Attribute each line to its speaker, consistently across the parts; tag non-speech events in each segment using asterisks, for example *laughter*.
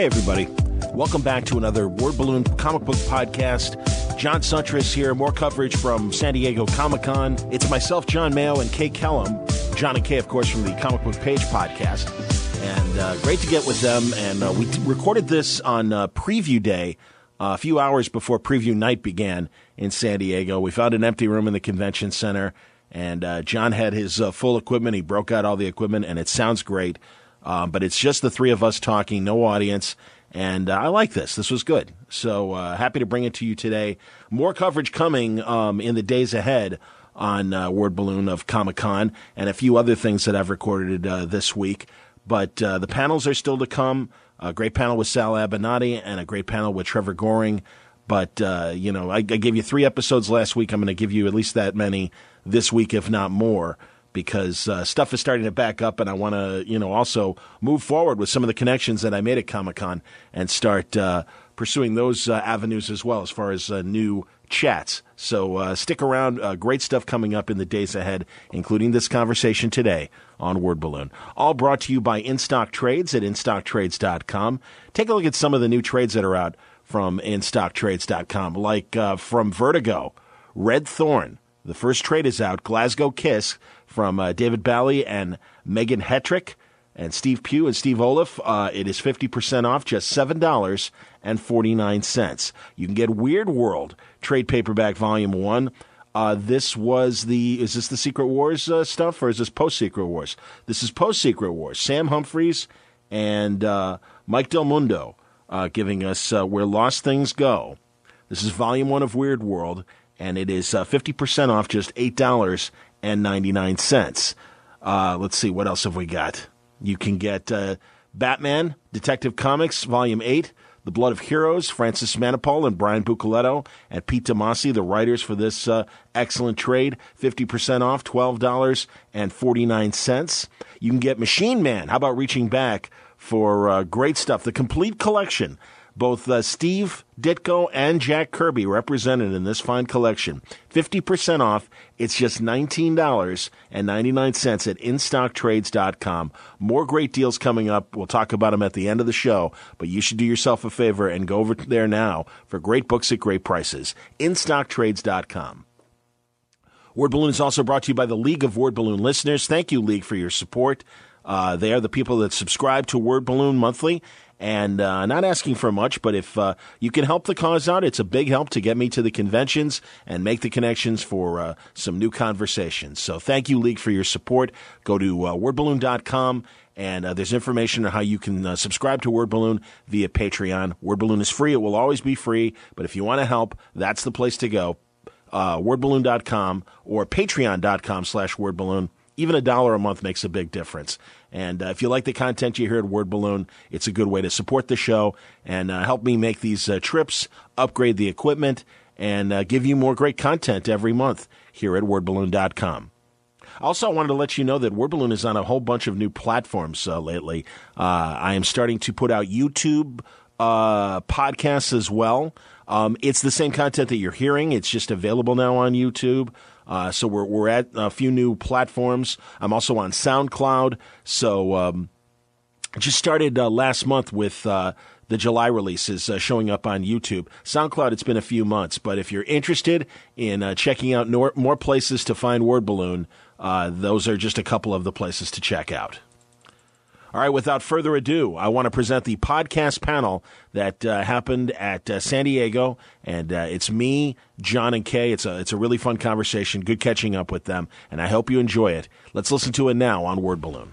Speaker 1: Hey, everybody. Welcome back to another Word Balloon comic book podcast. John Siuntres here. More coverage from San Diego Comic Con. It's myself, John Mayo, and Kay Kellam. John and Kay, of course, from the Comic Book Page podcast. And uh, great to get with them. And uh, we t- recorded this on uh, preview day uh, a few hours before preview night began in San Diego. We found an empty room in the convention center, and uh, John had his uh, full equipment. He broke out all the equipment, and it sounds great. Um, but it's just the three of us talking, no audience. And uh, I like this. This was good. So uh, happy to bring it to you today. More coverage coming um, in the days ahead on uh, Word Balloon of Comic Con and a few other things that I've recorded uh, this week. But uh, the panels are still to come. A great panel with Sal Abbinanti and a great panel with Trevor Goring. But, you know, I, I gave you three episodes last week. I'm going to give you at least that many this week, if not more because uh, stuff is starting to back up, and I want to, you know, also move forward with some of the connections that I made at Comic Con and start uh, pursuing those uh, avenues as well as far as uh, new chats. So uh, stick around. Uh, great stuff coming up in the days ahead, including this conversation today on Word Balloon. All brought to you by InStock Trades at InStockTrades.com. Take a look at some of the new trades that are out from InStockTrades.com, like from Vertigo, Red Thorn. The first trade is out, Glasgow Kiss from uh, David Baillie and Megan Hetrick and Steve Pugh and Steve Oliff. Uh, it is 50% off, just $7.49. You can get Weird World trade paperback volume one. Uh, this was the, is this the Secret Wars uh, stuff or is this post Secret Wars? This is post Secret Wars. Sam Humphries and uh, Mike Del Mundo uh, giving us Where Lost Things Go. This is volume one of Weird World and it is 50% off, just $8 and 99 cents. Uh, let's see, what else have we got? You can get uh, Batman, Detective Comics, Volume 8, The Blood of Heroes, Francis Manapul and Brian Buccellato, and Pete Tomasi, the writers for this uh, excellent trade. 50% off, $12.49. You can get Machine Man. How about reaching back for uh, great stuff? The complete collection both uh, Steve Ditko and Jack Kirby represented in this fine collection. 50% off. It's just $19.99 at InStockTrades.com. More great deals coming up. We'll talk about them at the end of the show, but you should do yourself a favor and go over there now for great books at great prices. InStockTrades.com. Word Balloon is also brought to you by the League of Word Balloon listeners. Thank you, League, for your support. Uh, they are the people that subscribe to Word Balloon monthly and uh, not asking for much, but if uh, you can help the cause out, it's a big help to get me to the conventions and make the connections for uh, some new conversations. So thank you, League, for your support. Go to uh, wordballoon.com. And uh, there's information on how you can uh, subscribe to Word Balloon via Patreon. Word Balloon is free. It will always be free. But if you want to help, that's the place to go. wordballoon.com or patreon.com slash wordballoon even a dollar a month makes a big difference. And uh, if you like the content you hear at Word Balloon, it's a good way to support the show and uh, help me make these uh, trips, upgrade the equipment, and uh, give you more great content every month here at wordballoon.com. Also, I wanted to let you know that Word Balloon is on a whole bunch of new platforms uh, lately. Uh, I am starting to put out YouTube podcasts as well. Um, it's the same content that you're hearing. It's just available now on YouTube. Uh, so we're we're at a few new platforms. I'm also on SoundCloud. So um, just started uh, last month with. Uh, the July releases uh, showing up on YouTube. SoundCloud, it's been a few months, but if you're interested in uh, checking out nor- more places to find Word Balloon, uh, those are just a couple of the places to check out. All right, without further ado, I want to present the podcast panel that uh, happened at uh, San Diego, and uh, it's me, John, and Kay. It's a it's a really fun conversation. Good catching up with them, and I hope you enjoy it. Let's listen to it now on Word Balloon.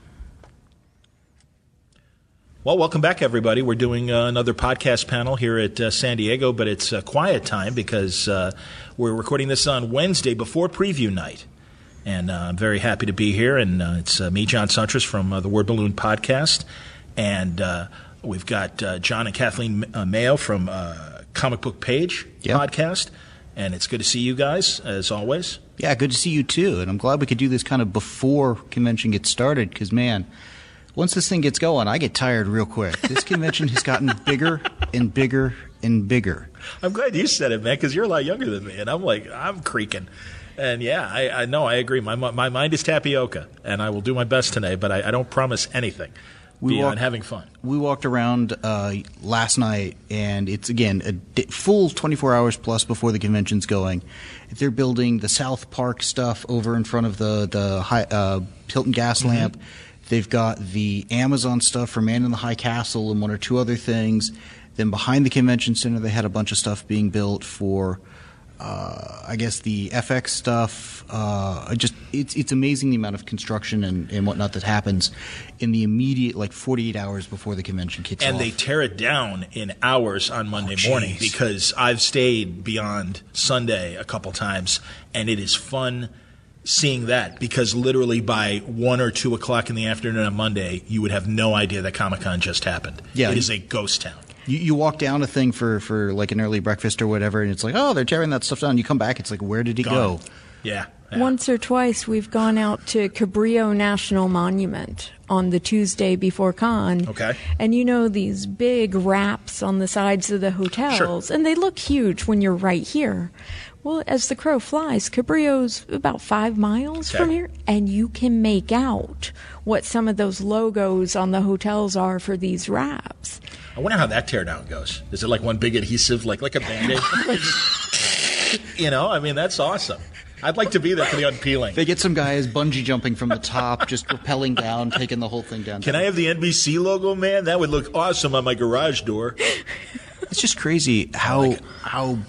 Speaker 1: Well, welcome back, everybody. We're doing uh, another podcast panel here at uh, San Diego, but it's a quiet time because uh, we're recording this on Wednesday before preview night. And uh, I'm very happy to be here. And uh, it's uh, me, John Siuntres from the Word Balloon podcast. And we've got John and Kathleen Mayo from Comic Book Page yep. podcast. And it's good to see you guys, as always.
Speaker 2: Yeah, good to see you too. And I'm glad we could do this kind of before convention gets started because, man, once this thing gets going, I get tired real quick. This convention has gotten bigger and bigger and bigger.
Speaker 1: I'm glad you said it, man, because you're a lot younger than me, and I'm like, I'm creaking. And yeah, I, I know I agree. My my mind is tapioca, and I will do my best today, but I, I don't promise anything.
Speaker 2: We
Speaker 3: beyond
Speaker 2: walked-
Speaker 3: having fun.
Speaker 2: We walked around uh, last night, and it's again a di- full 24 hours plus before the convention's going. They're building the South Park stuff over in front of the the high, uh, Hilton Gas
Speaker 3: Mm-hmm.
Speaker 2: Lamp. They've got the Amazon stuff for Man in the High Castle and one or two other things. Then behind the convention center, they had a bunch of stuff being built for. Uh, I guess the FX stuff. Uh, just it's it's amazing the amount of construction and, and whatnot that happens in the immediate like 48 hours before the convention kicks
Speaker 3: and
Speaker 2: off.
Speaker 3: And they tear it down in hours on Monday
Speaker 2: Oh,
Speaker 3: morning because I've stayed beyond Sunday a couple times, and it is fun seeing that because literally by one or two o'clock in the afternoon on Monday, you would have no idea that Comic Con just happened.
Speaker 2: Yeah.
Speaker 3: it is a ghost town.
Speaker 2: You, you walk down a thing for, for like an early breakfast or whatever, and it's like, oh, they're tearing that stuff down. You come back, it's like, where did he
Speaker 3: Gone.
Speaker 2: go?
Speaker 3: Yeah. yeah.
Speaker 4: Once or twice, we've gone out to Cabrillo National Monument on the Tuesday before con.
Speaker 3: Okay.
Speaker 4: And you know these big wraps on the sides of the hotels, and they look huge when you're right here. Well, as the crow flies, Cabrillo's about five miles
Speaker 3: Okay.
Speaker 4: from here, and you can make out what some of those logos on the hotels are for these wraps.
Speaker 3: I wonder how that teardown goes. Is it like one big adhesive, like like a band-aid? *laughs* you know, I mean, that's awesome. I'd like to be there for the unpeeling.
Speaker 2: They get some guys bungee jumping from the top, just rappelling down, taking the whole thing down.
Speaker 3: Can I have the NBC logo, man? That would look awesome on my garage door.
Speaker 2: It's just crazy how how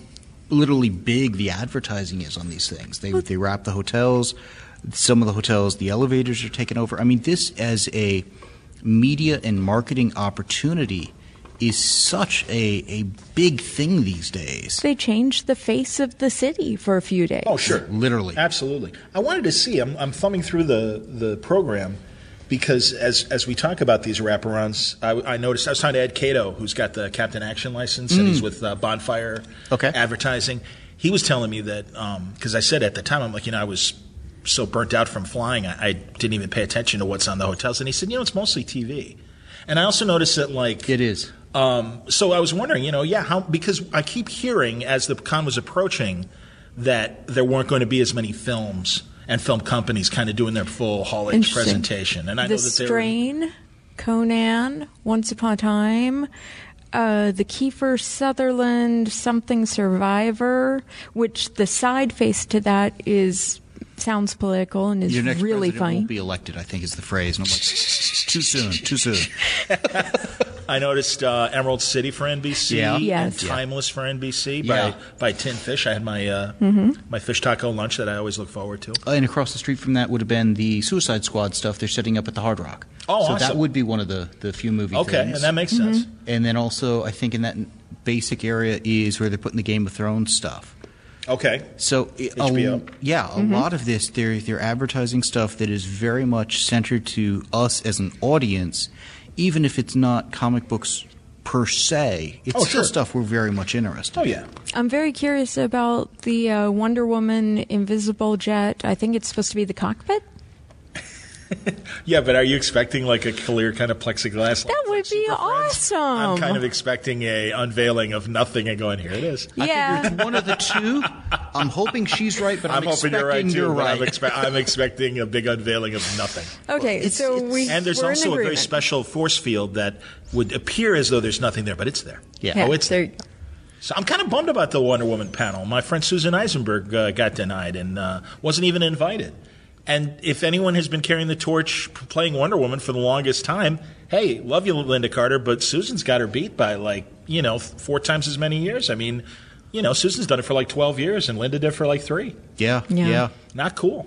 Speaker 2: literally big the advertising is on these things. They they wrap the hotels. Some of the hotels, the elevators are taken over. I mean, this as a media and marketing opportunity is such a, a big thing these days.
Speaker 4: They changed the face of the city for a few days.
Speaker 3: Oh, sure.
Speaker 2: Literally.
Speaker 3: Absolutely. I wanted to see, I'm, I'm thumbing through the, the program because as, as we talk about these wraparounds, I, I noticed, I was talking to Ed Catto, who's got the Captain Action license, and he's with uh, Bonfire
Speaker 2: Okay.
Speaker 3: Advertising. He was telling me that, because I said at the time, I'm like, you know, I was so burnt out from flying, I, I didn't even pay attention to what's on the hotels. And he said, you know, it's mostly TV. And I also noticed that, like,
Speaker 2: It is.
Speaker 3: um, so I was wondering, you know, yeah, how because I keep hearing as the con was approaching that there weren't going to be as many films and film companies kind of doing their full haulage presentation, and I
Speaker 4: the
Speaker 3: know that they were,
Speaker 4: Strain, Conan, Once Upon a Time, uh, the Kiefer Sutherland Something Survivor, which the side face to that is sounds political and is
Speaker 2: Your next
Speaker 4: really
Speaker 2: president
Speaker 4: funny.
Speaker 2: won't be elected, I think is the phrase. And I'm like, too soon, too soon. *laughs*
Speaker 3: I noticed uh, Emerald City for NBC
Speaker 2: Yeah.
Speaker 4: Yes.
Speaker 3: and Timeless for NBC
Speaker 2: Yeah.
Speaker 3: by by Tin Fish. I had my uh,
Speaker 4: Mm-hmm.
Speaker 3: my fish taco lunch that I always look forward to.
Speaker 2: Uh, and across the street from that would have been the Suicide Squad stuff they're setting up at the Hard Rock.
Speaker 3: Oh,
Speaker 2: so that would be one of the, the few movie
Speaker 3: Okay,
Speaker 2: things.
Speaker 3: and that makes sense.
Speaker 2: And then also, I think in that basic area is where they're putting the Game of Thrones stuff.
Speaker 3: Okay,
Speaker 2: So, it- a- yeah, a lot of this they're they're advertising stuff that is very much centered to us as an audience, even if it's not comic books per se. It's
Speaker 3: Oh,
Speaker 2: still stuff we're very much interested.
Speaker 3: oh yeah.
Speaker 4: I'm very curious about the uh, Wonder Woman invisible jet. I think it's supposed to be the cockpit. *laughs*
Speaker 3: Yeah, but are you expecting like a clear kind of plexiglass?
Speaker 4: That would be
Speaker 3: Super Friends? I'm kind of expecting a unveiling of nothing and going here it is.
Speaker 4: yeah.
Speaker 2: I figured one of the two. I'm hoping she's right, but I'm,
Speaker 3: I'm hoping you're right too.
Speaker 2: you're
Speaker 3: but I'm,
Speaker 2: right.
Speaker 3: expe- I'm expecting a big unveiling of nothing.
Speaker 4: Okay,
Speaker 2: It's-
Speaker 4: so
Speaker 2: it's-
Speaker 4: we
Speaker 3: And there's
Speaker 4: we're in
Speaker 3: also a very special force field that would appear as though there's nothing there, but it's there.
Speaker 2: Yeah.
Speaker 4: Yeah,
Speaker 3: Oh, it's
Speaker 4: there
Speaker 3: there. So I'm kind of bummed about the Wonder Woman panel. My friend Susan Eisenberg uh, got denied and uh, wasn't even invited. And if anyone has been carrying the torch playing Wonder Woman for the longest time, hey, love you, Lynda Carter, but Susan's got her beat by like, you know, four times as many years. I mean, you know, Susan's done it for like 12 years and Linda did for like three.
Speaker 2: yeah,
Speaker 4: Yeah.
Speaker 2: yeah.
Speaker 3: Not cool.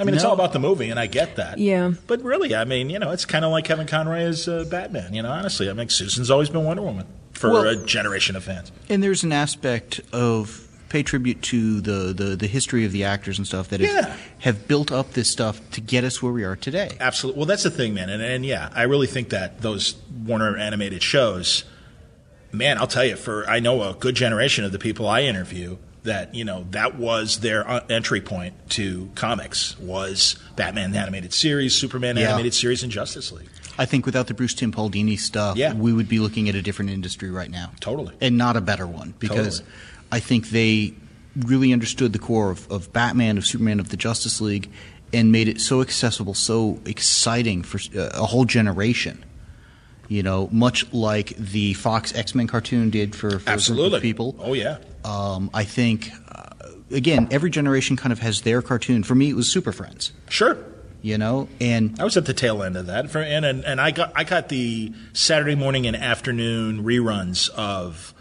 Speaker 3: I mean, it's all about the movie, and I get that.
Speaker 4: Yeah.
Speaker 3: But really, I mean, you know, it's kind of like Kevin Conroy as uh, Batman. You know, honestly, I mean, Susan's always been Wonder Woman for
Speaker 2: Well-
Speaker 3: a generation of fans.
Speaker 2: And there's an aspect of pay tribute to the, the, the history of the actors and stuff that have,
Speaker 3: Yeah.
Speaker 2: have built up this stuff to get us where we are today.
Speaker 3: Absolutely. Well, that's the thing, man. And, and yeah, I really think that those Warner animated shows, man, I'll tell you, for I know a good generation of the people I interview that you know that was their uh, entry point to comics was Batman the animated series, Superman
Speaker 2: Yeah.
Speaker 3: animated series, and Justice League.
Speaker 2: I think without the Bruce Timm Dini stuff,
Speaker 3: Yeah.
Speaker 2: we would be looking at a different industry right now.
Speaker 3: Totally.
Speaker 2: And not a better one because
Speaker 3: Totally.
Speaker 2: I think they really understood the core of, of Batman, of Superman, of the Justice League, and made it so accessible, so exciting for uh, a whole generation. You know, much like the Fox X Men cartoon did for, for
Speaker 3: Absolutely.
Speaker 2: people.
Speaker 3: Oh yeah.
Speaker 2: Um, I think, uh, again, every generation kind of has their cartoon. For me, it was Super Friends.
Speaker 3: Sure.
Speaker 2: You know, and
Speaker 3: I was at the tail end of that, for, and, and and I got I got the Saturday morning and afternoon reruns of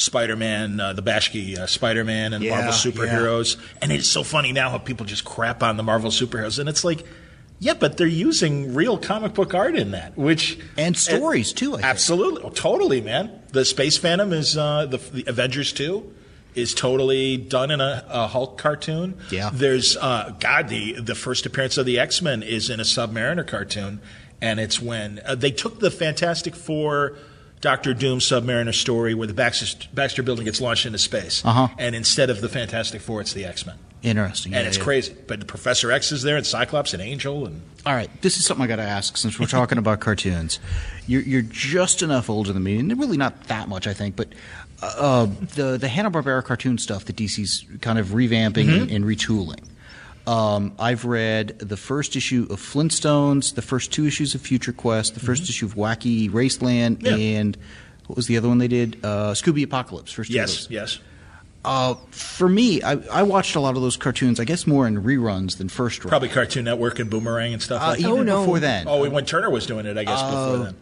Speaker 3: Spider-Man, uh, the Bashki uh, Spider-Man, and
Speaker 2: Yeah,
Speaker 3: Marvel superheroes. And it's so funny now how people just crap on the Marvel superheroes, and it's like, yeah, but they're using real comic book art in that, which
Speaker 2: And stories, too.
Speaker 3: Absolutely, oh, totally, man. The Space Phantom is uh, the, the Avengers two is totally done in a, a Hulk cartoon.
Speaker 2: Yeah.
Speaker 3: There's uh, God, the the first appearance of the X Men is in a Submariner cartoon, and it's when uh, they took the Fantastic Four. Doctor Doom Submariner story where the Baxter, Baxter building gets launched into space.
Speaker 2: Uh-huh.
Speaker 3: And instead of the Fantastic Four, it's the X Men.
Speaker 2: interesting.
Speaker 3: And
Speaker 2: yeah,
Speaker 3: it's
Speaker 2: yeah.
Speaker 3: crazy. But Professor X is there, and Cyclops, and Angel, and
Speaker 2: All right, this is something I got to ask since we're talking about cartoons. You're, you're just enough older than me, and really not that much, I think. But uh, the the Hanna Barbera cartoon stuff that DC's kind of revamping and, and retooling. Um, I've read the first issue of Flintstones, the first two issues of Future Quest, the 1st issue of Wacky Raceland,
Speaker 3: Yeah.
Speaker 2: and what was the other one they did? Uh, Scooby Apocalypse. First two
Speaker 3: yes,
Speaker 2: those.
Speaker 3: yes.
Speaker 2: Uh, for me, I, I watched a lot of those cartoons. I guess more in reruns than first run.
Speaker 3: Probably Cartoon Network and Boomerang and stuff
Speaker 2: uh,
Speaker 3: like that.
Speaker 2: even
Speaker 4: Oh, no.
Speaker 2: before then.
Speaker 3: Oh, when Turner was doing it, I guess before then.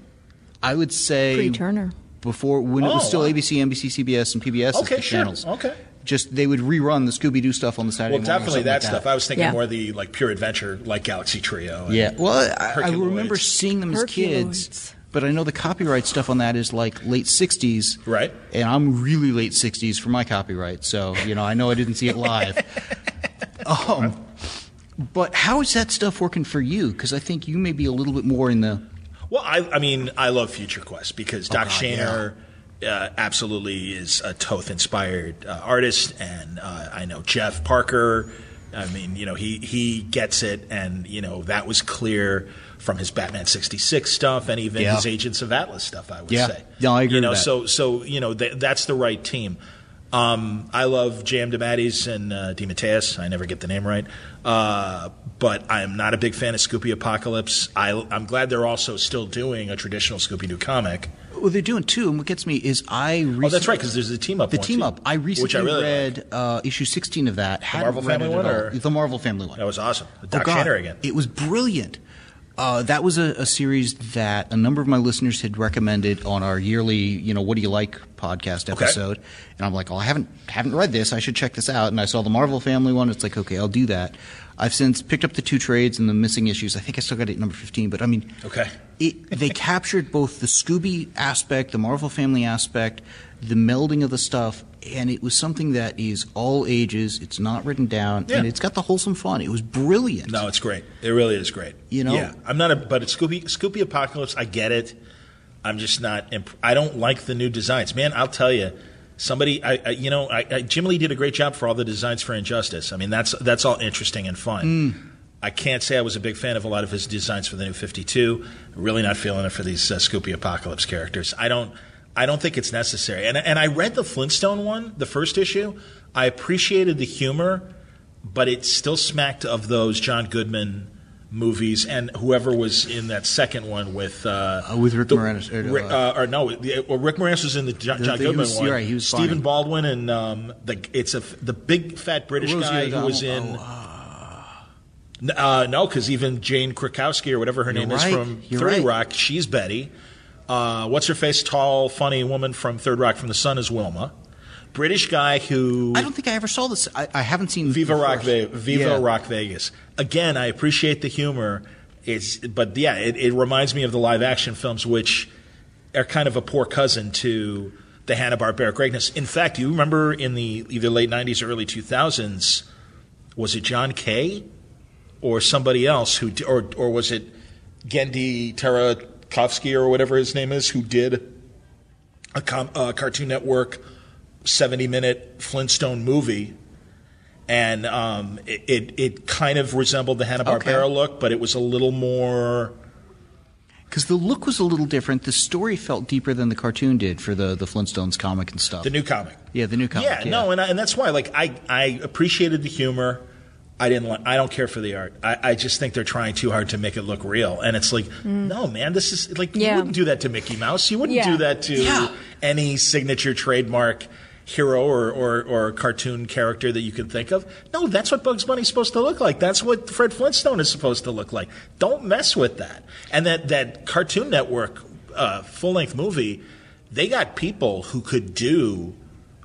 Speaker 2: I would say
Speaker 4: Pre Turner.
Speaker 2: before when it
Speaker 3: Oh,
Speaker 2: was still
Speaker 3: wow.
Speaker 2: ABC, NBC, CBS, and PBS as
Speaker 3: Okay,
Speaker 2: the
Speaker 3: sure.
Speaker 2: channels.
Speaker 3: Okay.
Speaker 2: Just they would rerun the Scooby Doo stuff on the Saturday
Speaker 3: Well,
Speaker 2: morning.
Speaker 3: definitely that
Speaker 2: like
Speaker 3: stuff. I was thinking
Speaker 4: Yeah.
Speaker 3: more the like pure adventure, like Galaxy Trio. and-
Speaker 2: Yeah. Well, I, I remember seeing them as kids, but I know the copyright stuff on that is like late '60s.
Speaker 3: Right.
Speaker 2: And I'm really late '60s for my copyright, so you know I know I didn't see it live. *laughs* um, but how is that stuff working for you? Because I think you may be a little bit more in the
Speaker 3: Well, I, I mean, I love Future Quest because Doc
Speaker 2: God,
Speaker 3: Shaner uh, absolutely is a Toth inspired uh, artist, and uh, I know Jeff Parker. I mean, you know, he he gets it, and you know that was clear from his Batman '66 stuff, and even
Speaker 2: Yeah.
Speaker 3: his Agents of Atlas stuff. I would
Speaker 2: Yeah.
Speaker 3: say.
Speaker 2: No, I agree
Speaker 3: You know,
Speaker 2: with that.
Speaker 3: so so you know th- that's the right team. Um, I love J.M. DeMatteis and uh, DeMatteis. I never get the name right, uh, but I am not a big fan of Scooby Apocalypse. I, I'm glad they're also still doing a traditional Scooby Doo comic.
Speaker 2: well, they're doing two. And what gets me is I recently,
Speaker 3: Oh, that's right, because there's the team up.
Speaker 2: The
Speaker 3: one,
Speaker 2: team
Speaker 3: too,
Speaker 2: up. I recently
Speaker 3: I really
Speaker 2: read
Speaker 3: like.
Speaker 2: uh, issue 16 of that. Hadn't
Speaker 3: Marvel Family one, or-
Speaker 2: the Marvel Family one?
Speaker 3: That was awesome.
Speaker 2: Oh,
Speaker 3: Doc
Speaker 2: God.
Speaker 3: Shaner again.
Speaker 2: It was brilliant. Uh, that was a, a series that a number of my listeners had recommended on our yearly, you know, what do you like podcast
Speaker 3: Okay.
Speaker 2: episode, and I'm like, oh, I haven't haven't read this. I should check this out. And I saw the Marvel Family one. It's like, okay, I'll do that. I've since picked up the two trades and the missing issues. I think I still got it at number 15, but I mean,
Speaker 3: Okay.
Speaker 2: it, they captured both the Scooby aspect, the Marvel Family aspect, the melding of the stuff, and it was something that is all ages. It's not written down,
Speaker 3: Yeah.
Speaker 2: and it's got the wholesome fun. It was brilliant.
Speaker 3: No, it's great. It really is great.
Speaker 2: You know?
Speaker 3: Yeah, I'm not a, but it's Scooby Scooby Apocalypse. I get it. I'm just not. Imp- I don't like the new designs, man. I'll tell you. Somebody, I, I you know, I, I, Jim Lee did a great job for all the designs for Injustice. I mean, that's that's all interesting and fun.
Speaker 2: Hmm.
Speaker 3: I can't say I was a big fan of a lot of his designs for the new 52. Really not feeling it for these uh, Scooby Apocalypse characters. I don't. I don't think it's necessary. And and I read the Flintstone one, the first issue. I appreciated the humor, but it still smacked of those John Goodman movies and whoever was in that second one with uh,
Speaker 2: Uh, with Rick
Speaker 3: the-
Speaker 2: Moranis, or,
Speaker 3: Rick-
Speaker 2: uh,
Speaker 3: uh, or no, the, well, Rick Moranis was in the John,
Speaker 2: The-
Speaker 3: John Goodman
Speaker 2: was-
Speaker 3: one.
Speaker 2: right, he was
Speaker 3: Stephen
Speaker 2: funny.
Speaker 3: Baldwin and um, the it's a the big fat British
Speaker 2: Rosie
Speaker 3: guy who was in.
Speaker 2: Oh,
Speaker 3: Uh, no, because even Jane Krakowski or whatever her
Speaker 2: You're
Speaker 3: name
Speaker 2: right.
Speaker 3: is from
Speaker 2: You're
Speaker 3: Thirty
Speaker 2: right.
Speaker 3: Rock, she's Betty. Uh, what's her face? Tall, funny woman from Third Rock from the Sun is Wilma. British guy who
Speaker 2: I don't think I ever saw this. I, I haven't seen
Speaker 3: Viva Rock
Speaker 2: first.
Speaker 3: Ve- Viva
Speaker 2: Yeah.
Speaker 3: Rock Vegas. Again, I appreciate the humor. It's but yeah, it, it reminds me of the live action films, which are kind of a poor cousin to the Hanna Barbera greatness. In fact, you remember in the either late '90s or early 2000s, was it John K. or somebody else who, or or was it Genndy Tarakovsky or whatever his name is, who did a, com- a Cartoon Network 70 minute Flintstone movie. And um, it, it, it kind of resembled the Hanna Barbera
Speaker 2: Okay.
Speaker 3: look, but it was a little more.
Speaker 2: Because the look was a little different. The story felt deeper than the cartoon did for the, the Flintstones comic and stuff.
Speaker 3: The new comic.
Speaker 2: yeah, the new comic.
Speaker 3: yeah, no, and, I, and that's why. Like, I, I appreciated the humor. I didn't. I don't care for the art. I, I just think they're trying too hard to make it look real, and it's like, no, man, this is like
Speaker 4: Yeah.
Speaker 3: you wouldn't do that to Mickey Mouse. You wouldn't
Speaker 4: Yeah.
Speaker 3: do that to
Speaker 2: Yeah.
Speaker 3: any signature trademark hero or, or, or cartoon character that you can think of. No, that's what Bugs Bunny's supposed to look like. That's what Fred Flintstone is supposed to look like. Don't mess with that. And that, that Cartoon Network uh, full length movie, they got people who could do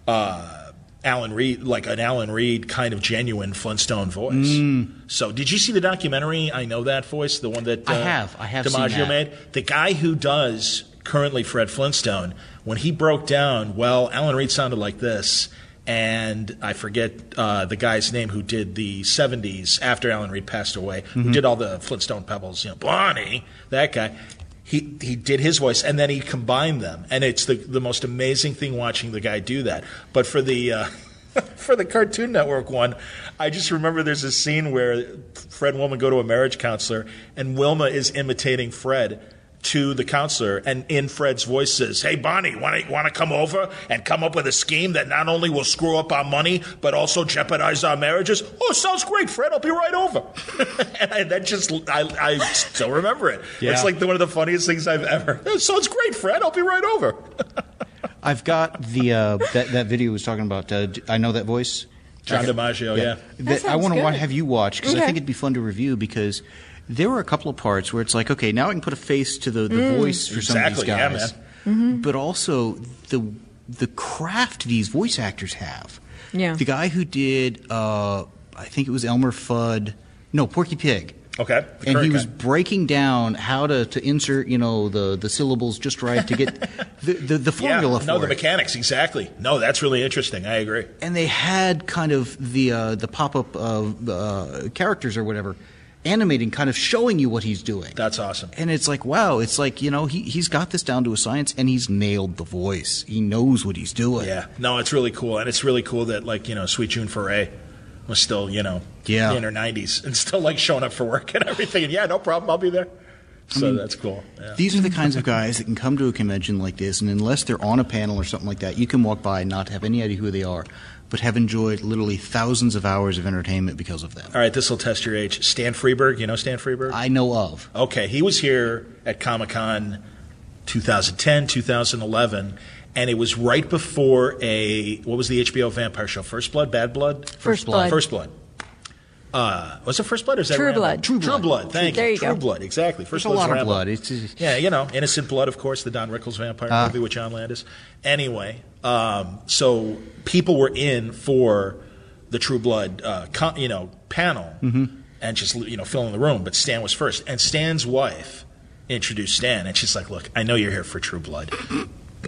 Speaker 3: uh, Alan Reed, like an Alan Reed kind of genuine Flintstone voice.
Speaker 2: Mm.
Speaker 3: So, did you see the documentary? I know that voice, the one that uh,
Speaker 2: I have. I have seen
Speaker 3: DiMaggio
Speaker 2: that.
Speaker 3: made. The guy who does currently Fred Flintstone, when he broke down, well, Alan Reed sounded like this. And I forget uh, the guy's name who did the 70s after Alan Reed passed away,
Speaker 2: Mm-hmm.
Speaker 3: who did all the Flintstone Pebbles, you know, Bonnie, that guy. He, he did his voice and then he combined them. And it's the, the most amazing thing watching the guy do that. But for the. Uh, *laughs* for the Cartoon Network one, I just remember there's a scene where Fred and Wilma go to a marriage counselor, and Wilma is imitating Fred to the counselor, and in Fred's voice says, "Hey Bonnie, want to want to come over and come up with a scheme that not only will screw up our money but also jeopardize our marriages?" Oh, sounds great, Fred. I'll be right over. *laughs* and I, that just I, I still remember it.
Speaker 2: Yeah.
Speaker 3: It's like the, one of the funniest things I've ever. "Oh, sounds great, Fred. I'll be right over. *laughs*
Speaker 2: I've got the uh, that that video was talking about. Uh, d- I know that voice.
Speaker 3: John DiMaggio, yeah.
Speaker 2: That I want to
Speaker 4: good.
Speaker 2: have you watch because I think it'd be fun to review because there were a couple of parts where it's like, okay, now I can put a face to the, the
Speaker 4: Mm.
Speaker 2: voice for some of these
Speaker 3: Exactly, yeah,
Speaker 2: guys,
Speaker 4: Mm-hmm.
Speaker 2: but also the the craft these voice actors have.
Speaker 4: Yeah.
Speaker 2: the guy who did, uh, I think it was Elmer Fudd, no, Porky Pig.
Speaker 3: Okay.
Speaker 2: And he
Speaker 3: current
Speaker 2: was breaking down how to, to insert, you know, the, the syllables just right to get *laughs* the, the, the formula
Speaker 3: yeah,
Speaker 2: for
Speaker 3: no, the
Speaker 2: it.
Speaker 3: mechanics exactly. No, that's really interesting. I agree.
Speaker 2: and they had kind of the uh, the pop up uh, uh, characters or whatever animating, kind of showing you what he's doing.
Speaker 3: That's awesome.
Speaker 2: and it's like, wow, it's like you know he he's got this down to a science, and he's nailed the voice. He knows what he's doing.
Speaker 3: Yeah, no, it's really cool, and it's really cool that like you know, Sweet June Foray was still you know
Speaker 2: Yeah.
Speaker 3: in her nineties and still like showing up for work and everything. And yeah, no problem, I'll be there. So that's cool. Yeah.
Speaker 2: These are the kinds of guys that can come to a convention like this, and unless they're on a panel or something like that, you can walk by and not have any idea who they are, but have enjoyed literally thousands of hours of entertainment because of them.
Speaker 3: All right, this will test your age. Stan Freberg, you know Stan Freberg?
Speaker 2: I know of.
Speaker 3: Okay, he was here at Comic Con 2010, 2011, and it was right before a what was the HBO vampire show? First Blood, Bad Blood,
Speaker 4: First Blood.
Speaker 3: First Blood. Uh, was it First Blood or is that
Speaker 4: True
Speaker 3: random?
Speaker 4: Blood.
Speaker 2: True
Speaker 3: True
Speaker 2: Blood.
Speaker 3: Blood. Thank
Speaker 4: There you go.
Speaker 3: True
Speaker 4: go.
Speaker 3: Blood. Exactly. First
Speaker 2: There's a lot of blood. It's just,
Speaker 3: Yeah, you know, Innocent Blood, of course, the Don Rickles vampire
Speaker 2: Ah.
Speaker 3: movie with John Landis. Anyway, um, so people were in for the True Blood, uh, con- you know, panel and just you know filling the room. But Stan was first, and Stan's wife introduced Stan, and she's like, "Look, I know you're here for True Blood."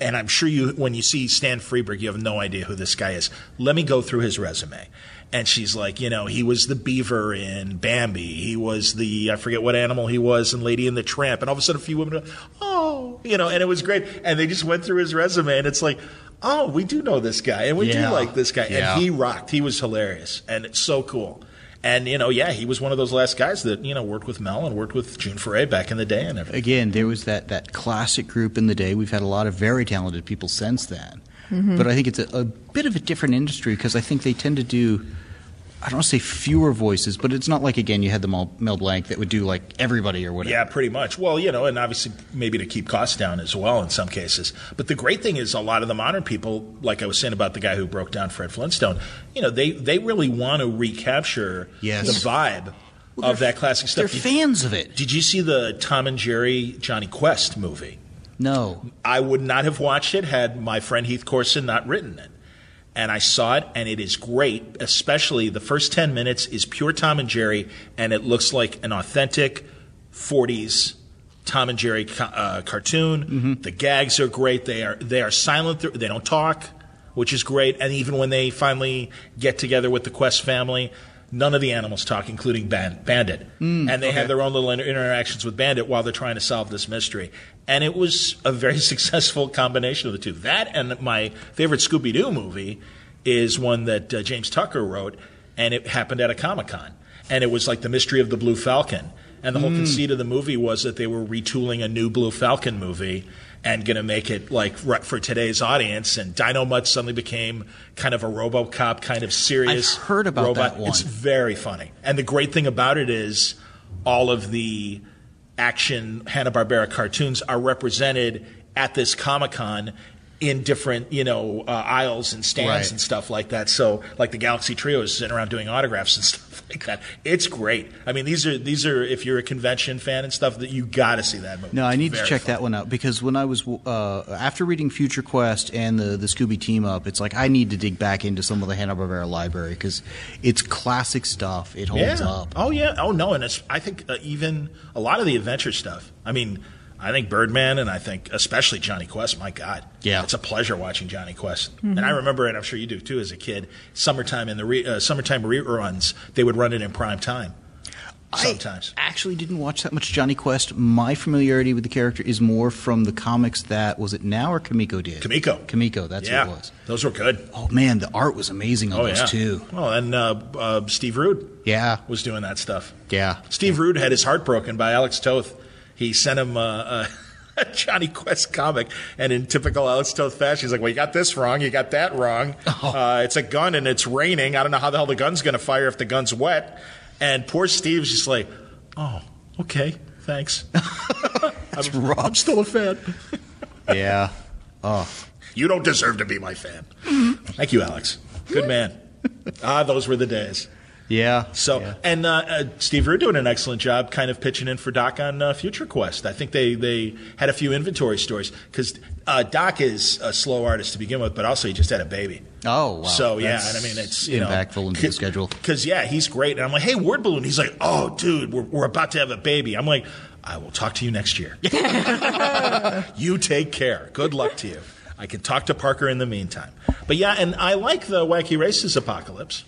Speaker 3: And I'm sure you, when you see Stan Freberg, you have no idea who this guy is. Let me go through his resume. And she's like, you know, he was the beaver in Bambi. He was the, I forget what animal he was in Lady and the Tramp. And all of a sudden, a few women go, oh, you know, and it was great. And they just went through his resume, and it's like, oh, we do know this guy, and we
Speaker 2: Yeah.
Speaker 3: do like this guy.
Speaker 2: Yeah.
Speaker 3: And he rocked. He was hilarious. And it's so cool. And, you know, yeah, he was one of those last guys that, you know, worked with Mel and worked with June Foray back in the day and everything.
Speaker 2: again, there was that, that classic group in the day. We've had a lot of very talented people since then. Mm-hmm. But I think it's a, a bit of a different industry because I think they tend to do, I don't want to say fewer voices, but it's not like, again, you had the Mel, Blanc that would do like everybody or whatever.
Speaker 3: Yeah, pretty much. Well, you know, and obviously maybe to keep costs down as well in some cases. But the great thing is a lot of the modern people, like I was saying about the guy who broke down Fred Flintstone, you know, they, they really want to recapture
Speaker 2: Yes.
Speaker 3: the vibe
Speaker 2: Well,
Speaker 3: of that classic stuff. They're. Did,
Speaker 2: fans of it.
Speaker 3: did you see the Tom and Jerry Jonny Quest movie?
Speaker 2: No.
Speaker 3: I would not have watched it had my friend Heath Corson not written it. And I saw it, and it is great. Especially the first ten minutes is pure Tom and Jerry, and it looks like an authentic '40s Tom and Jerry uh, cartoon. The gags are great. They are they are silent. They don't talk, which is great. And even when they finally get together with the Quest family, none of the animals talk, including Ban- Bandit. and they have their own little inter- interactions with Bandit while they're trying to solve this mystery. And it was a very *laughs* successful combination of the two. That and my favorite Scooby Doo movie is one that uh, James Tucker wrote, and it happened at a Comic Con. And it was like the mystery of the Blue Falcon. And the whole conceit of the movie was that they were retooling a new Blue Falcon movie and going to make it like for today's audience. And Dynomutt suddenly became kind of a RoboCop kind of serious.
Speaker 2: I've heard about
Speaker 3: robot.
Speaker 2: that one.
Speaker 3: It's very funny. And the great thing about it is all of the action Hanna Barbera cartoons are represented at this Comic Con in different you know uh, aisles and stands
Speaker 2: Right.
Speaker 3: and stuff like that. So like the Galaxy Trio is sitting around doing autographs and *laughs* stuff like that. It's great. I mean these are these are if you're a convention fan and stuff that you got to see that movie.
Speaker 2: No, I need to check
Speaker 3: fun.
Speaker 2: that one out because when I was uh, after reading Future Quest and the the Scooby team up, it's like I need to dig back into some of the Hanna Barbera library because it's classic stuff. It holds
Speaker 3: yeah.
Speaker 2: up.
Speaker 3: Oh yeah. Oh no. And it's I think uh, even a lot of the adventure stuff. I mean. I think Birdman and I think especially Jonny Quest. My God,
Speaker 2: Yeah.
Speaker 3: it's a pleasure watching Jonny Quest. And I remember, and I'm sure you do too, as a kid. Summertime in the re, uh, summertime reruns, they would run it in prime time. Sometimes.
Speaker 2: I actually didn't watch that much Jonny Quest. My familiarity with the character is more from the comics that was it now or Comico did.
Speaker 3: Comico.
Speaker 2: Comico, that's
Speaker 3: yeah,
Speaker 2: what it was.
Speaker 3: those were good.
Speaker 2: Oh man, the art was amazing on
Speaker 3: Oh
Speaker 2: those
Speaker 3: yeah,
Speaker 2: too.
Speaker 3: Well, and uh, uh, Steve Rude
Speaker 2: Yeah,
Speaker 3: was doing that stuff.
Speaker 2: yeah.
Speaker 3: Steve Rude had his heart broken by Alex Toth. He sent him uh, *laughs* a Jonny Quest comic, and in typical Alex Toth fashion, he's like, "Well, you got this wrong, you got that wrong. *laughs*
Speaker 2: Oh.
Speaker 3: Uh, it's a gun and it's raining. I don't know how the hell the gun's going to fire if the gun's wet." And poor Steve's just like, "Oh, okay, thanks. *laughs* I'm,
Speaker 2: rough.
Speaker 3: I'm still a fan.
Speaker 2: yeah. Oh,
Speaker 3: You don't deserve to be my fan." Thank you, Alex. Good man. ah, those were the days.
Speaker 2: Yeah.
Speaker 3: So,
Speaker 2: yeah.
Speaker 3: and uh, uh, Steve Rude doing an excellent job kind of pitching in for Doc on uh, Future Quest. I think they, they had a few inventory stories because uh, Doc is a slow artist to begin with, but also he just had a baby.
Speaker 2: Oh, wow.
Speaker 3: So yeah,
Speaker 2: That's
Speaker 3: and I mean it's you
Speaker 2: impactful into the schedule.
Speaker 3: Because yeah, he's great, and I'm like, hey, word balloon. He's like, oh, dude, we're, we're about to have a baby. I'm like, I will talk to you next year. *laughs* *laughs* you take care. Good luck to you. I can talk to Parker in the meantime. But yeah, and I like the Wacky Races apocalypse.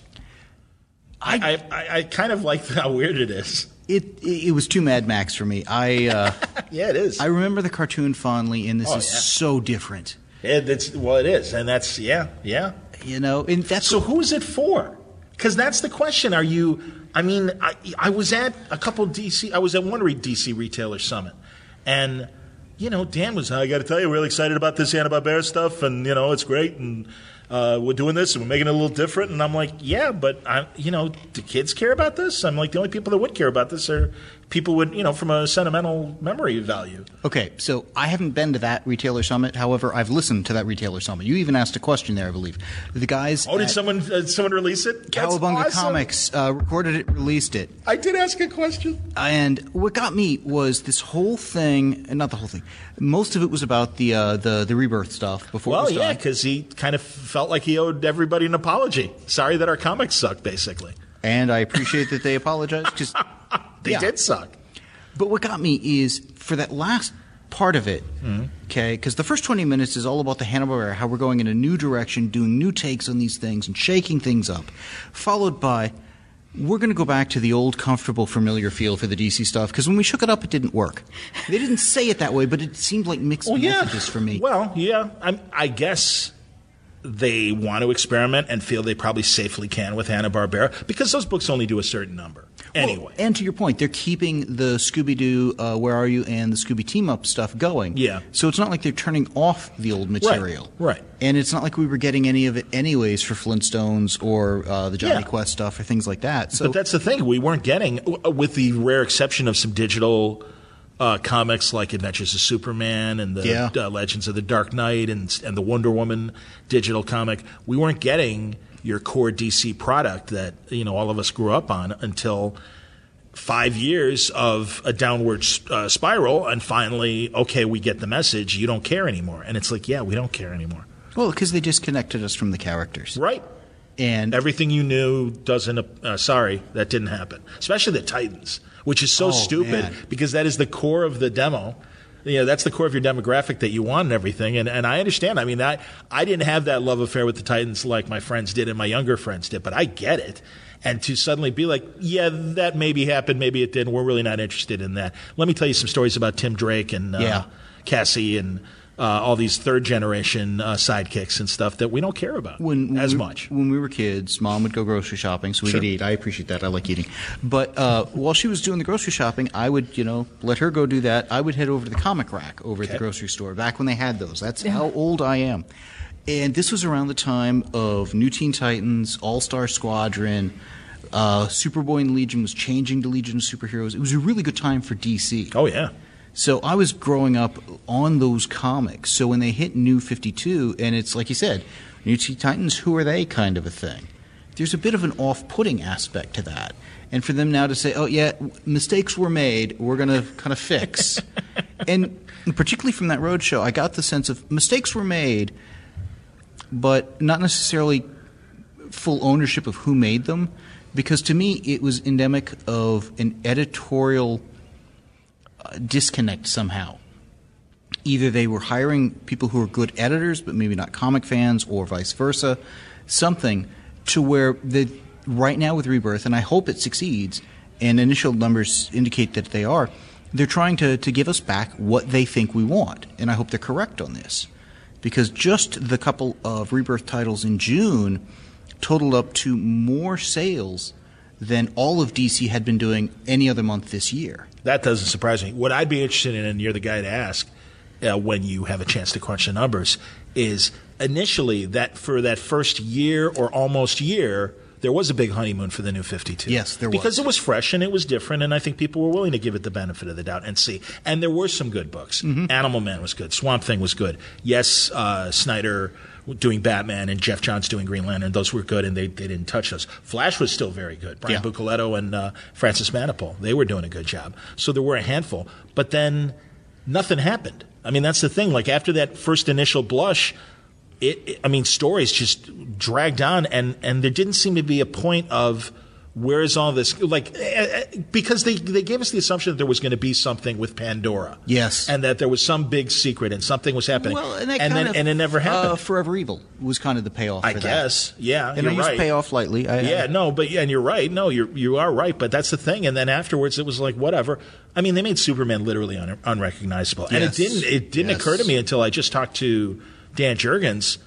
Speaker 3: I, I, I, I kind of like how weird it is.
Speaker 2: It, it was too Mad Max for me. I uh, *laughs*
Speaker 3: Yeah, it is.
Speaker 2: I remember the cartoon fondly, and this
Speaker 3: Oh,
Speaker 2: is
Speaker 3: yeah.
Speaker 2: so different.
Speaker 3: It, it's, well, it is, and that's yeah, yeah.
Speaker 2: You know, and that's
Speaker 3: So who is it for? Because that's the question. Are you? I mean, I, I was at a couple DC. I was at one DC retailer summit, and you know, Dan was. I got to tell you, really excited about this Hanna Barbera stuff, and you know, it's great, and uh, we're doing this, and we're making it a little different. And I'm like, yeah, but I, you know, do kids care about this? I'm like, the only people that would care about this are people would, you know, from a sentimental memory value.
Speaker 2: Okay, so I haven't been to that retailer summit. However, I've listened to that retailer summit. You even asked a question there, I believe. The guys
Speaker 3: Oh, did someone uh, someone release it?
Speaker 2: Cowabunga
Speaker 3: awesome.
Speaker 2: Comics uh, recorded it, released it,
Speaker 3: I did ask a question.
Speaker 2: and what got me was this whole thing, and not the whole thing. Most of it was about the uh, the the rebirth stuff before it
Speaker 3: Well, yeah, because he kind of felt like he owed everybody an apology. Sorry that our comics suck, basically.
Speaker 2: And I appreciate that they apologized because *laughs*
Speaker 3: They
Speaker 2: Yeah.
Speaker 3: did suck.
Speaker 2: But what got me is for that last part of it,
Speaker 3: Mm-hmm.
Speaker 2: okay, because the first 20 minutes is all about the Hanna-Barbera, how we're going in a new direction, doing new takes on these things and shaking things up, followed by we're going to go back to the old comfortable familiar feel for the DC stuff because when we shook it up it didn't work. They didn't say it that way, but it seemed like mixed messages for me.
Speaker 3: Well, yeah. I'm, I guess they want to experiment and feel they probably safely can with Hanna Barbera because those books only do a certain number anyway.
Speaker 2: Well, and to your point, they're keeping the Scooby Doo, uh, Where Are You, and the Scooby Team Up stuff going.
Speaker 3: Yeah.
Speaker 2: So it's not like they're turning off the old material.
Speaker 3: right.
Speaker 2: And it's not like we were getting any of it anyways for Flintstones or uh, the Jonny
Speaker 3: Yeah.
Speaker 2: Quest stuff or things like that. So
Speaker 3: but that's the thing we weren't getting, with the rare exception of some digital uh, comics like Adventures of Superman and the
Speaker 2: Yeah.
Speaker 3: uh, Legends of the Dark Knight and and the Wonder Woman digital comic. We weren't getting your core DC product that you know all of us grew up on until five years of a downward uh, spiral, and finally, okay, we get the message. You don't care anymore, and it's like, yeah, we don't care anymore.
Speaker 2: well, because they disconnected us from the characters.
Speaker 3: Right.
Speaker 2: And
Speaker 3: Everything you knew doesn't. Uh, sorry, that didn't happen. Especially the Titans, which is so
Speaker 2: Oh,
Speaker 3: stupid
Speaker 2: man.
Speaker 3: because that is the core of the demo. You know, that's the core of your demographic that you want and everything. And, and I understand. I mean, I, I didn't have that love affair with the Titans like my friends did and my younger friends did, but I get it. And to suddenly be like, yeah, that maybe happened, maybe it didn't. We're really not interested in that. Let me tell you some stories about Tim Drake and uh,
Speaker 2: Yeah.
Speaker 3: Cassie and uh, all these third generation uh, sidekicks and stuff that we don't care about
Speaker 2: when, when
Speaker 3: as
Speaker 2: we,
Speaker 3: much.
Speaker 2: When we were kids, mom would go grocery shopping so we
Speaker 3: Sure.
Speaker 2: could eat. I appreciate that. I like eating. But uh, while she was doing the grocery shopping, I would, you know, let her go do that. I would head over to the comic rack over at the grocery store back when they had those. That's how old I am. And this was around the time of New Teen Titans, All Star Squadron. Uh, Superboy and Legion was changing to Legion of Superheroes. It was a really good time for DC.
Speaker 3: Oh yeah,
Speaker 2: So I was growing up on those comics. So when they hit New 52, and it's like you said, New Teen Titans, who are they kind of a thing? There's a bit of an off putting aspect to that. And for them now to say, oh, yeah, mistakes were made, we're going to kind of fix. *laughs* and particularly from that roadshow, I got the sense of mistakes were made, but not necessarily full ownership of who made them. Because to me, it was endemic of an editorial disconnect somehow. Either they were hiring people who are good editors, but maybe not comic fans, or vice versa. Something to where the right now with Rebirth, and I hope it succeeds, and initial numbers indicate that they are. They're trying to, to give us back what they think we want, and I hope they're correct on this, because just the couple of Rebirth titles in June totaled up to more sales than all of DC had been doing any other month this year.
Speaker 3: that doesn't surprise me. What I'd be interested in, and you're the guy to ask uh, when you have a chance to crunch the numbers, is initially that for that first year or almost year. There was a big honeymoon for the new 52.
Speaker 2: Yes, there was.
Speaker 3: Because it was fresh and it was different, and I think people were willing to give it the benefit of the doubt and see. And there were some good books.
Speaker 2: Mm-hmm.
Speaker 3: Animal Man was good. Swamp Thing was good. Yes, uh, Snyder doing Batman and Geoff Johns doing Green Lantern, those were good, and they, they didn't touch those. Flash was still very good. Brian
Speaker 2: Yeah.
Speaker 3: Buccellato and uh, Francis Manapul, they were doing a good job. So there were a handful. But then nothing happened. I mean, that's the thing. Like after that first initial blush, it, it- I mean, stories just dragged on, and, and there didn't seem to be a point of where is all this like eh, eh, because they they gave us the assumption that there was going to be something with Pandora,
Speaker 2: Yes.
Speaker 3: and that there was some big secret and something was happening,
Speaker 2: Well, and, that
Speaker 3: and
Speaker 2: kind
Speaker 3: then
Speaker 2: of,
Speaker 3: and it never happened.
Speaker 2: Uh, Forever Evil was kind of the payoff.
Speaker 3: I
Speaker 2: that.
Speaker 3: guess, yeah,
Speaker 2: and
Speaker 3: you're
Speaker 2: I use
Speaker 3: right.
Speaker 2: payoff lightly. I,
Speaker 3: Yeah,
Speaker 2: I-
Speaker 3: no, but yeah, and you're right. No, you're you are right. But that's the thing. And then afterwards, it was like whatever. I mean, they made Superman literally un- unrecognizable, and it didn't. It didn't
Speaker 2: Yes.
Speaker 3: occur to me until I just talked to Dan Jurgens.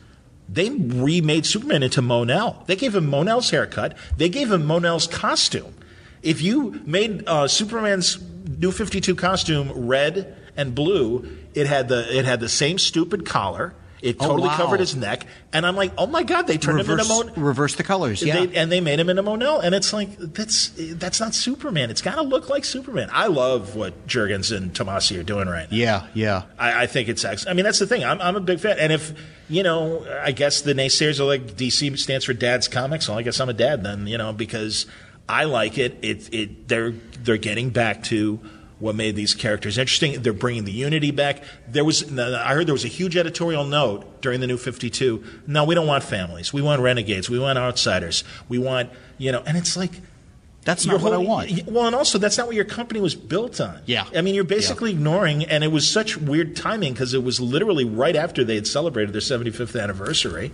Speaker 3: They remade Superman into Mon-El. They gave him Mon-El's haircut. They gave him Mon-El's costume. If you made uh, Superman's New Fifty Two costume red and blue, it had the it had the same stupid collar. It
Speaker 2: Oh,
Speaker 3: totally
Speaker 2: wow.
Speaker 3: covered his neck, and I'm like, oh my god, they turned
Speaker 2: reverse,
Speaker 3: him into Mon-
Speaker 2: reverse the colors. Yeah,
Speaker 3: they, and they made him into Mon-El, and it's like that's that's not Superman. It's got to look like Superman. I love what Jurgens and Tomasi are doing right now.
Speaker 2: yeah, yeah.
Speaker 3: I, I think it's excellent. I mean, that's the thing. I'm, I'm a big fan, and if you know, I guess the naysayers are like DC stands for Dad's Comics. Well, I guess I'm a dad then, you know, because I like it. It it they're they're getting back to what made these characters interesting. They're bringing the unity back. There was I heard there was a huge editorial note during the New 52. No, we don't want families. We want renegades. We want outsiders. We want you know, and it's like.
Speaker 2: That's not what I want.
Speaker 3: Well, and also that's not what your company was built on.
Speaker 2: Yeah.
Speaker 3: I mean, you're basically ignoring, and it was such weird timing because it was literally right after they had celebrated their 75th anniversary.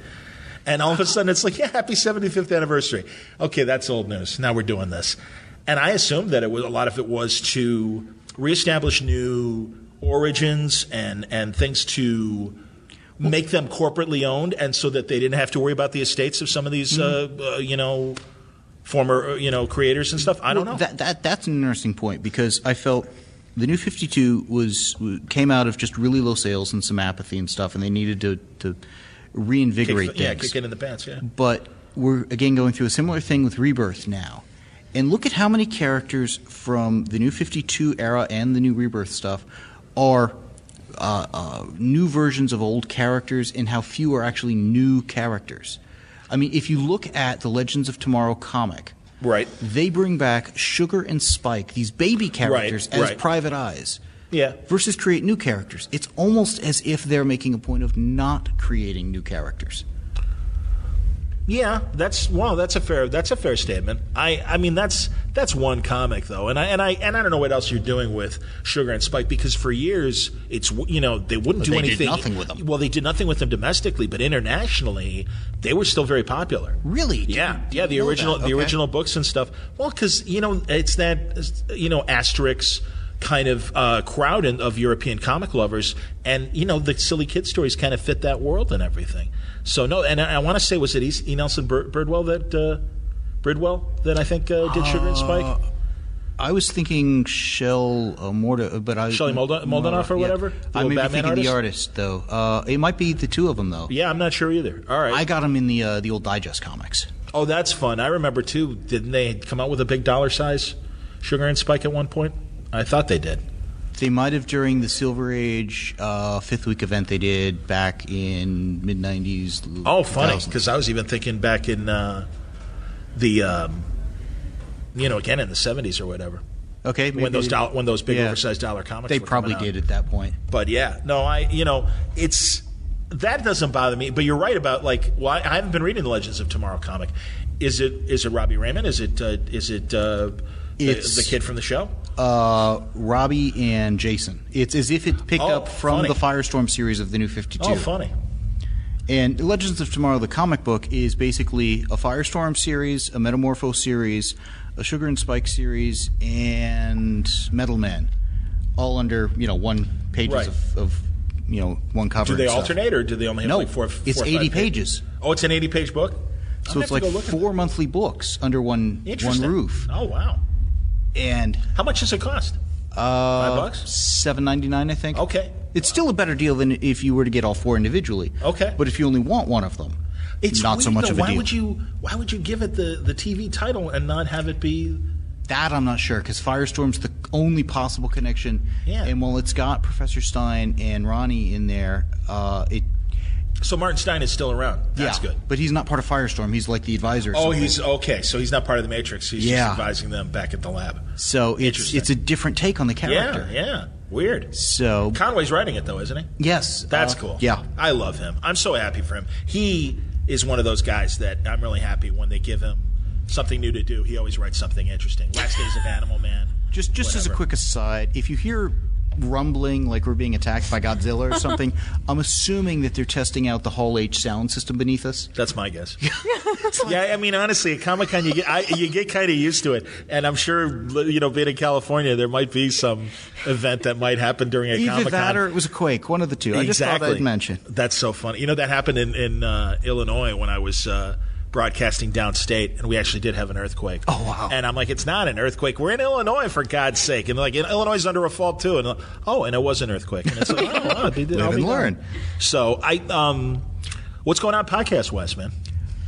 Speaker 3: And all of a sudden, it's like, yeah, happy 75th anniversary. Okay, that's old news. Now we're doing this. And I assumed that it was a lot of it was to reestablish new origins and, and things to make them corporately owned, and so that they didn't have to worry about the estates of some of these, uh, uh, you know, former, uh, you know, creators and stuff. I don't
Speaker 2: Well,
Speaker 3: know.
Speaker 2: That, that that's an interesting point because I felt the new 52 was came out of just really low sales and some apathy and stuff, and they needed to to
Speaker 3: Kick-
Speaker 2: reinvigorate
Speaker 3: yeah, kick it in the pants. Yeah.
Speaker 2: but we're again going through a similar thing with Rebirth now. And look at how many characters from the New 52 era and the new Rebirth stuff are uh, uh, new versions of old characters, and how few are actually new characters. I mean, if you look at the Legends of Tomorrow comic,
Speaker 3: Right.
Speaker 2: they bring back Sugar and Spike, these baby characters, as
Speaker 3: right.
Speaker 2: private eyes.
Speaker 3: Yeah.
Speaker 2: Versus create new characters. It's almost as if they're making a point of not creating new characters.
Speaker 3: Yeah, that's well, that's a fair that's a fair statement. I I mean that's that's one comic though, and I and I and I don't know what else you're doing with Sugar and Spike because for years it's you know they wouldn't do
Speaker 2: they did
Speaker 3: anything.
Speaker 2: nothing with them.
Speaker 3: Well, they did nothing with them domestically, but internationally they were still very popular.
Speaker 2: Really?
Speaker 3: Yeah,
Speaker 2: Didn't-
Speaker 3: yeah. The original
Speaker 2: that.
Speaker 3: the original books and stuff. Well, because you know it's that you know Asterix. kind of uh, crowd in, of European comic lovers, and you know the silly kid stories kind of fit that world and everything. So no, and I, I want to say, was it E. e. Nelson Bir- Birdwell that uh, Bridwell that I think uh, did Sugar and Spike?
Speaker 2: I was thinking Shell uh, Morda, but I
Speaker 3: Shelley Molda- or whatever? The
Speaker 2: I may be thinking the
Speaker 3: artist?
Speaker 2: artist though. Uh, it might be the two of them though.
Speaker 3: Yeah, I'm not sure either. All right.
Speaker 2: I got them in the uh, the old Digest comics.
Speaker 3: oh, that's fun. I remember too. Didn't they come out with a big dollar size Sugar and Spike at one point? I thought they did.
Speaker 2: They might have during the Silver Age uh, fifth week event they did back in mid '90s.
Speaker 3: Oh, funny because I was even thinking back in uh, the, um, you know, again in the '70s or whatever
Speaker 2: okay,
Speaker 3: when those
Speaker 2: they-
Speaker 3: doll- when those big
Speaker 2: yeah.
Speaker 3: oversized dollar comics.
Speaker 2: They probably did at that point.
Speaker 3: But yeah, no, I you know it's that doesn't bother me. But you're right about like well, I, I haven't been reading the Legends of Tomorrow comic. Is it is it Robbie Raymond? Is it uh, is it uh, the,
Speaker 2: It's-
Speaker 3: the kid from the show?
Speaker 2: Uh, Robbie and Jason. It's as if it picked
Speaker 3: Oh,
Speaker 2: up from
Speaker 3: funny.
Speaker 2: the Firestorm series of the New Fifty Two.
Speaker 3: Oh, funny.
Speaker 2: And Legends of Tomorrow, the comic book, is basically a Firestorm series, a Metamorpho series, a Sugar and Spike series, and Metal Man, all under you know one pages
Speaker 3: Right.
Speaker 2: of, of you know one cover.
Speaker 3: Do they alternate or do they only have
Speaker 2: No,
Speaker 3: like four?
Speaker 2: it's
Speaker 3: four or
Speaker 2: 80
Speaker 3: five
Speaker 2: pages.
Speaker 3: Oh, it's an 80 page book.
Speaker 2: So it's like
Speaker 3: to go look at
Speaker 2: four monthly books under one one roof.
Speaker 3: Oh wow!
Speaker 2: And
Speaker 3: How much does it cost?
Speaker 2: uh,
Speaker 3: Five bucks?
Speaker 2: seven ninety nine, I think.
Speaker 3: Okay.
Speaker 2: It's still a better deal than if you were to get all four individually.
Speaker 3: Okay.
Speaker 2: But if you only want one of them,
Speaker 3: It's
Speaker 2: not so much
Speaker 3: though.
Speaker 2: of a
Speaker 3: why
Speaker 2: deal.
Speaker 3: would you? Why would you give it the, the TV title and not have it be?
Speaker 2: That I'm not sure because Firestorm's the only possible connection.
Speaker 3: Yeah.
Speaker 2: And while it's got Professor Stein and Ronnie in there, uh, it
Speaker 3: So Martin Stein is still around. That's
Speaker 2: yeah,
Speaker 3: good.
Speaker 2: But he's not part of Firestorm. He's like the advisor.
Speaker 3: Oh,
Speaker 2: something.
Speaker 3: he's okay. So he's not part of the Matrix. He's
Speaker 2: Yeah.
Speaker 3: just advising them back at the lab.
Speaker 2: so it's it's a different take on the character.
Speaker 3: Yeah, yeah. Weird.
Speaker 2: So
Speaker 3: Conway's writing it though, isn't he?
Speaker 2: yes,
Speaker 3: That's
Speaker 2: uh,
Speaker 3: cool.
Speaker 2: Yeah.
Speaker 3: I love him. I'm so happy for him. He is one of those guys that I'm really happy when they give him something new to do. He always writes something interesting. Last Days of Animal Man.
Speaker 2: Just just as a
Speaker 3: whatever.
Speaker 2: quick aside, if you hear rumbling like we're being attacked by Godzilla or something, *laughs* I'm assuming that they're testing out the Hall H sound system beneath us.
Speaker 3: That's my guess. *laughs* yeah, I mean, honestly, at Comic Con, you get I, you get kind of used to it, and I'm sure you know, being in California, there might be some event that might happen during a Comic Con.
Speaker 2: Either
Speaker 3: Comic
Speaker 2: that
Speaker 3: Con.
Speaker 2: or it was a quake, one of the two. I just
Speaker 3: exactly.
Speaker 2: thought I'd mention.
Speaker 3: That's so funny. You know that happened in in uh, Illinois when I was uh, broadcasting downstate, and we actually did have an earthquake.
Speaker 2: Oh, wow.
Speaker 3: And I'm like, it's not an earthquake. We're in Illinois for God's sake. And they're like, Illinois is under a fault too. And like, oh, and it was an earthquake. And it's like, oh, wow, they did.
Speaker 2: Live and learn.
Speaker 3: So I um, what's going on podcast West man?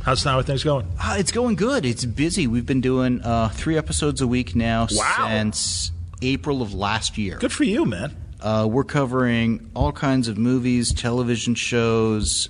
Speaker 3: How's how are things going?
Speaker 2: Uh, it's going good. It's busy. We've been doing uh, three episodes a week now
Speaker 3: Wow.
Speaker 2: since April of last year.
Speaker 3: Good for you, man.
Speaker 2: Uh, we're covering all kinds of movies, television shows.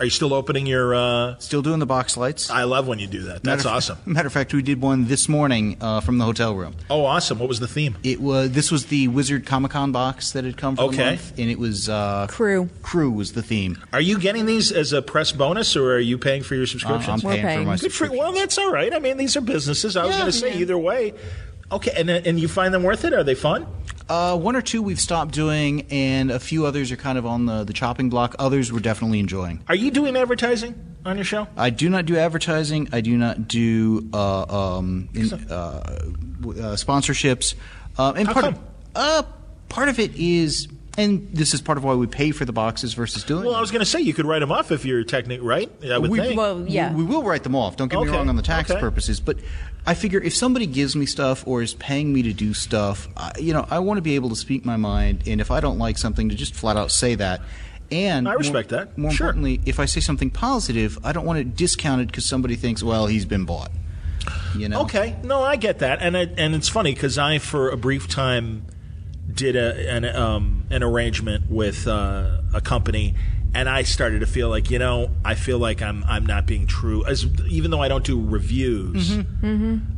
Speaker 3: Are you still opening your? Uh,
Speaker 2: still doing the box lights.
Speaker 3: I love when you do that. That's
Speaker 2: Matter of-
Speaker 3: awesome.
Speaker 2: Matter of fact, we did one this morning uh, from the hotel room.
Speaker 3: Oh, awesome. What was the theme?
Speaker 2: It was this was the Wizard Comic Con box that had come for the
Speaker 3: Okay.
Speaker 2: month, and it was uh,
Speaker 4: Crew.
Speaker 2: Crew was the theme.
Speaker 3: Are you getting these as a press bonus, or are you paying for your
Speaker 2: Uh,
Speaker 3: subscriptions?
Speaker 2: I'm paying,
Speaker 4: paying.
Speaker 2: for my
Speaker 3: Good for
Speaker 2: subscription.
Speaker 3: well, that's all right. I mean, these are businesses. I was
Speaker 2: Yeah,
Speaker 3: going to say
Speaker 4: yeah.
Speaker 3: either way. Okay, and and you find them worth it? Are they fun?
Speaker 2: Uh, one or two we've stopped doing, and a few others are kind of on the, the chopping block. Others we're definitely enjoying.
Speaker 3: Are you doing advertising on your show?
Speaker 2: I do not do advertising. I do not do uh, um, in, uh, uh, sponsorships. Um, and
Speaker 3: How
Speaker 2: part
Speaker 3: come?
Speaker 2: of uh, part of it is, and this is part of why we pay for the boxes versus doing.
Speaker 3: Well, I was going to say you could write them off if you're technic, right? I would
Speaker 2: we,
Speaker 3: think.
Speaker 4: Well, yeah.
Speaker 2: we, we will write them off. Don't get
Speaker 3: Okay,
Speaker 2: me wrong on the tax
Speaker 3: okay.
Speaker 2: purposes, but I figure if somebody gives me stuff or is paying me to do stuff, I, you know, I want to be able to speak my mind, and if I don't like something, to just flat out say that. And
Speaker 3: I respect
Speaker 2: more,
Speaker 3: that.
Speaker 2: More
Speaker 3: Sure.
Speaker 2: importantly, if I say something positive, I don't want it discounted because somebody thinks, well, he's been bought. You know.
Speaker 3: Okay, no, I get that, and I, and it's funny because I, for a brief time, did a, an um, an arrangement with uh, a company, and I started to feel like you know I feel like I'm I'm not being true as even though I don't do reviews,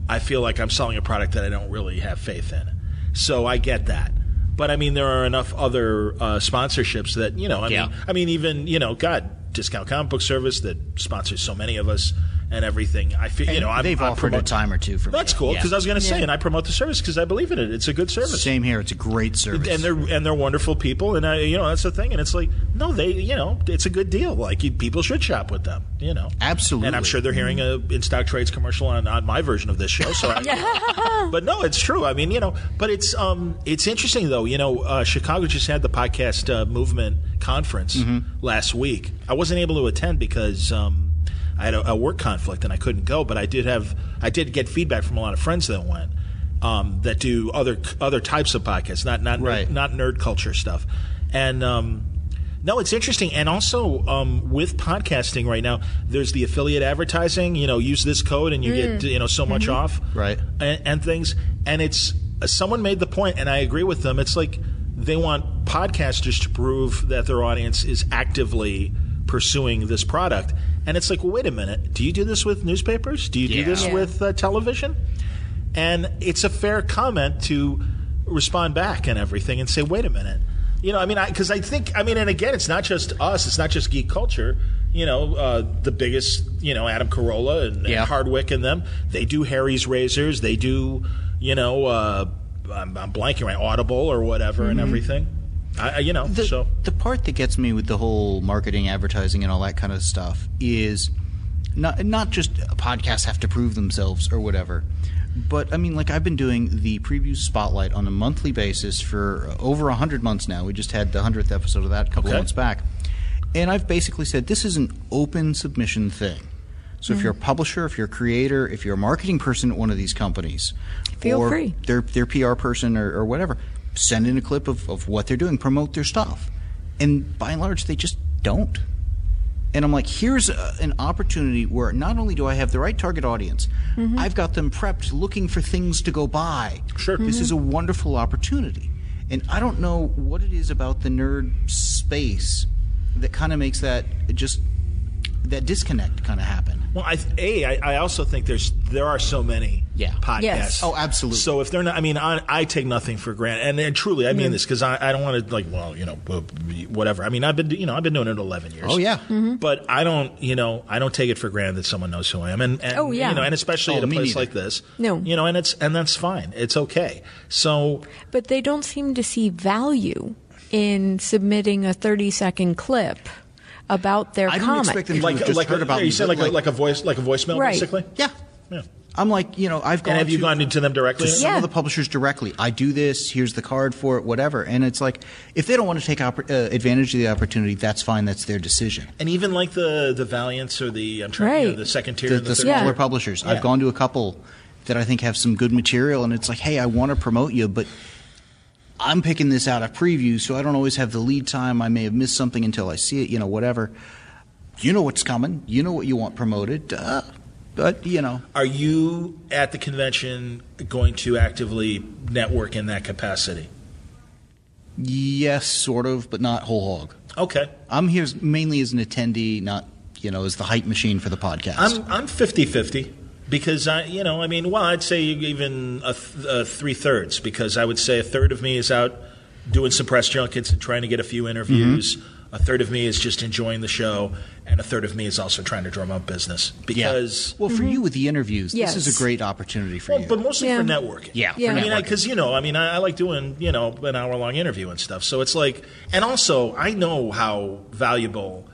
Speaker 3: I feel like I'm selling a product that I don't really have faith in. So I get that. But I mean, there are enough other uh, sponsorships that you know. I
Speaker 2: Yeah.
Speaker 3: mean, I mean, even you know, God, discount comic book service that sponsors so many of us, and everything. I feel you know I'm,
Speaker 2: they've
Speaker 3: I'm
Speaker 2: offered a time or two for me.
Speaker 3: That's cool
Speaker 2: Yeah.
Speaker 3: because I was going to say,
Speaker 4: Yeah.
Speaker 3: and I promote the service because I believe in it. It's a good service.
Speaker 2: Same here. It's a great service.
Speaker 3: And they're and they're wonderful people, and I, you know that's the thing. And it's like, no, they, you know, it's a good deal. Like you, people should shop with them, you know.
Speaker 2: Absolutely.
Speaker 3: And I'm sure they're hearing a InStockTrades commercial on, on my version of this show. So, I, *laughs* *laughs* but no, it's true. I mean, you know, but it's um, it's interesting though. You know, uh, Chicago just had the podcast uh, movement conference last week. I wasn't able to attend because. Um, I had a, a work conflict and I couldn't go, but I did have I did get feedback from a lot of friends that went um, that do other other types of podcasts, not not
Speaker 2: Right.
Speaker 3: not nerd culture stuff. And um, no, it's interesting. And also um, with podcasting right now, there's the affiliate advertising. You know, use this code and you get you know so much off,
Speaker 2: Right.
Speaker 3: And, and things. And it's someone made the point, and I agree with them. It's like they want podcasters to prove that their audience is actively pursuing this product. And it's like, well, wait a minute. Do you do this with newspapers? Do you do this
Speaker 4: Yeah.
Speaker 3: with uh, television? And it's a fair comment to respond back and everything and say, wait a minute. You know, I mean, because I, think, I mean, and again, it's not just us, it's not just geek culture. You know, uh, the biggest, you know, Adam Carolla and,
Speaker 2: Yeah.
Speaker 3: and Hardwick and them, they do Harry's Razors, they do, you know, uh, I'm, I'm blanking right, Audible or whatever and everything. I, I- you know,
Speaker 2: the,
Speaker 3: so.
Speaker 2: the part that gets me with the whole marketing, advertising, and all that kind of stuff is not not just podcasts have to prove themselves or whatever, but I mean, like I've been doing the preview spotlight on a monthly basis for over hundred months now. We just had the hundredth episode of that a couple
Speaker 3: Okay.
Speaker 2: of months back, and I've basically said this is an open submission thing. So if mm. you're a publisher, if you're a creator, if you're a marketing person at one of these companies,
Speaker 4: Feel
Speaker 2: or
Speaker 4: free.
Speaker 2: their their PR person or, or whatever, send in a clip of, of what they're doing, promote their stuff. And by and large, they just don't. And I'm like, here's a, an opportunity where not only do I have the right target audience, mm-hmm. I've got them prepped looking for things to go buy.
Speaker 3: Sure.
Speaker 2: This is a mm-hmm. wonderful opportunity. And I don't know what it is about the nerd space that kind of makes that just that disconnect kind of happen.
Speaker 3: Well, I, a, I, I also think there's there are so many
Speaker 2: Yeah.
Speaker 3: podcasts.
Speaker 4: Yes.
Speaker 2: Oh, absolutely.
Speaker 3: So if they're not, I mean, I, I take nothing for granted, and, and truly, I mean this because I, I don't want to like, well, you know, whatever. I mean, I've been, you know, I've been doing it 11 years.
Speaker 2: Oh, yeah. Mm-hmm.
Speaker 3: But I don't, you know, I don't take it for granted that someone knows who I am, and, and
Speaker 4: Oh, yeah.
Speaker 3: you know, and especially
Speaker 2: Oh,
Speaker 3: at a place
Speaker 2: neither.
Speaker 3: like this,
Speaker 4: No.
Speaker 3: you know, and it's and that's fine. It's okay. So
Speaker 4: But they don't seem to see value in submitting a 30 second clip about their
Speaker 2: I don't
Speaker 4: comic.
Speaker 2: expect them to
Speaker 3: like
Speaker 2: have just
Speaker 3: like
Speaker 2: heard about
Speaker 3: you
Speaker 2: me,
Speaker 3: said
Speaker 2: but
Speaker 3: like, a, like a voice like a voicemail
Speaker 4: Right.
Speaker 3: basically.
Speaker 2: Yeah.
Speaker 3: Yeah.
Speaker 2: I'm like, you know, I've gone
Speaker 3: And have you
Speaker 2: to-
Speaker 3: gone into them directly?
Speaker 2: to some
Speaker 4: Yeah.
Speaker 2: of the publishers directly. I do this. Here's the card for it. Whatever. And it's like, if they don't want to take oppor- uh, advantage of the opportunity, that's fine. That's their decision.
Speaker 3: And even like the the Valiants or the I'm trying you know,
Speaker 4: Right.
Speaker 3: the second tier,
Speaker 2: The,
Speaker 3: and the,
Speaker 2: the
Speaker 3: third
Speaker 2: smaller
Speaker 3: tier.
Speaker 2: publishers.
Speaker 3: Yeah.
Speaker 2: I've gone to a couple that I think have some good material, and it's like, hey, I want to promote you, but I'm picking this out of preview, so I don't always have the lead time. I may have missed something until I see it. You know, whatever. You know what's coming. You know what you want promoted. Uh, but you know,
Speaker 3: Are you at the convention going to actively network in that capacity?
Speaker 2: yes, sort of, but not whole hog.
Speaker 3: Okay.
Speaker 2: I'm here mainly as an attendee, not you know as the hype machine for the podcast.
Speaker 3: I'm I'm 50-50 because I you know I mean well I'd say even a, th- a three thirds because I would say a third of me is out doing some press junkets and trying to get a few interviews.
Speaker 2: Mm-hmm.
Speaker 3: A third of me is just enjoying the show, and a third of me is also trying to drum up business because.
Speaker 2: well, for you with the interviews,
Speaker 4: Yes.
Speaker 2: this is a great opportunity for
Speaker 3: Well,
Speaker 2: you.
Speaker 3: but mostly
Speaker 4: Yeah.
Speaker 3: for networking.
Speaker 2: Yeah, for
Speaker 4: Yeah.
Speaker 3: I mean, because you know, I mean, I, I like doing you know an hour long interview and stuff. So it's like, and also I know how valuable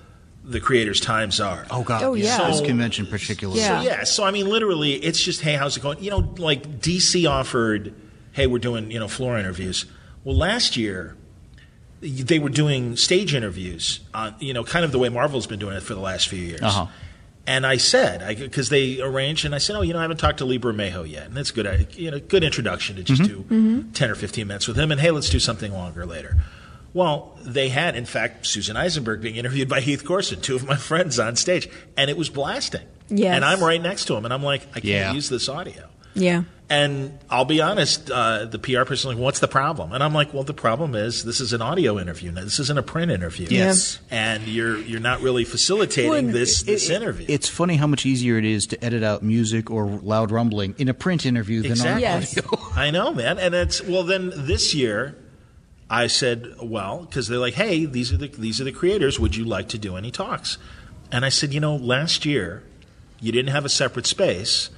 Speaker 3: the creators' times are.
Speaker 2: oh God,
Speaker 4: Oh, yeah.
Speaker 2: this convention particularly.
Speaker 4: Yeah.
Speaker 3: So yeah, so I mean, literally, it's just, hey, how's it going? You know, like DC offered, hey, we're doing you know floor interviews. Well, last year they were doing stage interviews on you know kind of the way Marvel's been doing it for the last few years.
Speaker 2: Uh-huh.
Speaker 3: And I said, because they arranged, and I said, oh, you know, I haven't talked to Lee Bermejo yet, and that's good. You know, good introduction to just do ten or fifteen minutes with him, and hey, let's do something longer later. Well, they had, in fact, Susan Eisenberg being interviewed by Heath Corson, two of my friends on stage, and it was blasting.
Speaker 4: Yes.
Speaker 3: And I'm right next to him, and I'm like, I can't
Speaker 2: Yeah.
Speaker 3: use this audio.
Speaker 4: yeah.
Speaker 3: And I'll be honest, uh, the PR person like, what's the problem? And I'm like, well, the problem is this is an audio interview. Now, This isn't a print interview.
Speaker 2: Yes.
Speaker 3: And you're you're not really facilitating
Speaker 4: Well,
Speaker 3: this this
Speaker 2: It-
Speaker 3: interview.
Speaker 2: It's funny how much easier it is to edit out music or loud rumbling in a print interview than
Speaker 3: Exactly.
Speaker 2: on
Speaker 4: Yes.
Speaker 2: audio.
Speaker 3: I know, man. And it's well. Then this year, I said, well, because they're like, hey, these are the these are the creators. Would you like to do any talks? And I said, you know, last year, you didn't have a separate space,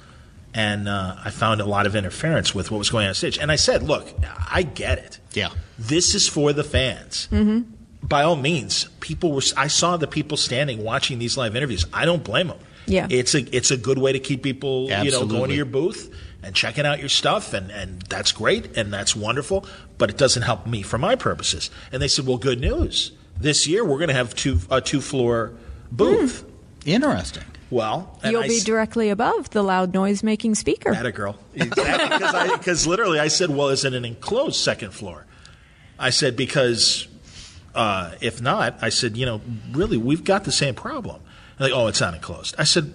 Speaker 3: and uh, I found a lot of interference with what was going on stage. And I said, "Look, I get it.
Speaker 2: Yeah.
Speaker 3: this is for the fans." Mm-hmm. By all means, people were. I saw the people standing watching these live interviews. I don't blame them.
Speaker 4: Yeah.
Speaker 3: it's a it's a good way to keep people, you know, going to your booth and checking out your stuff, and and that's great and that's wonderful. But it doesn't help me for my purposes. And they said, "Well, good news. This year we're going to have two a two floor booth."
Speaker 2: Interesting.
Speaker 3: Well, and
Speaker 4: You'll
Speaker 3: I
Speaker 4: be
Speaker 3: s-
Speaker 4: directly above the loud noise making speaker.
Speaker 3: Atta girl. Exactly. Because I- literally I said, well, is it an enclosed second floor? I said, because uh, if not, I said, you know, really, we've got the same problem. They're like, oh, it's not enclosed. I said,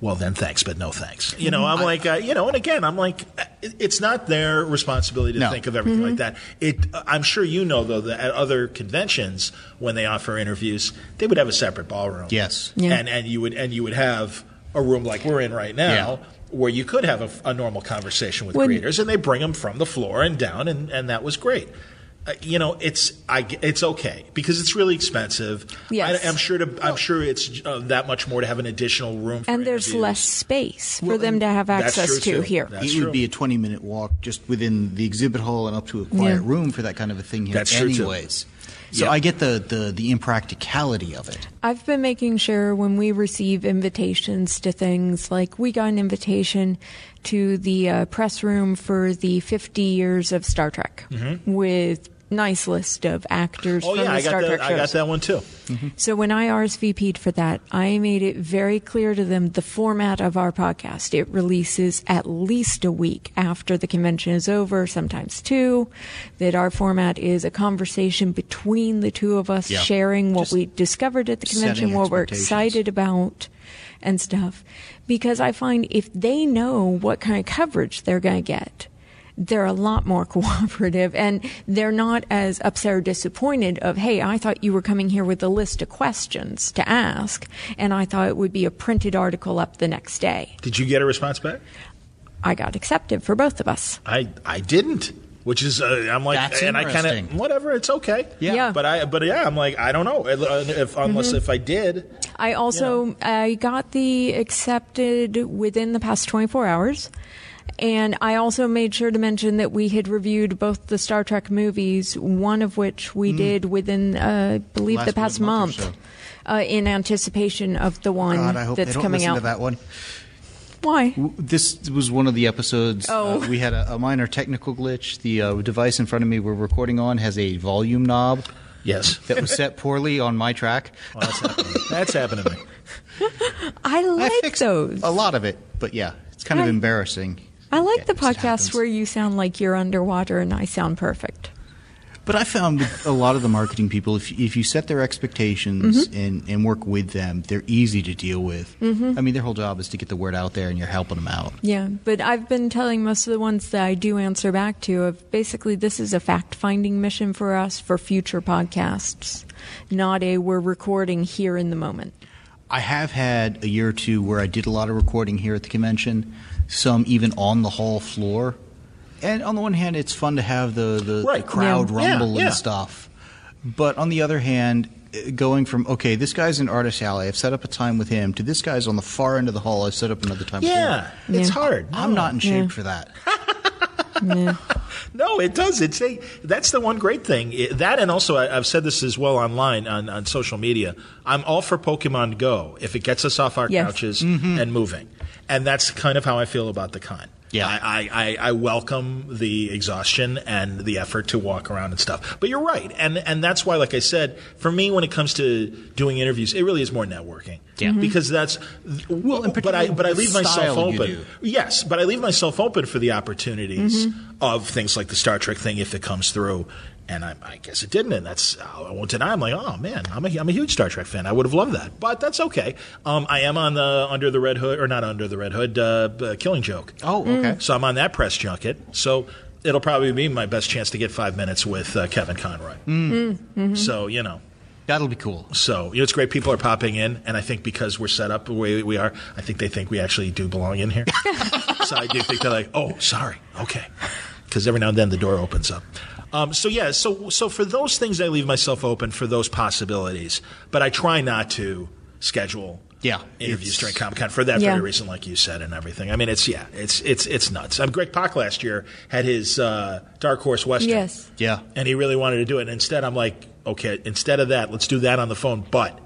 Speaker 3: well, then thanks, but no thanks. You know, I'm like, uh, you know, and again, I'm like, uh, it's not their responsibility to
Speaker 2: No.
Speaker 3: think of everything like that. It, I'm sure you know, though, that at other conventions, when they offer interviews, they would have a separate ballroom.
Speaker 2: Yes.
Speaker 4: Yeah.
Speaker 3: And, and you would, and you would have a room like we're in right now
Speaker 2: Yeah.
Speaker 3: where you could have a, a normal conversation with
Speaker 4: When-
Speaker 3: creators, and they bring them from the floor and down, and, and that was great. Uh, you know, it's I, g- it's okay because it's really expensive.
Speaker 4: Yes.
Speaker 3: I, am sure to I'm sure it's uh, that much more to have an additional room. For
Speaker 4: and there's
Speaker 3: interviews.
Speaker 4: less space for
Speaker 3: Well,
Speaker 4: them to have access to
Speaker 3: too.
Speaker 4: here.
Speaker 3: That's
Speaker 2: it
Speaker 3: true.
Speaker 2: would be a 20 minute walk just within the exhibit hall and up to a quiet
Speaker 4: Yeah.
Speaker 2: room for that kind of a thing here,
Speaker 3: That's true, too.
Speaker 2: anyways. So
Speaker 3: Yeah.
Speaker 2: I get the, the, the impracticality of it.
Speaker 4: I've been making sure when we receive invitations to things, like we got an invitation to the uh, press room for the 50 years of Star Trek with nice list of actors
Speaker 3: Mm-hmm. Oh
Speaker 4: from
Speaker 3: yeah,
Speaker 4: the
Speaker 3: I
Speaker 4: Star
Speaker 3: got
Speaker 4: Trek
Speaker 3: that. I got that one too.
Speaker 4: So when I RSVP'd for that, I made it very clear to them the format of our podcast. It releases at least a week after the convention is over, sometimes two. That our format is a conversation between the two of us,
Speaker 2: Yeah.
Speaker 4: sharing what
Speaker 2: Just
Speaker 4: we discovered at the convention,
Speaker 2: setting
Speaker 4: what we're excited about, and stuff. Because I find if they know what kind of coverage they're going to get, they're a lot more *laughs* cooperative and they're not as upset or disappointed of hey i thought you were coming here with a list of questions to ask and i thought it would be a printed article up the next day
Speaker 3: Did you get a response back?
Speaker 4: i got accepted for both of us
Speaker 3: I I didn't. Which is, uh, I'm like,
Speaker 2: That's
Speaker 3: and I kind
Speaker 2: interesting.
Speaker 3: of whatever. It's okay.
Speaker 2: Yeah.
Speaker 4: Yeah.
Speaker 3: But I, but yeah, I'm like, I don't know. If unless if I did,
Speaker 4: i also i got the accepted within the past 24 hours and I also made sure to mention that we had reviewed both the Star Trek movies, one of which we did within, uh, I believe,
Speaker 2: Last
Speaker 4: the past
Speaker 2: month or
Speaker 4: month, uh, in anticipation of the one
Speaker 2: God, I hope
Speaker 4: that's
Speaker 2: they don't
Speaker 4: coming out.
Speaker 2: to that one.
Speaker 4: Why?
Speaker 2: This was one of the episodes.
Speaker 4: Oh.
Speaker 2: uh, we had a, a minor technical glitch. The uh, device in front of me we're recording on has a volume knob
Speaker 3: yes,
Speaker 2: that was set poorly on my track. *laughs*
Speaker 3: Well, that's happening. That's happened to me. *laughs*
Speaker 4: I
Speaker 2: I
Speaker 4: like
Speaker 2: fixed
Speaker 4: those.
Speaker 2: a lot of it, but yeah, it's kind of embarrassing.
Speaker 4: I like the podcasts where you sound like you're underwater and I sound perfect.
Speaker 2: But I found with a lot of the marketing people, if if you set their expectations
Speaker 4: Mm-hmm.
Speaker 2: and, and work with them, they're easy to deal with. I mean, their whole job is to get the word out there, and you're helping them out.
Speaker 4: Yeah, but I've been telling most of the ones that I do answer back to of basically this is a fact finding mission for us for future podcasts, not a we're recording here in the moment.
Speaker 2: I have had a year or two where I did a lot of recording here at the convention, some even on the hall floor. And on the one hand, it's fun to have the, the,
Speaker 3: Right.
Speaker 2: the crowd
Speaker 3: Yeah.
Speaker 2: rumble
Speaker 3: Yeah, yeah.
Speaker 2: and stuff. But on the other hand, uh, going from, okay, this guy's in Artist Alley, I've set up a time with him, to this guy's on the far end of the hall, I've set up another time
Speaker 3: Yeah,
Speaker 2: with him.
Speaker 3: it's
Speaker 4: Yeah.
Speaker 3: hard.
Speaker 2: I'm not in shape
Speaker 4: Yeah.
Speaker 2: for that. *laughs*
Speaker 4: Yeah. *laughs*
Speaker 3: No, it does. It's a, that's the one great thing. It- that and also I, I've said this as well online on, on social media. I'm all for Pokemon Go if it gets us off our
Speaker 4: Yes.
Speaker 3: couches mm-hmm. and moving, and that's kind of how I feel about the con.
Speaker 2: Yeah.
Speaker 3: I, I, I, I welcome the exhaustion and the effort to walk around and stuff. But you're right, and and that's why, like I said, for me, when it comes to doing interviews, it really is more networking.
Speaker 2: Yeah. Mhm.
Speaker 3: because that's
Speaker 2: Well, and
Speaker 3: but I but I leave myself open. Yes, but I leave myself open for the opportunities of things like the Star Trek thing if it comes through. And I, I guess it didn't, and that's I won't deny. I'm like, oh man, I'm a, I'm a huge Star Trek fan. I would have loved that, but that's okay. Um, I am on the Under the Red Hood, or not Under the Red Hood, uh, uh, Killing Joke.
Speaker 2: Oh, okay.
Speaker 3: So I'm on that press junket. So it'll probably be my best chance to get five minutes with uh, Kevin Conroy. So you know,
Speaker 2: That'll be cool.
Speaker 3: so you know, it's great. People are popping in, and I think because we're set up the way we are, I think they think we actually do belong in here. *laughs* so I do think they're like, "Oh, sorry, okay," because every now and then the door opens up. Um, so yeah, so so for those things, I leave myself open for those possibilities, but I try not to schedule
Speaker 2: Yeah,
Speaker 3: interviews
Speaker 2: it's-
Speaker 3: during Comic Con for that
Speaker 4: Yeah.
Speaker 3: very reason, like you said, and everything. I mean, it's yeah, it's it's it's nuts. Um, Greg Pak last year had his uh, Dark Horse Western.
Speaker 4: Yes.
Speaker 2: Yeah.
Speaker 3: and he really wanted to do it. And instead, I'm like, okay, instead of that, let's do that on the phone. But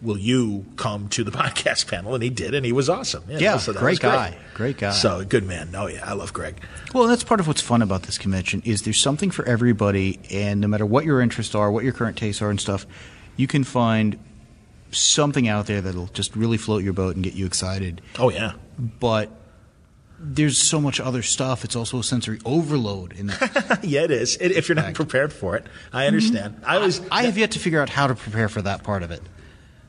Speaker 3: will you come to the *laughs* podcast panel? And he did, and he was awesome.
Speaker 2: Yeah,
Speaker 3: so
Speaker 2: great guy. Great guy.
Speaker 3: So good man. Oh yeah, I love Greg.
Speaker 2: Well, that's part of what's fun about this convention is there's something for everybody, and no matter what your interests are, what your current tastes are, and stuff, you can find something out there that'll just really float your boat and get you excited.
Speaker 3: Oh yeah.
Speaker 2: But there's so much other stuff. It's also a sensory overload in that. *laughs*
Speaker 3: yeah, it is. It, if you're not prepared for it, I understand. Mm-hmm. I was.
Speaker 2: I have yet to figure out how to prepare for that part of it.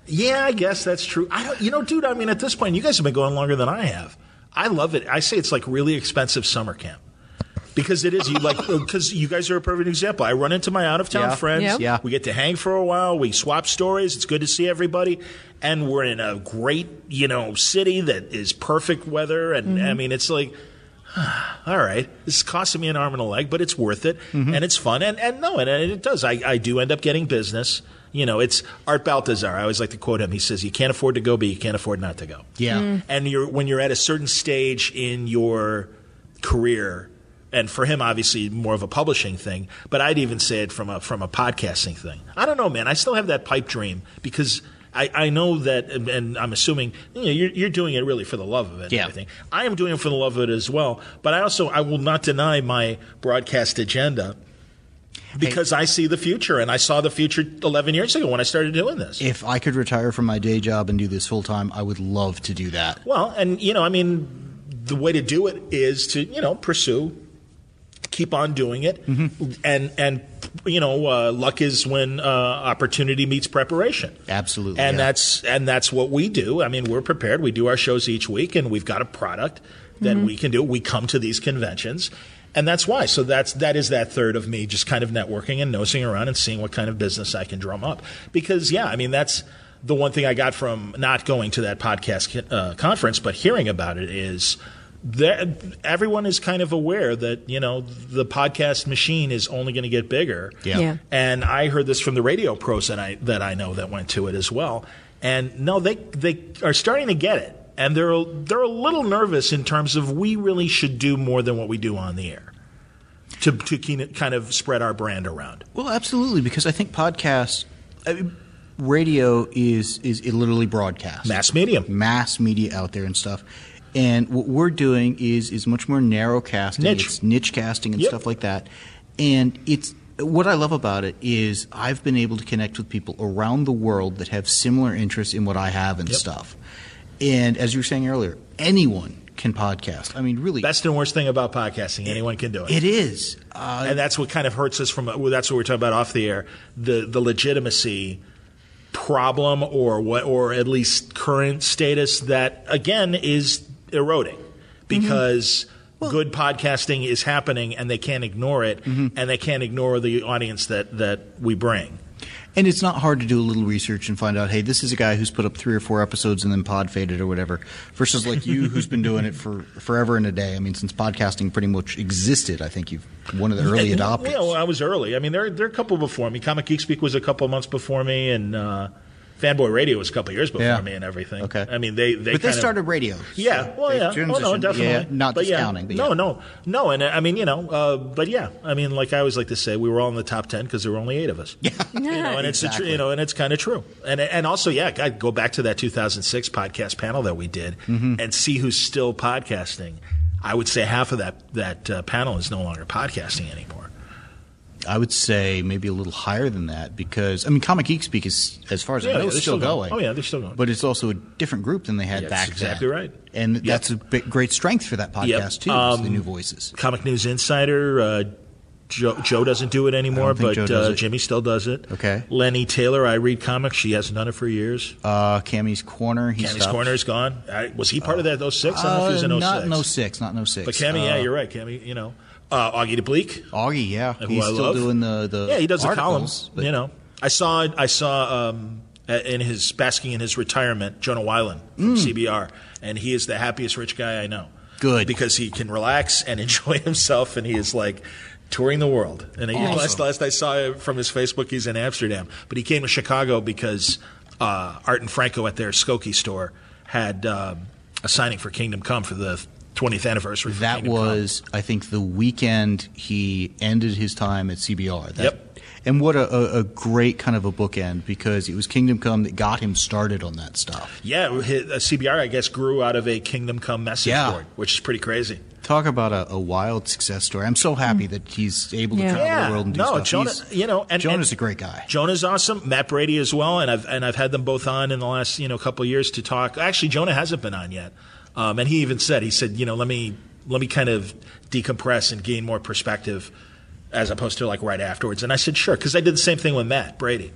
Speaker 3: Yeah, I guess that's true. I don't, you know, dude. I mean, at this point, you guys have been going longer than I have. I love it. I say it's like really expensive summer camp because it is. You like *laughs* because you guys are a perfect example. I run into my out of town
Speaker 2: Yeah.
Speaker 3: friends.
Speaker 4: Yep.
Speaker 2: Yeah.
Speaker 3: we get to hang for a while. We swap stories. It's good to see everybody, and we're in a great you know city that is perfect weather. And mm-hmm. I mean, it's like. *sighs* All right, this is costing me an arm and a leg, but it's worth it, mm-hmm. and it's fun, and and no, and, and it does. I, I do end up getting business. You know, it's Art Baltazar. I always like to quote him. He says, "You can't afford to go, but you can't afford not to go."
Speaker 2: Yeah. Mm-hmm.
Speaker 3: And you're when you're at a certain stage in your career, and for him, obviously, more of a publishing thing. But I'd even say it from a from a podcasting thing. I don't know, man. I still have that pipe dream because. I, I know that, and- and I'm assuming you know, you're, you're doing it really for the love of it.
Speaker 2: Yeah.
Speaker 3: everything. I am doing it for the love of it as well. But I also I will not deny my broadcast agenda because I see the future, and I saw the future 11 years ago when I started doing this.
Speaker 2: If I could retire from my day job and do this full time, I would love to do that.
Speaker 3: Well, and you know, I mean, the way to do it is to you know pursue, keep on doing it,
Speaker 2: Mm-hmm.
Speaker 3: and and you know, uh, luck is when uh, opportunity meets preparation.
Speaker 2: Absolutely,
Speaker 3: and
Speaker 2: yeah.
Speaker 3: that's and that's what we do. I mean, we're prepared. We do our shows each week, and we've got a product that we can do. We come to these conventions. And that's why. So that's that is that third of me just kind of networking and nosing around and seeing what kind of business I can drum up. Because yeah, I mean that's the one thing I got from not going to that podcast uh, conference, but hearing about it is that everyone is kind of aware that you know the podcast machine is only going to get bigger.
Speaker 2: Yeah.
Speaker 4: Yeah.
Speaker 3: And I heard this from the radio pros that I that I know that went to it as well. And no, they they are starting to get it, and they're they're a little nervous in terms of we really should do more than what we do on the air to to kind of spread our brand around.
Speaker 2: Well, absolutely, because I think podcasts, I mean, radio is is it literally broadcast,
Speaker 3: Mass medium.
Speaker 2: mass media out there and stuff. And what we're doing is is much more narrow casting,
Speaker 3: Niche.
Speaker 2: it's niche casting and
Speaker 3: Yep.
Speaker 2: stuff like that. And it's what I love about it is I've been able to connect with people around the world that have similar interests in what I have and
Speaker 3: Yep.
Speaker 2: stuff. And as you were saying earlier, anyone can podcast. I mean, really,
Speaker 3: Best and worst thing about podcasting, anyone can do it.
Speaker 2: it is. Uh,
Speaker 3: and that's what kind of hurts us from. Well, that's what we're talking about off the air. The the legitimacy problem, or what, or at least current status that again is eroding because. Good podcasting is happening, and they can't ignore it, and they can't ignore the audience that, that we bring.
Speaker 2: And it's not hard to do a little research and find out, hey, this is a guy who's put up three or four episodes and then pod faded or whatever, versus like you who's been doing it for forever and a day. I mean, since podcasting pretty much existed, I think you've one of the early adopters.
Speaker 3: Well, I was early. I mean, there there are a couple before me. Comic Geek Speak was a couple months before me, and uh, Fanboy Radio was a couple of years before
Speaker 2: Yeah.
Speaker 3: me, and everything.
Speaker 2: Okay.
Speaker 3: I mean, they they
Speaker 2: but they
Speaker 3: kind of-
Speaker 2: started radio.
Speaker 3: Yeah,
Speaker 2: so
Speaker 3: well, yeah, oh no, definitely.
Speaker 2: Yeah, not
Speaker 3: but
Speaker 2: discounting,
Speaker 3: yeah.
Speaker 2: but
Speaker 3: no,
Speaker 2: yeah.
Speaker 3: no, no, and uh, I mean, you know, uh, but yeah, I mean, like I always like to say, we were all in the top ten because there were only eight of us. *laughs* Yeah, you know, and it's the tr-
Speaker 2: Exactly.
Speaker 3: you know, and it's kind of true, and and also, yeah, I go back to that 2006 podcast panel that we did
Speaker 2: Mm-hmm.
Speaker 3: and see who's still podcasting. I would say half of that that uh, panel is no longer podcasting anymore.
Speaker 2: I would say maybe a little higher than that because I mean, Comic Geek Speak is, as far as
Speaker 3: Yeah,
Speaker 2: I know,
Speaker 3: they're
Speaker 2: still,
Speaker 3: still going.
Speaker 2: going.
Speaker 3: Oh, yeah, they're still going.
Speaker 2: But it's also a different group than they had
Speaker 3: Yeah,
Speaker 2: back
Speaker 3: exactly
Speaker 2: then.
Speaker 3: right.
Speaker 2: And
Speaker 3: Yep.
Speaker 2: that's a big, great strength for that podcast too. is the
Speaker 3: Um,
Speaker 2: new voices.
Speaker 3: Comic News Insider. Uh, Joe, Joe doesn't do it anymore,
Speaker 2: I don't think
Speaker 3: but uh,
Speaker 2: it.
Speaker 3: Jimmy still does it.
Speaker 2: Okay.
Speaker 3: Lenny Taylor, I read comics. She hasn't done it for years.
Speaker 2: Uh, Cammy's Corner. He
Speaker 3: Cammy's
Speaker 2: stopped.
Speaker 3: Corner is gone. I, was he part of that 06? I don't know if he was in
Speaker 2: Uh,
Speaker 3: 06.
Speaker 2: Not in 06, not in 06.
Speaker 3: But Cammy, yeah,
Speaker 2: Uh,
Speaker 3: you're right. Cammy, you know. Uh, Augie De Blieck.
Speaker 2: Augie, yeah. He's
Speaker 3: I
Speaker 2: still
Speaker 3: love.
Speaker 2: doing the, the
Speaker 3: Yeah, he does the columns.
Speaker 2: but-
Speaker 3: You know, I saw I saw um, in his basking in his retirement, Jonah Weiland from CBR, and he is the happiest rich guy I know.
Speaker 2: Mm. Good.
Speaker 3: because he can relax and *laughs* enjoy himself, and he is like touring the world. And he, last last I saw from his Facebook, he's in Amsterdam, but he came to Chicago because uh, Art and Franco at their Skokie store had um, a signing for Kingdom Come for the 20th anniversary. For
Speaker 2: That
Speaker 3: Kingdom Come.
Speaker 2: was, I think, the weekend he ended his time at CBR. That,
Speaker 3: Yep.
Speaker 2: And what a, a, a great kind of a bookend because it was Kingdom Come that got him started on that stuff.
Speaker 3: Yeah, his, uh, CBR I guess grew out of a Kingdom Come message
Speaker 2: Yeah.
Speaker 3: board, which is pretty crazy.
Speaker 2: Talk about a, a wild success story. I'm so happy that he's able to
Speaker 4: Yeah.
Speaker 2: travel
Speaker 3: Yeah,
Speaker 2: the world and do
Speaker 3: no,
Speaker 2: stuff.
Speaker 3: Jonah,
Speaker 2: He's-
Speaker 3: you know, and
Speaker 2: Jonah's
Speaker 3: and
Speaker 2: a great guy.
Speaker 3: Jonah's awesome. Matt Brady as well, and I've and I've had them both on in the last you know couple of years to talk. Actually, Jonah hasn't been on yet, um, and he even said he said you know let me let me kind of decompress and gain more perspective as opposed to like right afterwards. And I said sure because I did the same thing with Matt Brady.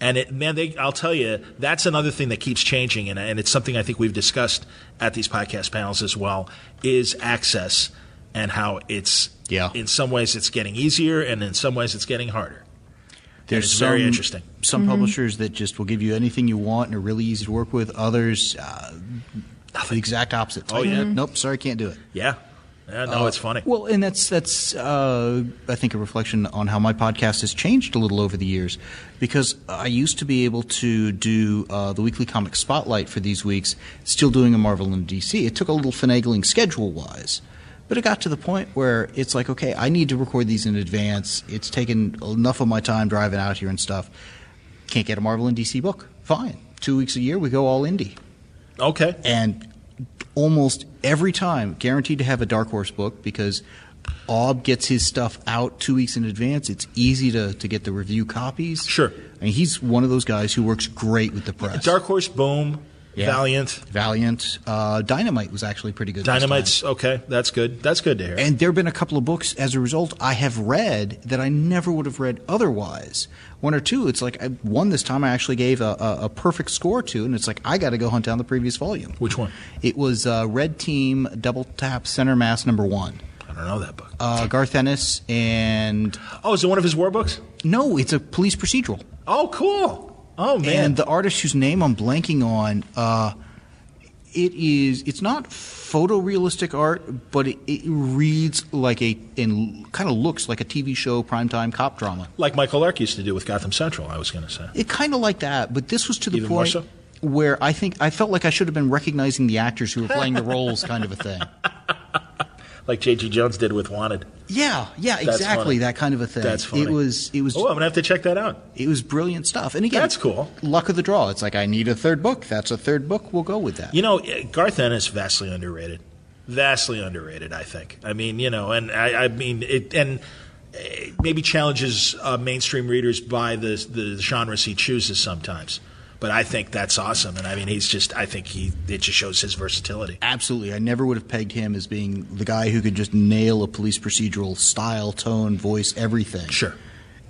Speaker 3: And it, man, they, I'll tell you, that's another thing that keeps changing, and, and it's something I think we've discussed at these podcast panels as well, is access and how it's,
Speaker 2: Yeah.
Speaker 3: in some ways it's getting easier, and in some ways it's getting harder.
Speaker 2: There's
Speaker 3: it's
Speaker 2: some,
Speaker 3: very interesting.
Speaker 2: Some publishers that just will give you anything you want and are really easy to work with. Others, uh, the exact opposite. It's
Speaker 3: Oh,
Speaker 2: like,
Speaker 3: yeah.
Speaker 2: Nope, sorry, can't do it.
Speaker 3: Yeah. Yeah, no, it's funny.
Speaker 2: Well, and that's that's uh, I think a reflection on how my podcast has changed a little over the years, because I used to be able to do uh, the weekly comic spotlight for these weeks, still doing a Marvel and DC. It took a little finagling schedule wise, but it got to the point where it's like, okay, I need to record these in advance. It's taken enough of my time driving out here and stuff. Can't get a Marvel and DC book. Fine, two weeks a year we go all indie
Speaker 3: okay.
Speaker 2: and almost every time guaranteed to have a dark horse book because Aub gets his stuff out two weeks in advance. It's easy to, to get the review copies.
Speaker 3: Sure.
Speaker 2: I mean, he's one of those guys who works great with the press.
Speaker 3: Dark Horse, Boom,
Speaker 2: Yeah.
Speaker 3: Valiant,
Speaker 2: Valiant, uh, Dynamite was actually pretty good.
Speaker 3: Dynamite's okay. That's good. That's good to hear.
Speaker 2: And there have been a couple of books as a result I have read that I never would have read otherwise. One or two, it's like I, one this time I actually gave a, a, a perfect score to, and it's like I got to go hunt down the previous volume.
Speaker 3: Which one?
Speaker 2: It was uh, Red Team Double Tap Center Mass number one.
Speaker 3: I don't know that book.
Speaker 2: Uh, Garth Ennis and
Speaker 3: oh, is it one of his war books?
Speaker 2: no, it's a police procedural.
Speaker 3: Oh, cool. Oh man.
Speaker 2: And the artist whose name I'm blanking on, uh, it is it's not photorealistic art, but it, it reads like a and kind of looks like a TV show primetime cop drama.
Speaker 3: like Michael Lark used to do with Gotham Central, I was going to say.
Speaker 2: It kind of like that, but this was to the
Speaker 3: Even
Speaker 2: point
Speaker 3: so?
Speaker 2: where I think I felt like I should have been recognizing the actors who were playing the roles, kind of a thing. *laughs*
Speaker 3: Like J.G. Jones did with Wanted.
Speaker 2: Yeah, yeah,
Speaker 3: That's
Speaker 2: exactly
Speaker 3: funny.
Speaker 2: that kind of a thing.
Speaker 3: That's funny.
Speaker 2: It was it was
Speaker 3: Oh, I'm going to have to check that out.
Speaker 2: it was brilliant stuff. And again,
Speaker 3: That's cool.
Speaker 2: Luck of the draw. It's like I need a third book. That's a third book. We'll go with that.
Speaker 3: You know, Garth Ennis vastly underrated. Vastly underrated, I think. I mean, you know, and I, I mean, it, and uh, maybe challenges uh, mainstream readers by the the genres he chooses sometimes. But I think that's awesome, and I mean, he's just. I think he it just shows his versatility.
Speaker 2: Absolutely. I never would have pegged him as being the guy who could just nail a police procedural style, tone, voice, everything.
Speaker 3: Sure.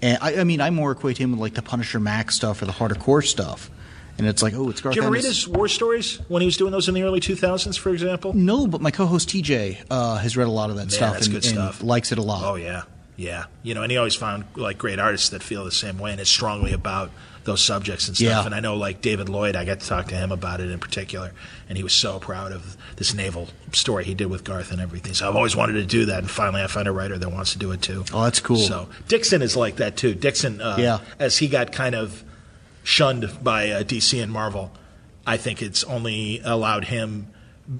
Speaker 2: And I, I mean, I more equate him with like the Punisher Max stuff or the Harder Core stuff. And it's like, oh, it's Garth
Speaker 3: Did you ever read his war stories when he was doing those in the early 2000s, for example?
Speaker 2: No, but my co-host TJ uh, has read a lot of that
Speaker 3: Man,
Speaker 2: stuff
Speaker 3: that's
Speaker 2: and,
Speaker 3: good
Speaker 2: and
Speaker 3: stuff.
Speaker 2: likes it a lot.
Speaker 3: Oh yeah, yeah. You know, and he always found like great artists that feel the same way and is strongly about those subjects and stuff.
Speaker 2: Yeah.
Speaker 3: And I know like David Lloyd, I got to talk to him about it in particular, and he was so proud of this naval story he did with Garth and everything. So I've always wanted to do that, and finally I found a writer that wants to do it too.
Speaker 2: Oh, that's cool.
Speaker 3: So Dixon is like that too. Dixon, uh,
Speaker 2: Yeah.
Speaker 3: as he got kind of shunned by uh, DC and Marvel, I think it's only allowed him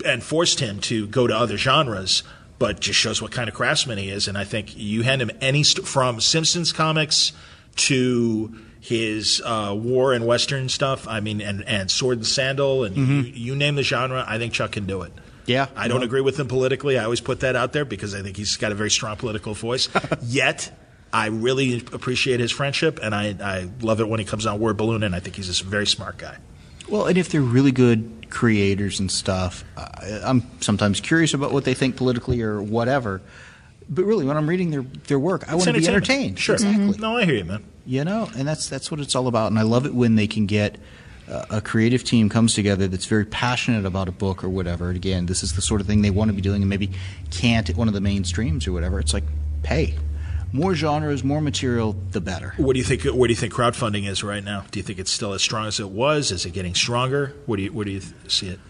Speaker 3: and forced him to go to other genres, but just shows what kind of craftsman he is. And I think you hand him any st- from Simpsons comics to his uh, war and western stuff. I mean, and, and sword and sandal, and you, you name the genre. I think Chuck can do it.
Speaker 2: Yeah.
Speaker 3: I don't
Speaker 2: No.
Speaker 3: agree with him politically. I always put that out there because I think he's got a very strong political voice. *laughs* Yet, I really appreciate his friendship, and I, I love it when he comes on Word Balloon, and I think he's a very smart guy.
Speaker 2: Well, and if they're really good creators and stuff, I, I'm sometimes curious about what they think politically or whatever. But really, when I'm reading their their work, I
Speaker 3: It's
Speaker 2: want to be entertained.
Speaker 3: Sure.
Speaker 2: Exactly.
Speaker 3: No, I hear you, man.
Speaker 2: You know, and that's that's what it's all about. And I love it when they can get uh, a creative team comes together that's very passionate about a book or whatever. And again, this is the sort of thing they want to be doing, and maybe can't at one of the mainstreams or whatever. It's like, hey, more genres, more material, the better.
Speaker 3: What do you think? Where do you think crowdfunding is right now? Do you think it's still as strong as it was? Is it getting stronger? What do you Where do you see it?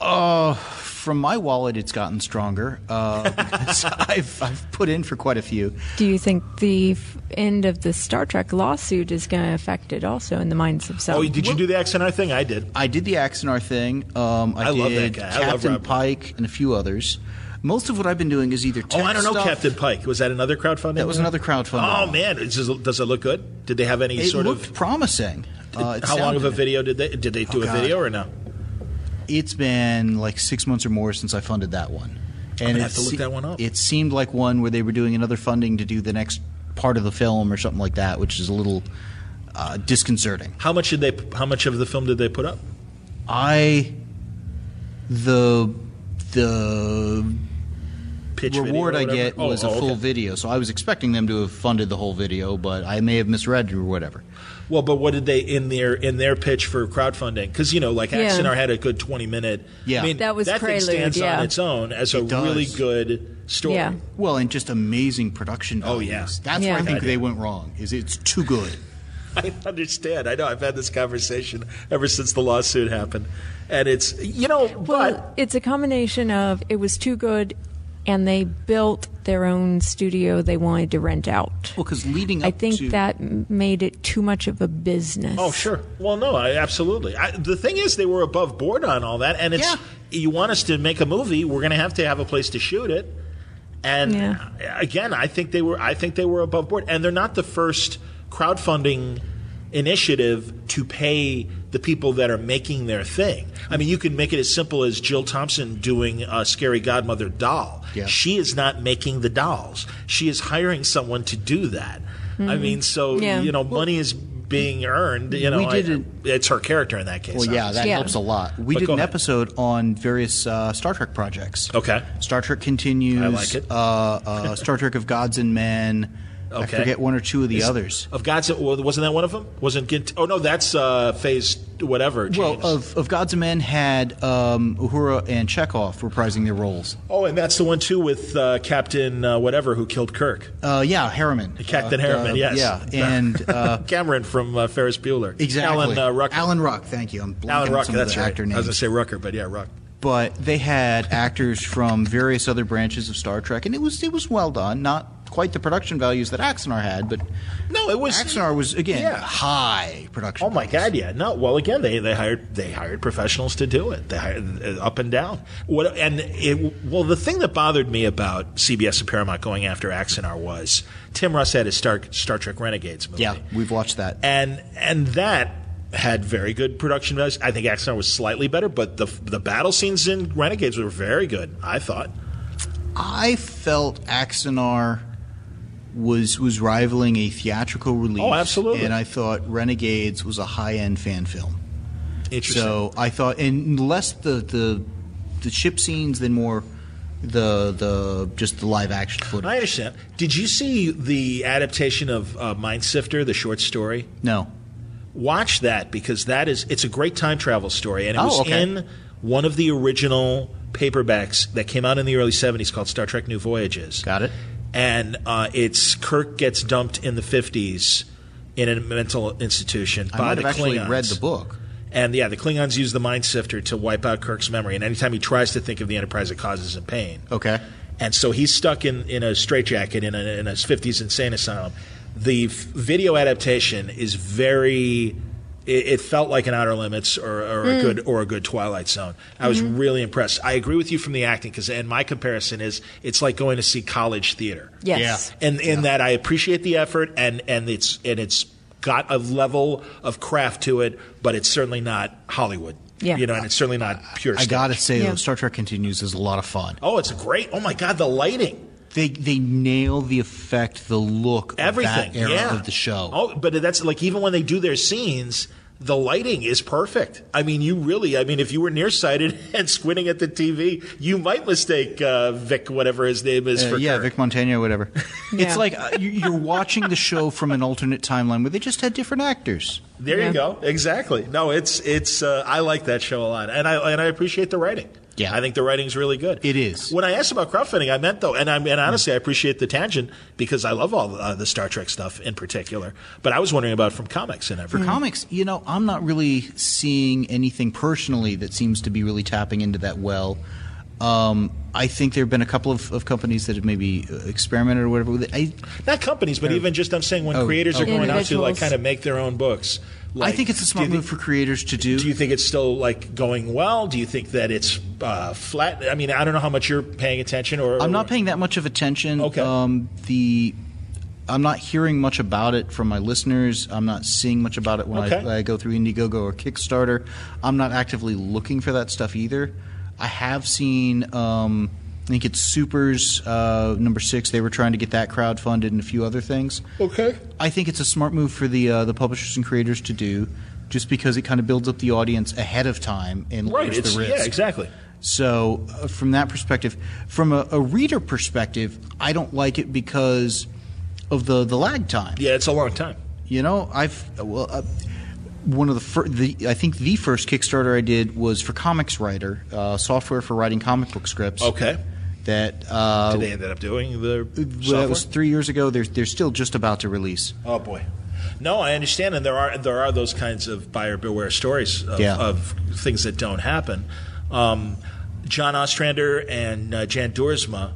Speaker 2: Uh, from my wallet, it's gotten stronger. Uh, *laughs* I've, I've put in for quite a few.
Speaker 4: Do you think the f- end of the Star Trek lawsuit is going to affect it also in the minds of some?
Speaker 3: Oh, did you do the Axanar thing? I did.
Speaker 2: I did the Axanar thing. Um, I,
Speaker 3: I love that
Speaker 2: did
Speaker 3: guy. I love
Speaker 2: Captain
Speaker 3: Rob.
Speaker 2: Pike and a few others. Most of what I've been doing is either
Speaker 3: Oh, I don't know,
Speaker 2: stuff-
Speaker 3: Captain Pike. Was that another crowdfunding?
Speaker 2: That was another crowdfunding.
Speaker 3: Oh man, Is this- does it look good? Did they have any
Speaker 2: It
Speaker 3: sort
Speaker 2: looked
Speaker 3: of?
Speaker 2: promising. Uh, it
Speaker 3: How long of a
Speaker 2: sounded-
Speaker 3: video did they did they do
Speaker 2: Oh,
Speaker 3: a
Speaker 2: God.
Speaker 3: video or no?
Speaker 2: It's been like six months or more since I funded that one. And
Speaker 3: gonna have to look
Speaker 2: se-
Speaker 3: that one up.
Speaker 2: It seemed like one where they were doing another funding to do the next part of the film or something like that, which is a little uh, disconcerting.
Speaker 3: How much did they? How much of the film did they put up?
Speaker 2: I the the
Speaker 3: Pitch
Speaker 2: reward I get
Speaker 3: Oh,
Speaker 2: was a
Speaker 3: oh,
Speaker 2: full
Speaker 3: okay.
Speaker 2: video, so I was expecting them to have funded the whole video, but I may have misread or whatever.
Speaker 3: Well, but what did they in their in their pitch for crowdfunding? Because you know, like
Speaker 4: Yeah.
Speaker 3: Axanar had a good twenty minute.
Speaker 2: Yeah.
Speaker 3: I mean,
Speaker 4: That was
Speaker 3: that
Speaker 4: Prelude,
Speaker 3: thing stands
Speaker 4: yeah.
Speaker 3: on its own as a
Speaker 2: does.
Speaker 3: really good story.
Speaker 4: Yeah.
Speaker 2: Well, and just amazing production.
Speaker 3: Oh,
Speaker 2: yes,
Speaker 3: yeah.
Speaker 2: that's
Speaker 4: Yeah.
Speaker 2: where I think they went wrong. Is it's too good. *laughs*
Speaker 3: I understand. I know. I've had this conversation ever since the lawsuit happened, and it's you know,
Speaker 4: Well,
Speaker 3: but
Speaker 4: it's a combination of it was too good, and they built their own studio they wanted to rent out.
Speaker 2: Well, because leading up
Speaker 4: I think
Speaker 2: to
Speaker 4: that made it too much of a business.
Speaker 3: Oh, sure. Well, no, I, absolutely. I, the thing is, they were above board on all that, and it's
Speaker 2: Yeah.
Speaker 3: you want us to make a movie, we're going to have to have a place to shoot it. And
Speaker 4: Yeah.
Speaker 3: again, I think they were. I think they were above board, and they're not the first crowdfunding initiative to pay the people that are making their thing. I mean, you can make it as simple as Jill Thompson doing a Scary Godmother doll.
Speaker 2: Yeah.
Speaker 3: She is not making the dolls; she is hiring someone to do that. I mean, so
Speaker 4: Mm-hmm. Yeah.
Speaker 3: you know, money is being earned. You know,
Speaker 2: We did it-
Speaker 3: it's her character in that case.
Speaker 2: Well, yeah, that.
Speaker 4: Yeah.
Speaker 2: helps a lot. We
Speaker 3: But
Speaker 2: did an
Speaker 3: ahead.
Speaker 2: episode on various uh, Star Trek projects.
Speaker 3: Okay.
Speaker 2: Star Trek continues.
Speaker 3: I like it.
Speaker 2: Uh, uh, Star Trek of Gods and Men. I
Speaker 3: Okay.
Speaker 2: forget one or two of the others.
Speaker 3: Of God's, wasn't that one of them? Wasn't Gint? Oh no, that's uh, Phase whatever.
Speaker 2: Well, of, of Gods Men had um, Uhura and Chekov reprising their roles.
Speaker 3: oh, and that's the one too with uh, Captain uh, whatever who killed Kirk.
Speaker 2: Uh, yeah, Harriman.
Speaker 3: Captain
Speaker 2: Uh,
Speaker 3: Harriman,
Speaker 2: uh,
Speaker 3: yes.
Speaker 2: Yeah, *laughs* and uh,
Speaker 3: Cameron from uh, Ferris Bueller.
Speaker 2: exactly.
Speaker 3: Alan uh, Rucker.
Speaker 2: Alan Ruck. Thank you. I'm blanking
Speaker 3: Alan
Speaker 2: on
Speaker 3: Rucker.
Speaker 2: some of
Speaker 3: That's right.
Speaker 2: actor
Speaker 3: I was going to say Rucker, but yeah, Ruck.
Speaker 2: but they had actors from various other branches of Star Trek, and it was it was well done. Not quite the production values that Axanar had, but
Speaker 3: No, it was
Speaker 2: Axanar was again
Speaker 3: Yeah.
Speaker 2: high production.
Speaker 3: Oh my
Speaker 2: values.
Speaker 3: God! Yeah, no. Well, again, they, they hired they hired professionals to do it. They hired uh, up and down. What and it, well, the thing that bothered me about CBS and Paramount going after Axanar was Tim Russ had his Star Star Trek Renegades movie.
Speaker 2: Yeah, we've watched that.
Speaker 3: and and that had very good production values. I think Axanar was slightly better, but the the battle scenes in Renegades were very good. I thought.
Speaker 2: I felt Axanar was was rivaling a theatrical release.
Speaker 3: Oh, absolutely.
Speaker 2: And I thought Renegades was a high end fan film.
Speaker 3: Interesting.
Speaker 2: So I thought, and less the the the ship scenes than more the the just the live action footage.
Speaker 3: I understand. Did you see the adaptation of uh, Mind Sifter, the short story?
Speaker 2: no.
Speaker 3: watch that because that is it's a great time travel story and it
Speaker 2: Oh,
Speaker 3: was
Speaker 2: okay.
Speaker 3: in one of the original paperbacks that came out in the early 70s called Star Trek New Voyages.
Speaker 2: Got it.
Speaker 3: And uh, it's Kirk gets dumped in the 50s in a mental institution
Speaker 2: I
Speaker 3: by the
Speaker 2: actually
Speaker 3: Klingons.
Speaker 2: read the book.
Speaker 3: And yeah, the Klingons use the mind sifter to wipe out Kirk's memory and anytime he tries to think of the Enterprise it causes him pain.
Speaker 2: Okay.
Speaker 3: And so he's stuck in, in a straitjacket in a, in a 50s insane asylum. The f- video adaptation is very. It, it felt like an Outer Limits or, or a hmm. good or a good Twilight Zone. I was hmm. really impressed. I agree with you from the acting because, and my comparison is, it's like going to see college theater.
Speaker 4: Yes.
Speaker 3: And in that, I appreciate the effort, and and it's and it's got a level of craft to it, but it's certainly not Hollywood.
Speaker 4: Yeah.
Speaker 3: You know, and it's certainly not pure.
Speaker 2: I gotta say
Speaker 4: Yeah.
Speaker 2: though, Star Trek Continues is a lot of fun.
Speaker 3: Oh, it's great. Oh my God, the lighting.
Speaker 2: They they nail the effect, the look,
Speaker 3: everything
Speaker 2: of that era
Speaker 3: yeah.
Speaker 2: of the show.
Speaker 3: Oh, but that's like even when they do their scenes, the lighting is perfect. I mean, you really, I mean, if you were nearsighted *laughs* and squinting at the TV, you might mistake uh, Vic, whatever his name is,
Speaker 2: Uh,
Speaker 3: for
Speaker 2: yeah,
Speaker 3: Kirk.
Speaker 2: Vic Montana, whatever. *laughs*
Speaker 4: Yeah.
Speaker 2: It's like uh, you- you're watching the show from an alternate timeline where they just had different actors.
Speaker 3: There
Speaker 4: Yeah.
Speaker 3: you go. Exactly. No, it's it's. Uh, I like that show a lot, and I and I appreciate the writing.
Speaker 2: Yeah.
Speaker 3: I think the writing's really good.
Speaker 2: It is.
Speaker 3: When I asked about crowdfunding, I meant though, and I and honestly, I appreciate the tangent because I love all uh, the Star Trek stuff in particular. But I was wondering about from comics and everything.
Speaker 2: For
Speaker 3: everything.
Speaker 2: comics, you know, I'm not really seeing anything personally that seems to be really tapping into that well. Um, I think there have been a couple of, of companies that have maybe uh, experimented or whatever with it. I,
Speaker 3: Not companies, but even just I'm saying when
Speaker 2: Oh,
Speaker 3: creators are going out to like kind of make their own books.
Speaker 2: I think it's a smart move
Speaker 3: think-
Speaker 2: for creators to do.
Speaker 3: Do you think it's still like going well? Do you think that it's uh, flat? I mean, I don't know how much you're paying attention, or
Speaker 2: I'm not paying that much of attention.
Speaker 3: Okay.
Speaker 2: Um, the I'm not hearing much about it from my listeners. I'm not seeing much about it when
Speaker 3: Okay.
Speaker 2: I, I go through Indiegogo or Kickstarter. I'm not actively looking for that stuff either. I have seen. Um, I think it's Supers uh, number six. They were trying to get that crowdfunded and a few other things.
Speaker 3: Okay.
Speaker 2: I think it's a smart move for the uh, the publishers and creators to do, just because it kind of builds up the audience ahead of time and
Speaker 3: Right.
Speaker 2: lowers
Speaker 3: It's
Speaker 2: the risk.
Speaker 3: yeah, exactly.
Speaker 2: So, uh, from that perspective, from a, a reader perspective, I don't like it because of the, the lag time.
Speaker 3: Yeah, it's a long time.
Speaker 2: You know, I've well, uh, one of the, fir- the I think the first Kickstarter I did was for Comics Writer, uh, software for writing comic book scripts.
Speaker 3: Okay.
Speaker 2: That uh,
Speaker 3: Did they ended up doing the
Speaker 2: well, that was three years ago. They're they're still just about to release.
Speaker 3: Oh boy. No, I understand, and there are there are those kinds of buyer beware stories of,
Speaker 2: Yeah.
Speaker 3: of things that don't happen. Um, John Ostrander and uh, Jan Duursema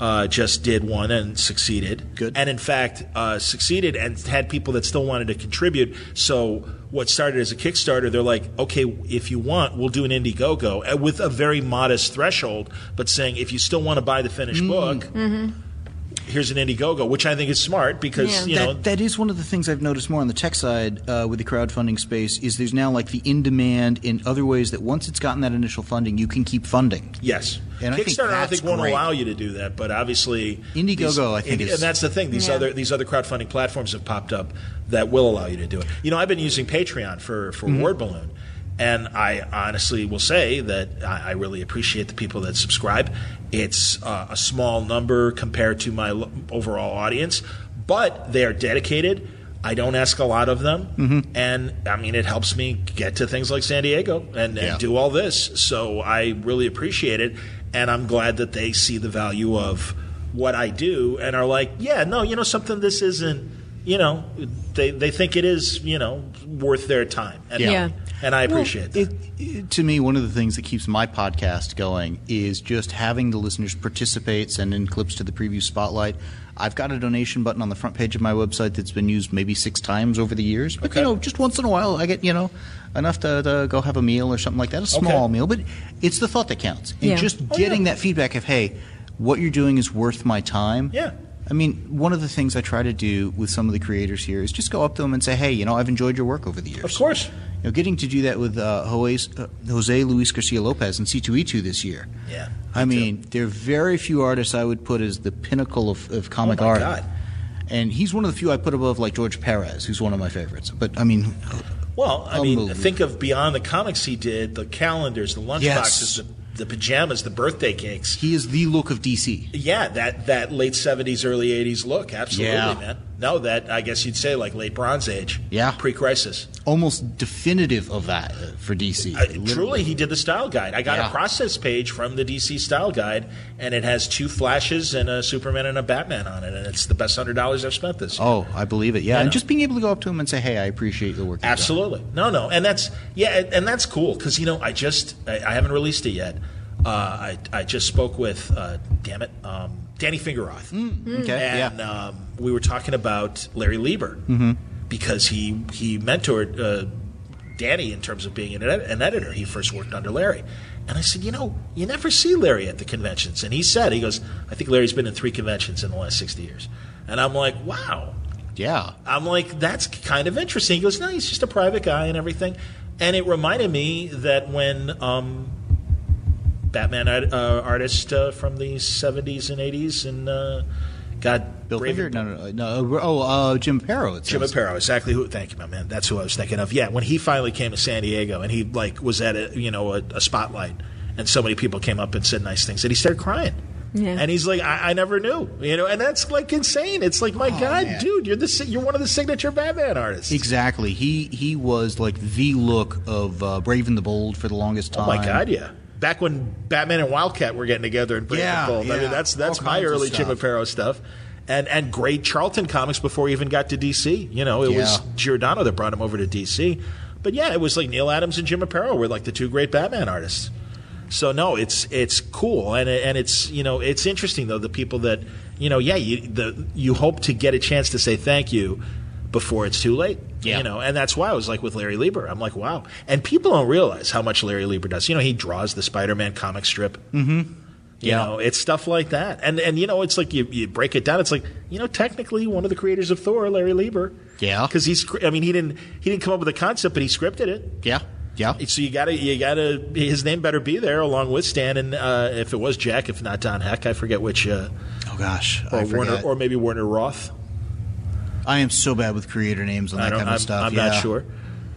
Speaker 3: uh, just did one and succeeded.
Speaker 2: Good.
Speaker 3: And in fact, uh, succeeded and had people that still wanted to contribute. So what started as a Kickstarter, they're like, okay, if you want, we'll do an Indiegogo uh, with a very modest threshold, but saying if you still want to buy the finished book. Here's an Indiegogo, which I think is smart because
Speaker 4: Yeah.
Speaker 3: you know
Speaker 2: that, that is one of the things I've noticed more on the tech side uh, with the crowdfunding space is there's now like the in demand in other ways that once it's gotten that initial funding, you can keep funding.
Speaker 3: Yes.
Speaker 2: And I think
Speaker 3: Kickstarter, I,
Speaker 2: that's
Speaker 3: think, won't
Speaker 2: great.
Speaker 3: allow you to do that, but obviously,
Speaker 2: Indiegogo,
Speaker 3: these-
Speaker 2: I think,
Speaker 3: and,
Speaker 2: is-
Speaker 3: and that's the thing. These
Speaker 4: Yeah.
Speaker 3: other these other crowdfunding platforms have popped up that will allow you to do it. You know, I've been using Patreon for for
Speaker 2: Mm-hmm.
Speaker 3: Word Balloon, and I honestly will say that I, I really appreciate the people that subscribe. It's uh, a small number compared to my lo- overall audience, but they are dedicated. I don't ask a lot of them,
Speaker 2: Mm-hmm.
Speaker 3: and I mean it helps me get to things like San Diego and, and
Speaker 2: Yeah.
Speaker 3: do all this. So I really appreciate it, and I'm glad that they see the value of what I do and are like, yeah, no, you know something, this isn't, you know, they they think it is, you know, worth their time. And,
Speaker 4: Yeah.
Speaker 3: And I appreciate
Speaker 2: Well,
Speaker 3: that.
Speaker 2: it- it- to me, one of the things that keeps my podcast going is just having the listeners participate, send in clips to the preview spotlight. I've got a donation button on the front page of my website that's been used maybe six times over the years. But
Speaker 3: Okay.
Speaker 2: you know, just once in a while, I get you know enough to, to go have a meal or something like that, a small
Speaker 3: Okay.
Speaker 2: meal. But it's the thought that counts, and
Speaker 4: Yeah.
Speaker 2: just
Speaker 3: Oh,
Speaker 2: getting
Speaker 3: yeah.
Speaker 2: that feedback of hey, what you're doing is worth my time.
Speaker 3: Yeah.
Speaker 2: I mean, one of the things I try to do with some of the creators here is just go up to them and say, "Hey, you know, I've enjoyed your work over the years."
Speaker 3: Of course.
Speaker 2: Know, getting to do that with uh, Jose, uh, Luis Garcia Lopez and C2E2 this year.
Speaker 3: Yeah,
Speaker 2: I
Speaker 3: me too.
Speaker 2: mean, there are very few artists I would put as the pinnacle of, of comic
Speaker 3: Oh, my
Speaker 2: art.
Speaker 3: God.
Speaker 2: And he's one of the few I put above, like George Perez, who's one of my favorites. But I mean,
Speaker 3: Well, I mean, think of beyond the comics he did, the calendars, the lunchboxes,
Speaker 2: Yes.
Speaker 3: the, the pajamas, the birthday cakes.
Speaker 2: he is the look of DC.
Speaker 3: Yeah, that, that late 70s, early 80s look. Absolutely,
Speaker 2: Yeah.
Speaker 3: man. No, that, I guess you'd say like late Bronze Age.
Speaker 2: Yeah.
Speaker 3: Pre crisis.
Speaker 2: Almost definitive of that uh, for DC.
Speaker 3: Uh, truly, he did the style guide. I got
Speaker 2: Yeah.
Speaker 3: a process page from the DC style guide, and it has two Flashes and a Superman and a Batman on it, and it's the best hundred dollars I've spent this year.
Speaker 2: Oh, I believe it. Yeah, and just being able to go up to him and say, "Hey, I appreciate the work." you've done."
Speaker 3: Absolutely, no, no, and that's yeah, and- and that's cool because you know I just I, I haven't released it yet. Uh, I I just spoke with uh, damn it, um, Danny Fingeroth,
Speaker 2: Okay.
Speaker 3: and
Speaker 2: yeah.
Speaker 3: um, we were talking about Larry Lieber because he he mentored uh, Danny in terms of being an, ed- an editor. He first worked under Larry, and I said, you know, you never see Larry at the conventions, and he said, he goes, I think Larry's been in three conventions in the last sixty years, and I'm like, wow.
Speaker 2: yeah.
Speaker 3: I'm like, that's kind of interesting. He goes, no, he's just a private guy and everything. And it reminded me that when um, Batman uh, artist uh, from the 70s and 80s and uh, got
Speaker 2: Bill Finger? No, no, no. no. Oh, uh, Jim Perro.
Speaker 3: Jim
Speaker 2: says.
Speaker 3: Aparo, exactly who. Thank you, my man. That's who I was thinking of. Yeah, when he finally came to San Diego and he like was at a you know a, a spotlight and so many people came up and said nice things that he started crying.
Speaker 4: Yeah.
Speaker 3: And he's like, I, I never knew, you know, and that's like insane. It's like, my God,
Speaker 2: Oh, man.
Speaker 3: dude, you're the you're one of the signature Batman artists.
Speaker 2: Exactly. He he was like the look of uh, Brave and the Bold for the longest
Speaker 3: Oh
Speaker 2: time.
Speaker 3: my God, yeah. Back when Batman and Wildcat were getting together and breaking
Speaker 2: Yeah,
Speaker 3: Bold. I mean, that's that's
Speaker 2: All
Speaker 3: my early Jim. Aparo stuff. And and great Charlton comics before he even got to DC. You know, it was Giordano that brought him over to DC. But yeah, it was like Neal Adams and Jim Aparo were like the two great Batman artists. So no, it's it's cool and and it's you know it's interesting though the people that you know yeah you the you hope to get a chance to say thank you before it's too late.
Speaker 2: Yeah.
Speaker 3: You know, and that's why I was like with Larry Lieber. I'm like, wow. And people don't realize how much Larry Lieber does. You know, he draws the Spider-Man comic strip. Mm-hmm. You
Speaker 2: Yeah.
Speaker 3: know, it's stuff like that. And and you know, it's like you, you break it down. It's like you know, technically one of the creators of Thor, Larry Lieber.
Speaker 2: Yeah.
Speaker 3: Because he's. I mean, he didn't he didn't come up with the concept, but he scripted it.
Speaker 2: Yeah. Yeah.
Speaker 3: So you gotta, you gotta, his name better be there along with Stan, and uh, if it was Jack, if not Don Heck, I forget which, uh,
Speaker 2: Oh gosh.
Speaker 3: or
Speaker 2: Werner,
Speaker 3: or maybe Werner Roth.
Speaker 2: I am so bad with creator names and
Speaker 3: I
Speaker 2: that kind of
Speaker 3: I'm,
Speaker 2: stuff.
Speaker 3: I'm
Speaker 2: yeah.
Speaker 3: not sure,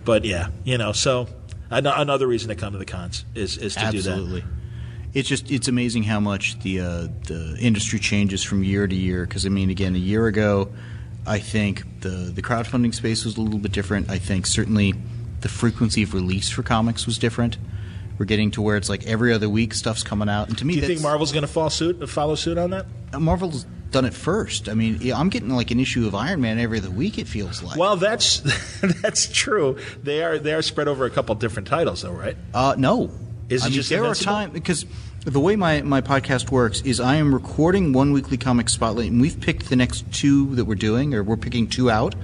Speaker 3: but yeah, you know. So an- another reason to come to the cons is is to
Speaker 2: Absolutely.
Speaker 3: do that. Absolutely.
Speaker 2: It's just it's amazing how much the uh, the industry changes from year to year. Because I mean, again, a year ago, I think the the crowdfunding space was a little bit different. I think certainly the frequency of release for comics was different. We're getting to where it's like every other week stuff's coming out, and to me.
Speaker 3: Do you think Marvel's going to follow suit, follow suit on that?
Speaker 2: Marvel's done it first. I mean, I'm getting like an issue of Iron Man every other week. It feels like.
Speaker 3: Well, that's *laughs* that's true. They are they are spread over a couple different titles, though, right?
Speaker 2: Uh, no.
Speaker 3: Is
Speaker 2: I
Speaker 3: it
Speaker 2: mean,
Speaker 3: just
Speaker 2: there
Speaker 3: Invincible?
Speaker 2: are time because the way my, my podcast works is I am recording one weekly comic spotlight, and we've picked the next two that we're doing, or we're picking two out.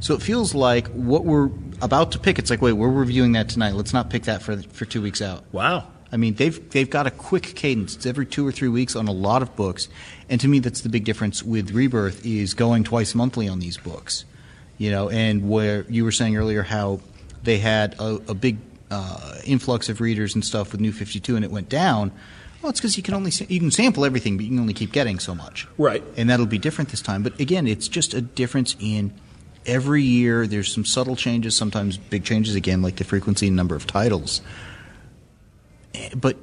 Speaker 2: So it feels like what we're about to pick. It's like, wait, we're reviewing that tonight. Let's not pick that for for two weeks out.
Speaker 3: Wow.
Speaker 2: I mean, they've they've got a quick cadence. It's every two or three weeks on a lot of books, and to me, that's the big difference with Rebirth is going twice monthly on these books. You know, and where you were saying earlier how they had a, a big uh, influx of readers and stuff with New Fifty Two, and it went down. Well, it's because you can only you can sample everything, but you can only keep getting so much.
Speaker 3: Right.
Speaker 2: And that'll be different this time. But again, it's just a difference in every year. There's some subtle changes, sometimes big changes again, like the frequency and number of titles but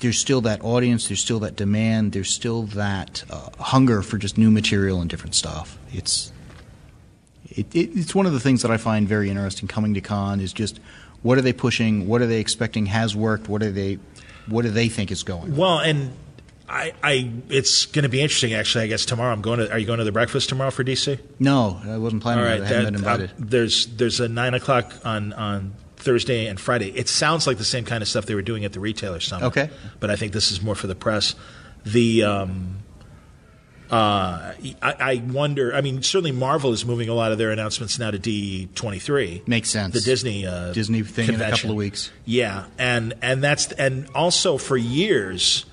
Speaker 2: there's still that audience, there's still that demand, there's still that uh, hunger for just new material and different stuff. It's it, it, it's one of the things that I find very interesting coming to con is just what are they pushing, what are they expecting has worked, what are they what do they think is going.
Speaker 3: Well, and I, I it's going to be interesting. Actually, I guess tomorrow I'm going to. Are you going to the breakfast tomorrow for DC?
Speaker 2: No, I wasn't planning
Speaker 3: right,
Speaker 2: on. I haven't
Speaker 3: that-
Speaker 2: been invited.
Speaker 3: uh, there's there's a nine o'clock on on Thursday and Friday. It sounds like the same kind of stuff they were doing at the retailer summit.
Speaker 2: Okay.
Speaker 3: but I think this is more for the press. The um, uh, I, I wonder. I mean, certainly Marvel is moving a lot of their announcements now to D twenty three.
Speaker 2: Makes sense.
Speaker 3: The Disney uh,
Speaker 2: Disney thing in a couple of weeks.
Speaker 3: Yeah, and and that's and also for years,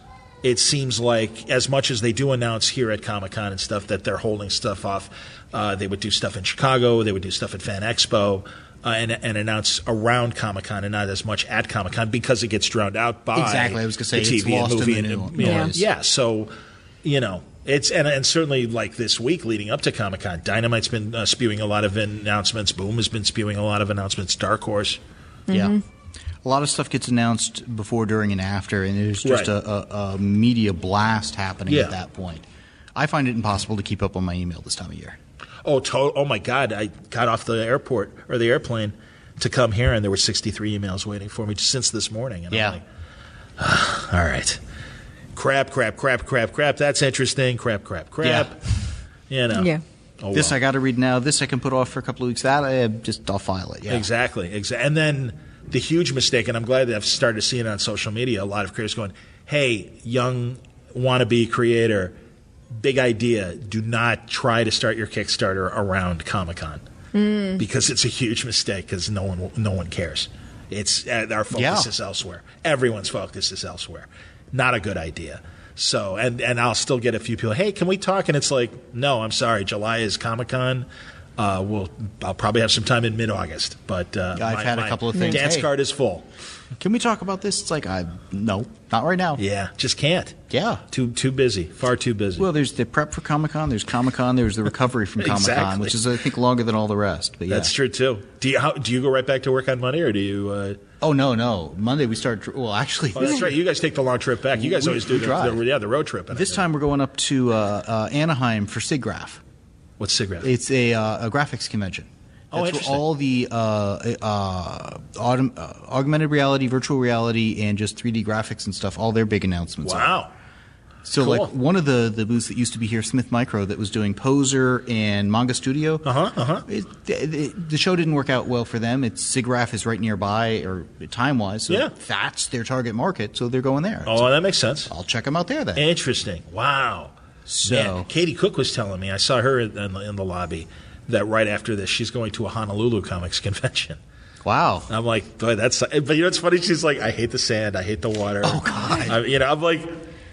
Speaker 3: it seems like as much as they do announce here at Comic Con and stuff that they're holding stuff off, uh, they would do stuff in Chicago, they would do stuff at Fan Expo. Uh, and, and announce around Comic Con and not as much at Comic Con because it gets drowned out by
Speaker 2: Exactly, I was gonna say,
Speaker 3: the
Speaker 2: it's
Speaker 3: TV and
Speaker 2: lost in
Speaker 3: movie
Speaker 2: the
Speaker 3: and
Speaker 2: new
Speaker 3: yeah.
Speaker 2: noise.
Speaker 3: yeah. So you know it's and and certainly like this week leading up to Comic Con, Dynamite's been uh, spewing a lot of announcements. Boom has been spewing a lot of announcements. Dark Horse.
Speaker 2: Yeah. A lot of stuff gets announced before, during, and after, and there's just
Speaker 3: Right.
Speaker 2: a, a, a media blast happening
Speaker 3: Yeah.
Speaker 2: at that point. I find it impossible to keep up on my email this time of year.
Speaker 3: Oh, to- oh my God! I got off the airport or the airplane to come here, and there were 63 emails waiting for me since this morning. And
Speaker 2: Yeah.
Speaker 3: I'm like, *sighs* all right, crap, crap, crap, crap, crap. That's interesting. Crap, crap, crap. Yeah. You know.
Speaker 4: Yeah.
Speaker 3: Oh,
Speaker 2: This
Speaker 3: well.
Speaker 2: I got to read now. This I can put off for a couple of weeks. That I just I'll file it. Yeah.
Speaker 3: Exactly. Exactly. And then the huge mistake, and I'm glad that I've started seeing it on social media. A lot of creators going, "Hey, young wannabe creator, big idea. Do not try to start your Kickstarter around Comic Con because it's a huge mistake because no one no one cares. It's uh, our focus
Speaker 2: Yeah.
Speaker 3: is elsewhere. Everyone's focus is elsewhere. Not a good idea." So, and, and I'll still get a few people, hey, can we talk? And it's like, no, I'm sorry. July is Comic Con. Uh, we'll I'll probably have some time in mid August, but uh,
Speaker 2: I've
Speaker 3: my-
Speaker 2: had a couple of things.
Speaker 3: Dance
Speaker 2: Hey.
Speaker 3: card is full.
Speaker 2: Can we talk about this? It's like I no, not right now.
Speaker 3: Yeah, just can't.
Speaker 2: Yeah.
Speaker 3: too too busy, far too busy.
Speaker 2: Well, there's the prep for Comic Con. There's Comic Con. There's the recovery from *laughs* Comic Con,
Speaker 3: Exactly.
Speaker 2: which is I think longer than all the rest. But yeah.
Speaker 3: That's true too. Do you how, do you go right back to work on Monday, or do you? Uh,
Speaker 2: Oh no, no. Monday we start. Well, actually,
Speaker 3: oh, that's right. You guys take the long trip back. You guys
Speaker 2: We-
Speaker 3: always do the,
Speaker 2: drive.
Speaker 3: the yeah the road trip.
Speaker 2: this time we're going up to uh, uh, Anaheim for SIGGRAPH.
Speaker 3: what's SIGGRAPH?
Speaker 2: It's a, uh, a graphics convention.
Speaker 3: Oh,
Speaker 2: That's where all the uh, uh, autom- uh, augmented reality, virtual reality, and just 3D graphics and stuff. All their big announcements. are.
Speaker 3: Wow.
Speaker 2: So,
Speaker 3: Cool.
Speaker 2: like one of the, the booths that used to be here, Smith Micro, that was doing Poser and Manga Studio.
Speaker 3: Uh huh. Uh huh.
Speaker 2: The, the show didn't work out well for them. It's SIGGRAPH is right nearby, or time wise. So
Speaker 3: Yeah.
Speaker 2: that's their target market. So they're going there.
Speaker 3: Oh,
Speaker 2: So
Speaker 3: that makes sense.
Speaker 2: I'll check them out there then.
Speaker 3: Interesting. Wow.
Speaker 2: So-
Speaker 3: Man, Katie Cook was telling me. I saw her in, in, the- in the lobby. That right after this, she's going to a Honolulu Comics convention.
Speaker 2: wow.
Speaker 3: I'm like, boy, that's. But you know what's funny? She's like, I hate the sand. I hate the water.
Speaker 2: Oh, God.
Speaker 3: I, you know, I'm like,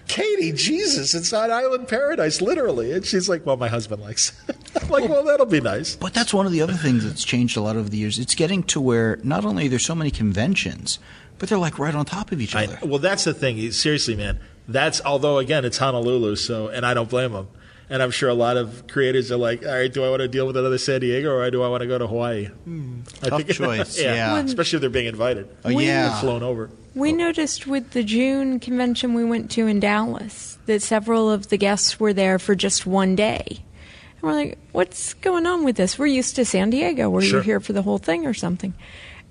Speaker 3: Katie, Jesus, it's not island paradise, literally. And she's like, well, my husband likes. it. *laughs* I'm like, well, that'll be nice.
Speaker 2: But that's one of the other things that's changed a lot over the years. It's getting to where not only are there so many conventions, but they're like right on top of each
Speaker 3: I,
Speaker 2: other.
Speaker 3: well, that's the thing. Seriously, man. That's although again, it's Honolulu, so and I don't blame them. And I'm sure a lot of creators are like, all right, do I want to deal with another San Diego or do I want to go to Hawaii? Hmm. I
Speaker 2: Tough *laughs* choice, yeah. When-
Speaker 3: especially if they're being invited.
Speaker 2: Oh,
Speaker 4: When-
Speaker 2: yeah.
Speaker 3: They're flown over.
Speaker 4: We noticed with the June convention we went to in Dallas that several of the guests were there for just one day. And we're like, what's going on with this? We're used to San Diego where
Speaker 3: Sure.
Speaker 4: you're here for the whole thing or something.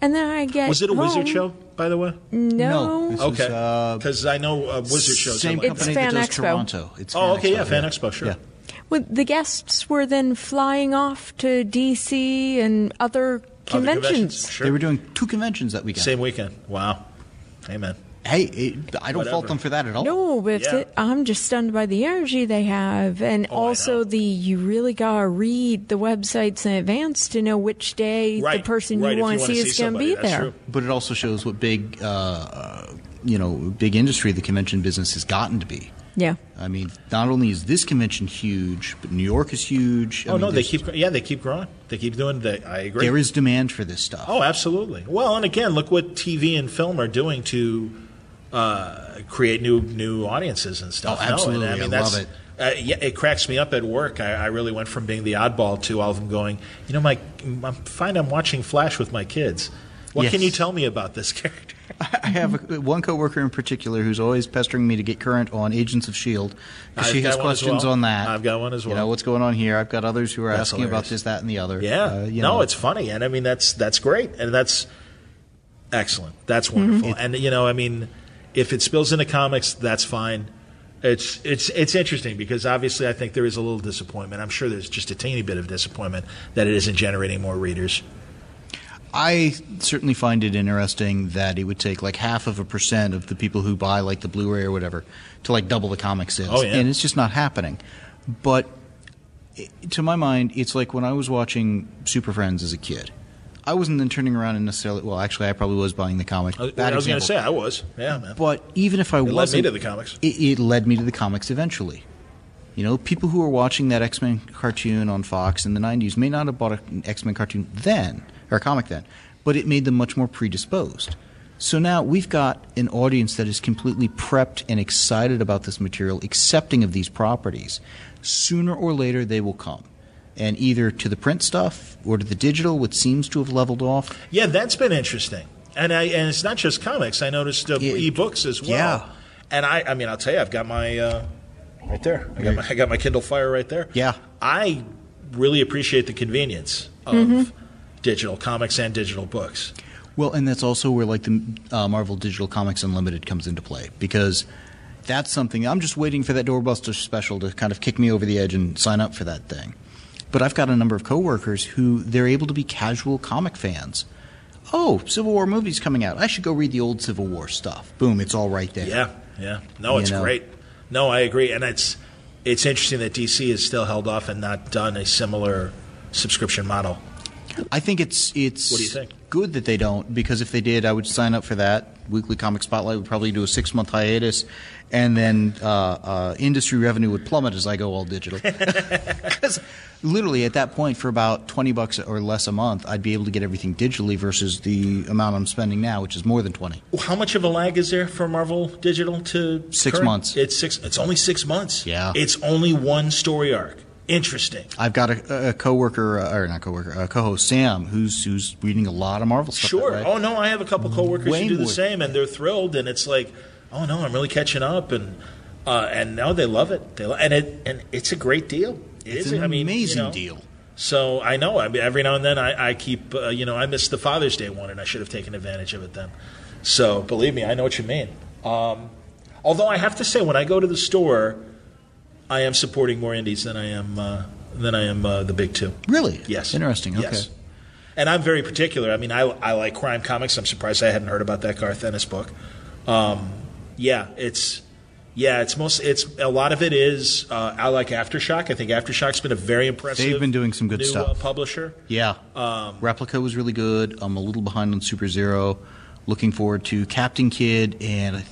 Speaker 4: And then I get
Speaker 3: Was it a Wizard show, by the way?
Speaker 4: No.
Speaker 2: No, this was,
Speaker 3: Okay,
Speaker 2: uh,
Speaker 3: because I know uh, Wizard shows.
Speaker 2: Same
Speaker 3: are like
Speaker 4: It's
Speaker 2: company
Speaker 4: Fan
Speaker 2: that does
Speaker 4: Expo.
Speaker 2: Toronto. It's
Speaker 3: Oh,
Speaker 2: Fan
Speaker 3: okay, yeah, Fan. Expo, sure.
Speaker 2: Yeah.
Speaker 4: Well, the guests were then flying off to D.C. and other
Speaker 3: Other
Speaker 4: conventions.
Speaker 3: Sure.
Speaker 2: They were doing two conventions that weekend.
Speaker 3: Same weekend. Wow. Amen.
Speaker 2: Hey, it, I don't
Speaker 3: Whatever.
Speaker 2: fault them for that at all.
Speaker 4: No, but
Speaker 3: Yeah.
Speaker 4: it- I'm just stunned by the energy they have, and
Speaker 3: Oh,
Speaker 4: also the you really gotta read the websites in advance to know which day
Speaker 3: Right.
Speaker 4: the person
Speaker 3: right.
Speaker 4: you want to
Speaker 3: you
Speaker 4: see is going to be
Speaker 3: that's
Speaker 4: there.
Speaker 3: True.
Speaker 2: But it also shows what big, uh, uh, you know, big industry the convention business has gotten to be.
Speaker 4: Yeah,
Speaker 2: I mean, not only is this convention huge, but New York is huge. I
Speaker 3: Oh
Speaker 2: mean,
Speaker 3: no, they
Speaker 2: there's-
Speaker 3: keep. Yeah, they keep growing. They keep doing. The, I agree.
Speaker 2: There is demand for this stuff.
Speaker 3: Oh, absolutely. Well, and again, look what TV and film are doing to uh, create new new audiences and stuff.
Speaker 2: Oh,
Speaker 3: No,
Speaker 2: absolutely.
Speaker 3: and, I mean,
Speaker 2: I
Speaker 3: that's,
Speaker 2: love it.
Speaker 3: Uh, yeah, it cracks me up at work. I, I really went from being the oddball to all of them going. You know, my I'm fine. I'm watching Flash with my kids. What can you tell me about this *laughs* character?
Speaker 2: I have a, one coworker in particular who's always pestering me to get current on Agents of Shield because she has questions
Speaker 3: well.
Speaker 2: on that.
Speaker 3: I've got one as well.
Speaker 2: You know what's going on here. I've got others who are
Speaker 3: That's
Speaker 2: asking about this, that, and the other.
Speaker 3: Yeah,
Speaker 2: Uh, you
Speaker 3: no,
Speaker 2: know.
Speaker 3: it's funny, and I mean that's that's great, and that's excellent. That's
Speaker 2: Mm-hmm.
Speaker 3: wonderful, and you know, I mean, if it spills into comics, that's fine. It's it's it's interesting because obviously I think there is a little disappointment. I'm sure there's just a teeny bit of disappointment that it isn't generating more readers.
Speaker 2: I certainly find it interesting that it would take like half of a percent of the people who buy like the Blu-ray or whatever to like double the comic sales,
Speaker 3: Oh, yeah.
Speaker 2: and it's just not happening. But to my mind, it's like when I was watching Super Friends as a kid. I wasn't then turning around and necessarily. Well, actually, I probably was buying the comic.
Speaker 3: I,
Speaker 2: Bad
Speaker 3: I was going to say I was, yeah, man.
Speaker 2: But even if I
Speaker 3: led me
Speaker 2: wasn't,
Speaker 3: to the comics.
Speaker 2: It, it led me to the comics eventually. You know, people who were watching that X Men cartoon on Fox in the '90s may not have bought an X Men cartoon then or a comic then, but it made them much more predisposed. So now we've got an audience that is completely prepped and excited about this material, accepting of these properties. Sooner or later, they will come. And either to the print stuff or to the digital, which seems to have leveled off.
Speaker 3: Yeah, that's been interesting, and I and it's not just comics. I noticed uh,
Speaker 2: Yeah.
Speaker 3: e-books as well.
Speaker 2: Yeah.
Speaker 3: and I I mean I'll tell you, I've got my uh, right there. I got my, I got my Kindle Fire right there.
Speaker 2: Yeah.
Speaker 3: I really appreciate the convenience of digital comics and digital books.
Speaker 2: Well, and that's also where like the uh, Marvel Digital Comics Unlimited comes into play because that's something I'm just waiting for that doorbuster special to kind of kick me over the edge and sign up for that thing. But I've got a number of coworkers who they're able to be casual comic fans. Oh, Civil War movies coming out. I should go read the old Civil War stuff. Boom, it's all right there.
Speaker 3: Yeah, yeah. No,
Speaker 2: You
Speaker 3: it's
Speaker 2: know.
Speaker 3: great. No, I agree, and it's it's interesting that DC has still held off and not done a similar subscription model.
Speaker 2: I think it's it's
Speaker 3: What do you think?
Speaker 2: good that they don't because if they did, I would sign up for that. Weekly Comic Spotlight would probably do a six month hiatus, and then uh, uh, industry revenue would plummet as I go all digital. *laughs* Because literally at that point, for about twenty bucks or less a month, I'd be able to get everything digitally versus the amount I'm spending now, which is more than twenty.
Speaker 3: How much of a lag is there for Marvel Digital to
Speaker 2: Six
Speaker 3: current?
Speaker 2: months.
Speaker 3: It's six. It's only six months.
Speaker 2: Yeah.
Speaker 3: It's only one story arc. Interesting.
Speaker 2: I've got a, a coworker, uh, or not coworker, a co-host Sam, who's who's reading a lot of Marvel stuff.
Speaker 3: Sure.
Speaker 2: Right?
Speaker 3: Oh no, I have a couple coworkers
Speaker 2: Way
Speaker 3: who do the
Speaker 2: more.
Speaker 3: same, and they're thrilled. And it's like, oh no, I'm really catching up, and uh, and now they love it. They lo- and it and it's a great deal. It
Speaker 2: It's
Speaker 3: is,
Speaker 2: an
Speaker 3: I mean, you
Speaker 2: amazing
Speaker 3: know.
Speaker 2: deal.
Speaker 3: So I know. I mean, every now and then I, I keep, uh, you know, I missed the Father's Day one, and I should have taken advantage of it then. So believe me, I know what you mean. Um, although I have to say, when I go to the store, I am supporting more indies than I am uh, than I am uh, the big two.
Speaker 2: Really?
Speaker 3: Yes.
Speaker 2: Interesting. Okay.
Speaker 3: Yes. And I'm very particular. I mean, I, I like crime comics. I'm surprised I hadn't heard about that Garth Ennis book. Um, yeah, it's yeah, it's most it's a lot of it is. Uh, I like AfterShock. I think AfterShock's been a very impressive.
Speaker 2: They've been doing some good
Speaker 3: new,
Speaker 2: stuff.
Speaker 3: Uh, publisher.
Speaker 2: Yeah.
Speaker 3: Um,
Speaker 2: Replica was really good. I'm a little behind on Super Zero. Looking forward to Captain Kid and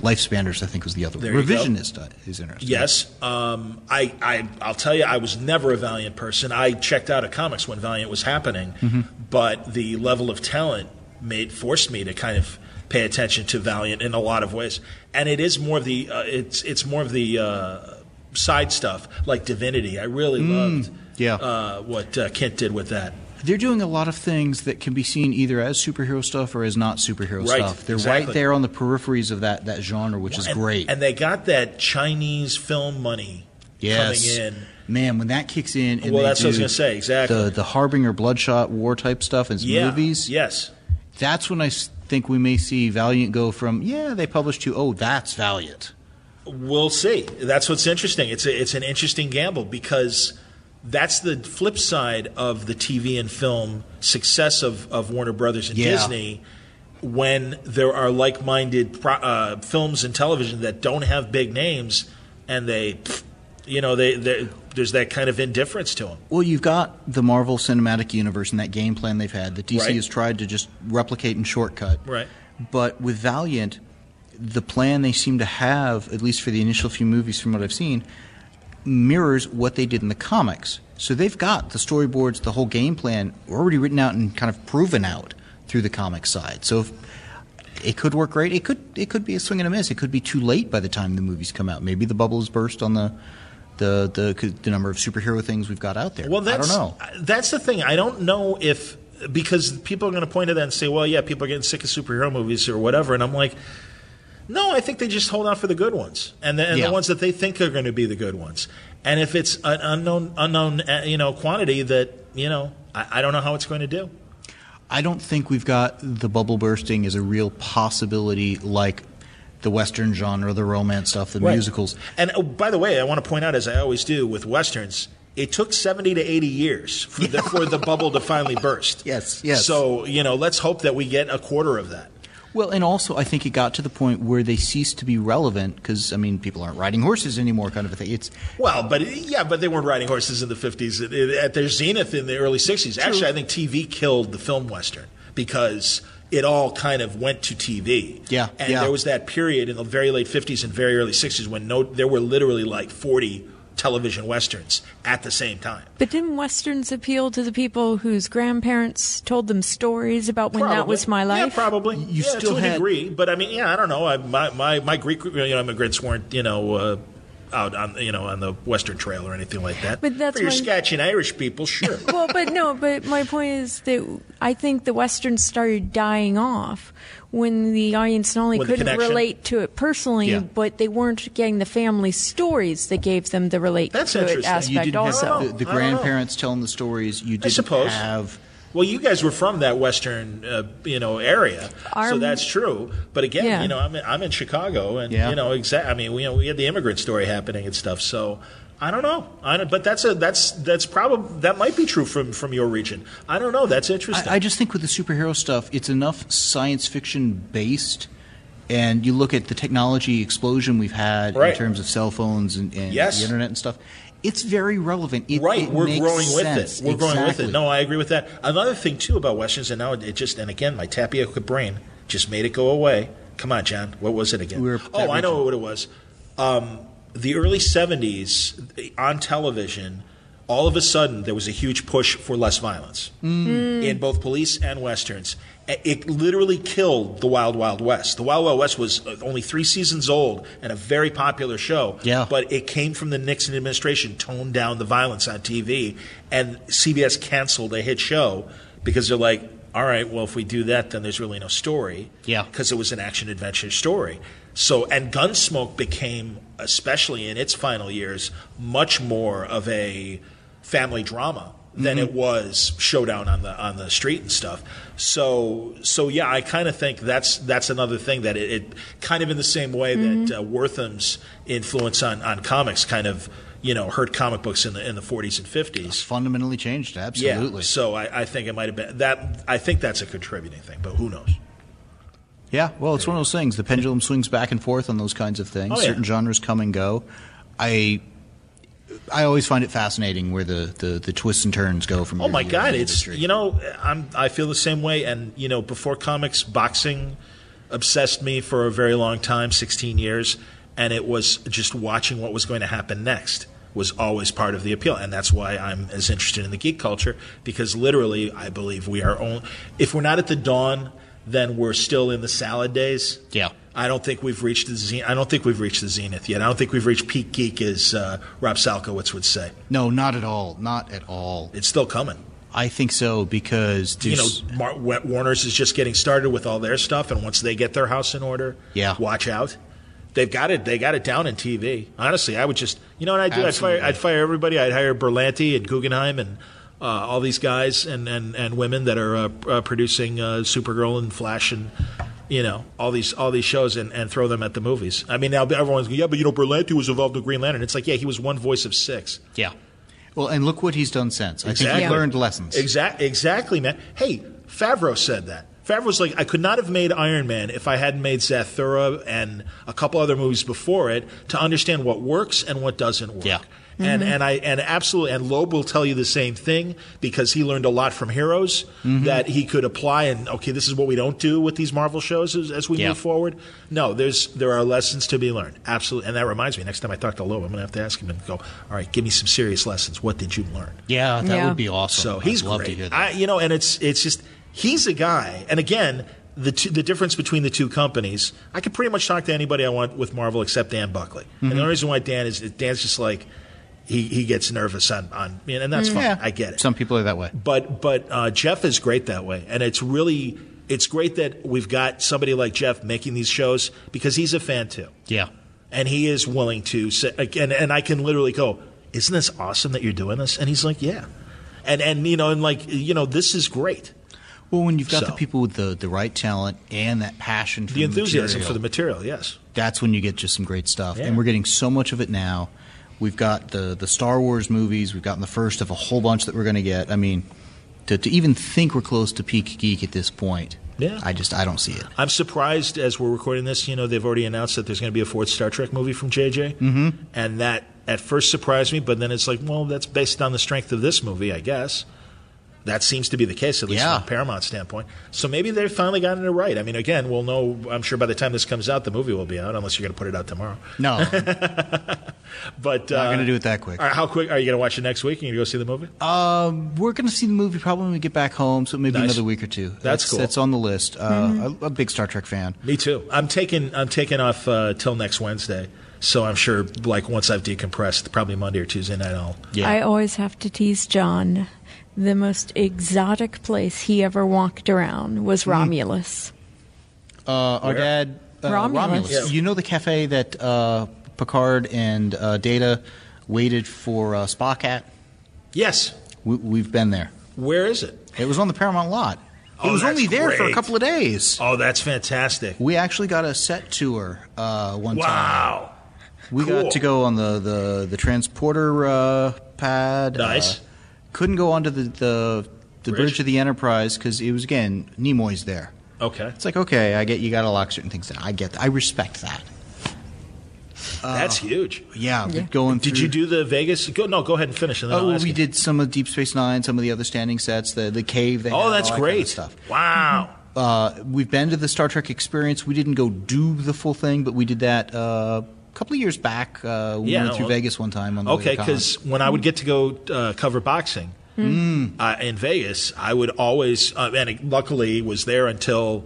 Speaker 2: Lifespanners. I think was the other. One.
Speaker 3: go.
Speaker 2: Revisionist uh, is interesting.
Speaker 3: Yes, um, I, I I'll tell you, I was never a Valiant person. I checked out of comics when Valiant was happening,
Speaker 2: Mm-hmm.
Speaker 3: but the level of talent made forced me to kind of pay attention to Valiant in a lot of ways. And it is more of the uh, it's it's more of the uh, side stuff like Divinity. I really loved
Speaker 2: Mm, yeah.
Speaker 3: uh, what uh, Kent did with that.
Speaker 2: They're doing a lot of things that can be seen either as superhero stuff or as not superhero
Speaker 3: Right,
Speaker 2: stuff. They're
Speaker 3: exactly.
Speaker 2: right there on the peripheries of that, that genre, which is
Speaker 3: and,
Speaker 2: great.
Speaker 3: And they got that Chinese film money
Speaker 2: yes.
Speaker 3: coming in.
Speaker 2: Man, when that kicks in, and
Speaker 3: Well,
Speaker 2: they
Speaker 3: that's what I was gonna say, exactly.
Speaker 2: The the Harbinger Bloodshot War type stuff as
Speaker 3: Yeah.
Speaker 2: movies.
Speaker 3: Yes.
Speaker 2: That's when I think we may see Valiant go from yeah they published to oh that's Valiant.
Speaker 3: We'll see. That's what's interesting. It's a, it's an interesting gamble because that's the flip side of the TV and film success of, of Warner Brothers and
Speaker 2: Yeah.
Speaker 3: Disney. When there are like-minded uh, films and television that don't have big names, and they, you know, they, they there's that kind of indifference to them.
Speaker 2: Well, you've got the Marvel Cinematic Universe and that game plan they've had that DC
Speaker 3: Right.
Speaker 2: has tried to just replicate and shortcut.
Speaker 3: Right.
Speaker 2: But with Valiant, the plan they seem to have, at least for the initial few movies from what I've seen, mirrors what they did in the comics. So they've got the storyboards, the whole game plan already written out and kind of proven out through the comic side. So if, it could work great. It could it could be a swing and a miss. It could be too late by the time the movies come out. Maybe the bubble has burst on the the the, the number of superhero things we've got out there.
Speaker 3: Well, that's,
Speaker 2: I don't know.
Speaker 3: That's the thing. I don't know if because people are going to point to that and say, "Well, yeah, people are getting sick of superhero movies or whatever," and I'm like, "No, I think they just hold out for the good ones and the, and
Speaker 2: Yeah.
Speaker 3: the ones that they think are going to be the good ones." And if it's an unknown unknown uh, you know quantity that you know, I, I don't know how it's going to do.
Speaker 2: I don't think we've got the bubble bursting as a real possibility like the Western genre, the romance stuff, the
Speaker 3: Right.
Speaker 2: musicals.
Speaker 3: And oh, by the way, I want to point out, as I always do with westerns, it took seventy to eighty years for the, for the bubble to finally burst. *laughs*
Speaker 2: Yes, yes.
Speaker 3: So you know, let's hope that we get a quarter of that.
Speaker 2: Well, and also I think it got to the point where they ceased to be relevant because I mean people aren't riding horses anymore, kind of a thing. It's
Speaker 3: Well, but yeah, but they weren't riding horses in the fifties at, their zenith in the early sixties. Actually, I think TV killed the film western because it all kind of went to TV.
Speaker 2: Yeah,
Speaker 3: and
Speaker 2: yeah.
Speaker 3: there was that period in the very late fifties and very early sixties when no, there were literally like forty television westerns at the same time.
Speaker 4: But didn't westerns appeal to the people whose grandparents told them stories about when that was my life?
Speaker 3: Yeah, probably.
Speaker 2: You
Speaker 3: yeah,
Speaker 2: still
Speaker 3: to a
Speaker 2: had-
Speaker 3: degree, but I mean, yeah, I don't know. I, my, my my Greek you know, immigrants weren't you know uh, out on you know on the Western Trail or anything like that.
Speaker 4: But that's
Speaker 3: for your
Speaker 4: my-
Speaker 3: Scotch and Irish people, sure. *laughs*
Speaker 4: well, but no, but my point is that I think the westerns started dying off when the audience not only
Speaker 3: When
Speaker 4: couldn't relate to it personally,
Speaker 2: Yeah.
Speaker 4: but they weren't getting the family stories that gave them the relate
Speaker 3: That's
Speaker 4: to it
Speaker 3: interesting. You
Speaker 4: aspect
Speaker 2: you didn't
Speaker 4: also.
Speaker 2: have the, the
Speaker 3: I don't know.
Speaker 2: grandparents telling the stories. You didn't
Speaker 3: suppose.
Speaker 2: have.
Speaker 3: Well, you guys were from that western, uh, you know, area, so that's true. But again,
Speaker 4: Yeah.
Speaker 3: you know, I'm in, I'm in Chicago, and
Speaker 2: Yeah.
Speaker 3: you know, exact. I mean, we you know, we had the immigrant story happening and stuff. So I don't know. I don't, but that's a that's that's probably that might be true from from your region. I don't know. That's interesting.
Speaker 2: I, I just think with the superhero stuff, it's enough science fiction based. And you look at the technology explosion we've had
Speaker 3: Right.
Speaker 2: in terms of cell phones and, and
Speaker 3: Yes.
Speaker 2: the internet and stuff. It's very relevant. It,
Speaker 3: right,
Speaker 2: it
Speaker 3: we're growing
Speaker 2: sense.
Speaker 3: with it. We're growing with it. No, I agree with that. Another thing too about westerns, and now it just and again, my tapioca brain just made it go away. Come on, John. What was it again?
Speaker 2: We
Speaker 3: oh, I know what it was. Um, the early '70s on television. All of a sudden, there was a huge push for less violence in both police and westerns. It literally killed the Wild Wild West. The Wild Wild West was only three seasons old and a very popular show.
Speaker 2: Yeah.
Speaker 3: But it came from the Nixon administration, toned down the violence on TV, and CBS canceled a hit show because they're like, all right, well, if we do that, then there's really no story.
Speaker 2: Yeah.
Speaker 3: Because it was an action adventure story. So, and Gunsmoke became, especially in its final years, much more of a family drama than it was showdown on the on the street and stuff. So so yeah, I kind of think that's that's another thing that it, it kind of in the same way that uh, Wertham's influence on, on comics kind of you know hurt comic books in the in the 40s and 50s.
Speaker 2: fundamentally changed. Absolutely.
Speaker 3: Yeah, so I, I think it might have been that. I think that's a contributing thing, but who knows?
Speaker 2: Yeah, well, it's one of those things. The pendulum swings back and forth on those kinds of things.
Speaker 3: Oh, yeah.
Speaker 2: Certain genres come and go. I I always find it fascinating where the, the, the twists and turns go from.
Speaker 3: Oh my God! It's
Speaker 2: industry.
Speaker 3: you know I'm I feel the same way, and you know before comics, boxing obsessed me for a very long time, 16 years, and it was just watching what was going to happen next was always part of the appeal, and that's why I'm as interested in the geek culture because literally I believe we are only if we're not at the dawn, then we're still in the salad days.
Speaker 2: Yeah.
Speaker 3: I don't think we've reached the zenith. I don't think we've reached the zenith yet. I don't think we've reached peak geek, as uh, Rob Salkowitz would say.
Speaker 2: no, not at all. Not at all.
Speaker 3: It's still coming.
Speaker 2: I think so because
Speaker 3: you know, Mar- Warner's is just getting started with all their stuff, and once they get their house in order,
Speaker 2: Yeah.
Speaker 3: watch out. They've got it. They got it down in TV. Honestly, I would just, you know what I'd do? I'd fire, I'd fire everybody. I'd hire Berlanti and Guggenheim and uh, all these guys and, and, and women that are uh, uh, producing uh, Supergirl and Flash and you know all these all these shows and, and throw them at the movies. I mean, now everyone's going, yeah, but you know Berlanti was involved with Green Lantern. It's like, yeah, he was one voice of six.
Speaker 2: yeah. Well, and look what he's done since. I think
Speaker 3: Exactly.
Speaker 2: he learned lessons.
Speaker 3: Exactly, exactly, man. Hey, Favreau said that. Favreau's like, I could not have made Iron Man if I hadn't made Zathura and a couple other movies before it to understand what works and what doesn't work.
Speaker 2: Yeah.
Speaker 3: And and I and absolutely and Loeb will tell you the same thing because he learned a lot from Heroes
Speaker 2: Mm-hmm.
Speaker 3: that he could apply and okay this is what we don't do with these Marvel shows as, as we
Speaker 2: Yeah.
Speaker 3: move forward. No, there's there are lessons to be learned. Absolutely, and that reminds me. Next time I talk to Loeb, I'm going to have to ask him and go, all right, give me some serious lessons. What did you learn?
Speaker 2: Yeah, that
Speaker 4: Yeah.
Speaker 2: would be awesome.
Speaker 3: So he's
Speaker 2: I'd love
Speaker 3: great.
Speaker 2: to hear that.
Speaker 3: I, you know, and it's it's just he's a guy. And again, the two, the difference between the two companies, I could pretty much talk to anybody I want with Marvel except Dan Buckley. And the only reason why Dan is Dan's just like he, he gets nervous on on and that's fine.
Speaker 2: yeah,
Speaker 3: I get it.
Speaker 2: Some people are that way.
Speaker 3: But but uh, Jeph is great that way, and it's really it's great that we've got somebody like Jeph making these shows because he's a fan too
Speaker 2: Yeah.
Speaker 3: and he is willing to say and, and I can literally go, Isn't this awesome that you're doing this? And he's like, Yeah. And and you know, and like you know, this is great.
Speaker 2: Well, when you've got the people with the, the right talent and that passion for
Speaker 3: The enthusiasm
Speaker 2: material,
Speaker 3: for the material, yes.
Speaker 2: that's when you get just some great stuff.
Speaker 3: Yeah.
Speaker 2: And we're getting so much of it now. We've got the the Star Wars movies. We've gotten the first of a whole bunch that we're going to get. I mean, to, to even think we're close to peak geek at this point,
Speaker 3: Yeah.
Speaker 2: I just I don't see it.
Speaker 3: I'm surprised as we're recording this, you know, they've already announced that there's going to be a fourth Star Trek movie from JJ. Mm-hmm. And that at first surprised me, but then it's like, well, that's based on the strength of this movie, I guess. That seems to be the case, at least
Speaker 2: Yeah.
Speaker 3: from a Paramount standpoint. So maybe they've finally gotten it right. I mean, again, we'll know, I'm sure by the time this comes out, the movie will be out, unless you're going to put it out tomorrow.
Speaker 2: No, *laughs*
Speaker 3: But
Speaker 2: not
Speaker 3: uh,
Speaker 2: going to do it that quick.
Speaker 3: how quick are you going to watch it next week? Are you going to go see the movie?
Speaker 2: Um, we're going to see the movie probably when we get back home, so maybe
Speaker 3: Nice.
Speaker 2: another week or two.
Speaker 3: That's cool.
Speaker 2: That's on the list. Uh,
Speaker 3: Mm-hmm.
Speaker 2: a, a big Star Trek fan.
Speaker 3: Me too. I'm taking I'm taking off uh, till next Wednesday. So I'm sure, like once I've decompressed, probably Monday or Tuesday night, I'll.
Speaker 2: Yeah.
Speaker 4: I always have to tease John. The most exotic place he ever walked around was Romulus.
Speaker 2: Uh, our
Speaker 3: Where?
Speaker 2: dad, uh,
Speaker 4: Romulus.
Speaker 3: Yeah.
Speaker 2: You know the cafe that uh, Picard and uh, Data waited for uh, Spock at?
Speaker 3: Yes.
Speaker 2: We, we've been there.
Speaker 3: Where is it?
Speaker 2: It was on the Paramount lot.
Speaker 3: Oh,
Speaker 2: it was only there for a couple of days.
Speaker 3: Oh, that's fantastic!
Speaker 2: We actually got a set tour uh, one time.
Speaker 3: Wow.
Speaker 2: We
Speaker 3: Cool.
Speaker 2: got to go on the the, the transporter uh, pad.
Speaker 3: Nice.
Speaker 2: Uh, couldn't go onto the the, the
Speaker 3: Bridge?
Speaker 2: bridge. of the Enterprise because it was again Nimoy's there.
Speaker 3: Okay.
Speaker 2: It's like okay, I get you got to lock certain things down. I get, that. I respect that.
Speaker 3: That's huge.
Speaker 2: Yeah,
Speaker 4: Yeah.
Speaker 2: going.
Speaker 3: Did
Speaker 2: through-
Speaker 3: you do the Vegas? Go, no, go ahead and finish. And then
Speaker 2: Oh,
Speaker 3: I'll ask
Speaker 2: we
Speaker 3: you.
Speaker 2: did some of Deep Space Nine, some of the other standing sets, the the cave. They
Speaker 3: Oh,
Speaker 2: had,
Speaker 3: that's
Speaker 2: all that
Speaker 3: great
Speaker 2: kind of stuff.
Speaker 3: Wow.
Speaker 2: Uh, we've been to the Star Trek experience. We didn't go do the full thing, but we did that uh, a couple of years back. Uh, we
Speaker 3: Yeah,
Speaker 2: went through
Speaker 3: well-
Speaker 2: Vegas one time on the
Speaker 3: Okay, because when I would get to go uh, cover boxing uh, in Vegas, I would always, uh, and it luckily was there until,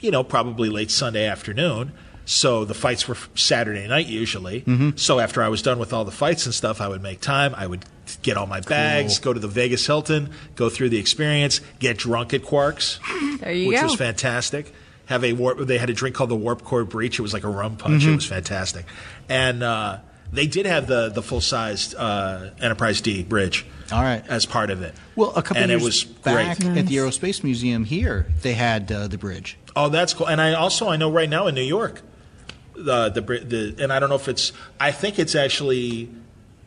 Speaker 3: you know, probably late Sunday afternoon. So the fights were Saturday night usually. So after I was done with all the fights and stuff, I would make time. I would get all my bags, go to the Vegas Hilton, go through the experience, get drunk at Quarks,
Speaker 4: There you
Speaker 3: which
Speaker 4: go.
Speaker 3: was fantastic. Have a warp, they had a drink called the Warp Core Breach. It was like a rum punch. It was fantastic, and uh, they did have the the full sized uh, Enterprise D bridge.
Speaker 2: All right.
Speaker 3: as part of it.
Speaker 2: well, a couple
Speaker 3: and
Speaker 2: years
Speaker 3: it was
Speaker 2: back
Speaker 3: great.
Speaker 2: at the Aerospace Museum here, they had uh, the bridge.
Speaker 3: Oh, that's cool. And I also I know right now in New York, the the the and I don't know if it's I think it's actually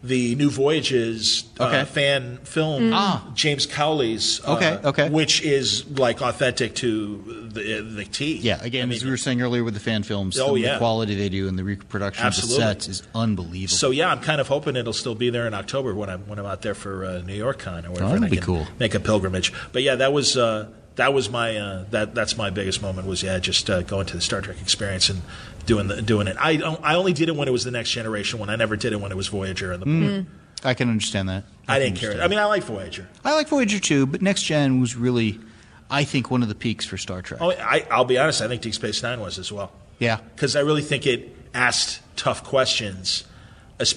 Speaker 3: the New Voyages
Speaker 2: Okay.
Speaker 3: uh, fan film,
Speaker 2: Ah.
Speaker 3: James Cawley's. uh,
Speaker 2: Okay, okay.
Speaker 3: Which is like authentic to the the T.
Speaker 2: Yeah, again,
Speaker 3: I mean,
Speaker 2: as we were saying earlier with the fan films,
Speaker 3: Oh,
Speaker 2: some of
Speaker 3: yeah.
Speaker 2: the quality they do and the reproduction
Speaker 3: Absolutely.
Speaker 2: of the sets is unbelievable.
Speaker 3: So yeah, I'm kind of hoping it'll still be there in October when I'm when I'm out there for uh, New York Con or whatever.
Speaker 2: that'll
Speaker 3: and I
Speaker 2: be
Speaker 3: can
Speaker 2: cool.
Speaker 3: Make a pilgrimage. But yeah, that was uh, that was my uh, that that's my biggest moment was yeah just uh, going to the Star Trek experience and doing the doing it. I I only did it when it was the next generation. When I never did it when it was Voyager and the.
Speaker 2: Mm. I can understand that.
Speaker 3: I
Speaker 2: can
Speaker 3: didn't care.
Speaker 2: understand.
Speaker 3: I mean, I like Voyager.
Speaker 2: I like Voyager too, but Next Gen was really, I think, one of the peaks for Star Trek.
Speaker 3: Oh, I, I'll be honest. I think Deep Space Nine was as well.
Speaker 2: Yeah.
Speaker 3: because I really think it asked tough questions,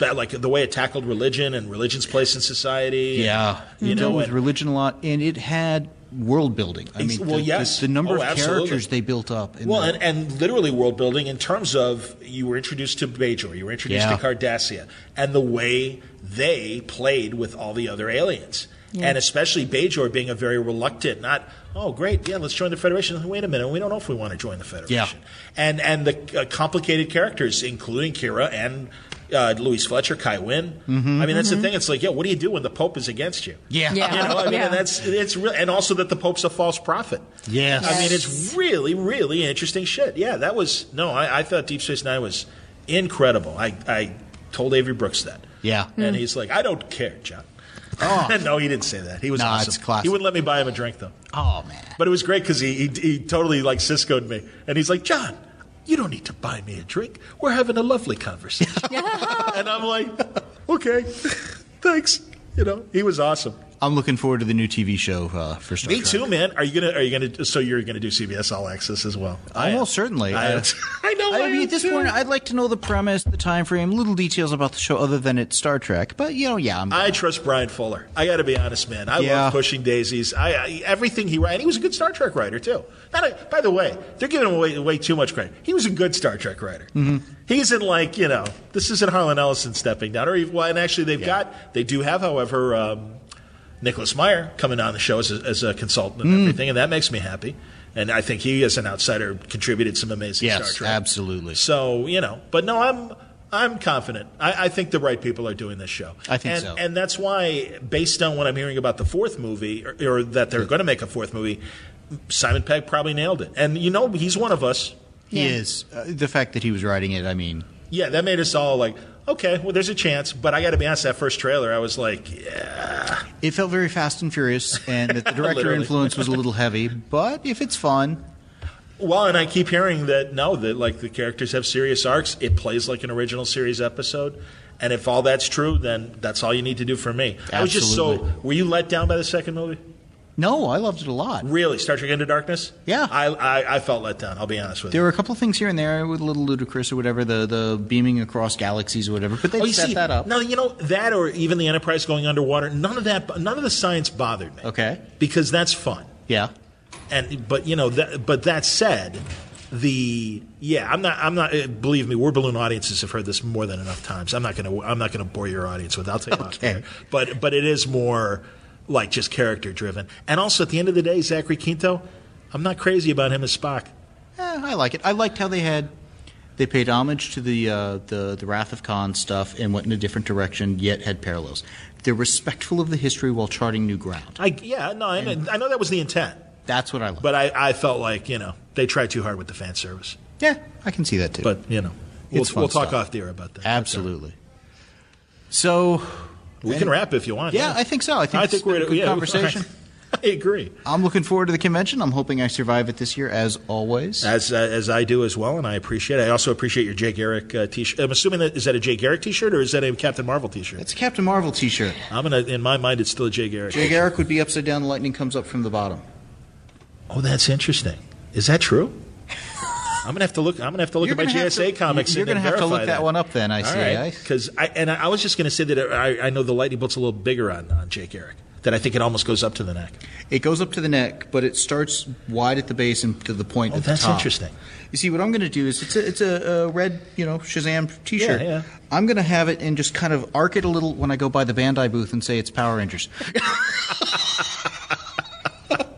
Speaker 3: like the way it tackled religion and religion's place in society.
Speaker 2: Yeah,
Speaker 3: you
Speaker 2: it
Speaker 3: know,
Speaker 2: dealt with
Speaker 3: and-
Speaker 2: religion a lot, and it had world building. I mean,
Speaker 3: well,
Speaker 2: the,
Speaker 3: yes.
Speaker 2: the, the number
Speaker 3: Oh,
Speaker 2: of
Speaker 3: absolutely.
Speaker 2: characters they built up. in
Speaker 3: Well,
Speaker 2: the-
Speaker 3: and, and literally world building in terms of you were introduced to Bajor, you were introduced
Speaker 2: Yeah.
Speaker 3: to Cardassia, and the way they played with all the other aliens.
Speaker 4: Yeah.
Speaker 3: And especially Bajor being a very reluctant, not, oh, great, yeah, let's join the Federation. Wait a minute, we don't know if we want to join the Federation. Yeah. And, and the uh, complicated characters, including Kira and uh, Louise Fletcher, Kai Wynn. Mm-hmm. I mean, that's the mm-hmm. thing. It's like, yeah, what do you do when the Pope is against you?
Speaker 2: yeah,
Speaker 4: Yeah.
Speaker 3: You know, I mean,
Speaker 4: Yeah.
Speaker 3: and that's it's real, and also that the Pope's a false prophet.
Speaker 2: Yes.
Speaker 3: I mean, it's really, really interesting shit. Yeah, that was no. I, I thought Deep Space Nine was incredible. I, I told Avery Brooks that.
Speaker 2: Yeah.
Speaker 3: and hmm. he's like, I don't care, John.
Speaker 2: Oh. *laughs*
Speaker 3: no, he didn't say that. He was
Speaker 2: Nah,
Speaker 3: awesome.
Speaker 2: it's classic.
Speaker 3: He wouldn't let me buy him a drink though.
Speaker 2: oh man,
Speaker 3: But it was great because he, he he totally like Siskoed me, and he's like, John. You don't need to buy me a drink. We're having a lovely conversation. *laughs* and I'm like, okay, *laughs* thanks. You know, he was awesome.
Speaker 2: I'm looking forward to the new TV show uh, for Star
Speaker 3: Me
Speaker 2: Trek.
Speaker 3: too, man. Are you gonna? Are you gonna? So you're gonna do CBS All Access as well? I.
Speaker 2: Almost certainly.
Speaker 3: I. I *laughs* know. I,
Speaker 2: I mean, at this
Speaker 3: too.
Speaker 2: point, I'd like to know the premise, the time frame, little details about the show, other than it's Star Trek. But you know, yeah, I'm,
Speaker 3: I trust Bryan Fuller. I got to be honest, man. I
Speaker 2: Yeah.
Speaker 3: love pushing daisies. I, I everything he wrote. And he was a good Star Trek writer too. A, by the way, they're giving him way, way too much credit. He was a good Star Trek writer.
Speaker 2: Mm-hmm.
Speaker 3: He isn't like you know. This isn't Harlan Ellison stepping down, or even, well, and actually they've got they do have, however. Um, Nicholas Meyer coming on the show as a, as a consultant and
Speaker 2: Mm.
Speaker 3: everything, and that makes me happy. And I think he, as an outsider, contributed some amazing Star
Speaker 2: yes,
Speaker 3: Trek.
Speaker 2: absolutely.
Speaker 3: So you know, but no, I'm I'm confident. I, I think the right people are doing this show.
Speaker 2: I think
Speaker 3: and,
Speaker 2: so.
Speaker 3: and that's why, based on what I'm hearing about the fourth movie, or, or that they're going to make a fourth movie, Simon Pegg probably nailed it. And you know, he's one of us.
Speaker 2: He
Speaker 4: Yeah.
Speaker 2: is uh, the fact that he was writing it. I mean,
Speaker 3: Yeah, that made us all like, okay, well, there's a chance. But I got to be honest, that first trailer, I was like, yeah,
Speaker 2: it felt very Fast and Furious, and that the *laughs* director influence was a little heavy. But if it's fun,
Speaker 3: Well, and I keep hearing that no, that like the characters have serious arcs. It plays like an original series episode. And if all that's true, then that's all you need to do for me. I was just so. Were you let down by the second movie?
Speaker 2: No, I loved it a lot.
Speaker 3: Really, Star Trek Into Darkness?
Speaker 2: Yeah.
Speaker 3: I, I, I felt let down. I'll be honest with you.
Speaker 2: There were a couple of things here and there with a little ludicrous or whatever, the the beaming across galaxies or whatever. But they
Speaker 3: Oh,
Speaker 2: set
Speaker 3: see,
Speaker 2: that up.
Speaker 3: No, you know that, or even the Enterprise going underwater. None of that. None of the science bothered me.
Speaker 2: Okay.
Speaker 3: Because that's fun.
Speaker 2: Yeah.
Speaker 3: And but you know that. But that said, the yeah, I'm not. I'm not. uh, Believe me, word balloon audiences have heard this more than enough times. I'm not going to. I'm not going to bore your audience with. it. I'll tell you
Speaker 2: Okay.
Speaker 3: But but it is more like just character driven. And also at the end of the day, Zachary Quinto, I'm not crazy about him as Spock.
Speaker 2: Eh, I like it. I liked how they had they paid homage to the uh, the the Wrath of Khan stuff and went in a different direction, yet had parallels. They're respectful of the history while charting new ground.
Speaker 3: I yeah no, I, mean, I know that was the intent,
Speaker 2: That's what I like.
Speaker 3: but I, I felt like you know they tried too hard with the fan service.
Speaker 2: yeah, I can see that too.
Speaker 3: But you know, We'll, we'll talk off the air about that.
Speaker 2: Absolutely. So
Speaker 3: We can wrap if you want.
Speaker 2: yeah, I think so. I think,
Speaker 3: I think we're
Speaker 2: a good
Speaker 3: yeah,
Speaker 2: conversation. *laughs*
Speaker 3: I agree.
Speaker 2: I'm looking forward to the convention. I'm hoping I survive it this year, as always.
Speaker 3: As uh, as I do as well, and I appreciate. it. I also appreciate your Jay Garrick uh, t-shirt. I'm assuming that is that a Jay Garrick t-shirt or is that a Captain Marvel t-shirt?
Speaker 2: It's a Captain Marvel T-shirt.
Speaker 3: I'm gonna. In my mind, it's still a Jay Garrick.
Speaker 2: Jay Garrick would be upside down. The lightning comes up from the bottom.
Speaker 3: Oh, that's interesting. Is that true? I'm gonna have to look. I'm gonna have to look
Speaker 2: You're
Speaker 3: at my GSA
Speaker 2: to-
Speaker 3: comics.
Speaker 2: You're
Speaker 3: and,
Speaker 2: going to
Speaker 3: and
Speaker 2: have to look that, one up then. I see. I-
Speaker 3: Because I and I was just going to say that I, I know the lightning bolt's a little bigger on on Jay Garrick. That I think it almost goes up to the neck.
Speaker 2: It goes up to the neck, but it starts wide at the base and to the point
Speaker 3: Oh,
Speaker 2: at the
Speaker 3: that's
Speaker 2: top.
Speaker 3: interesting.
Speaker 2: You see, what I'm going to do is it's a, it's a, a red, you know, Shazam T-shirt.
Speaker 3: Yeah, yeah.
Speaker 2: I'm going to have it and just kind of arc it a little when I go by the Bandai booth and say it's Power Rangers. *laughs*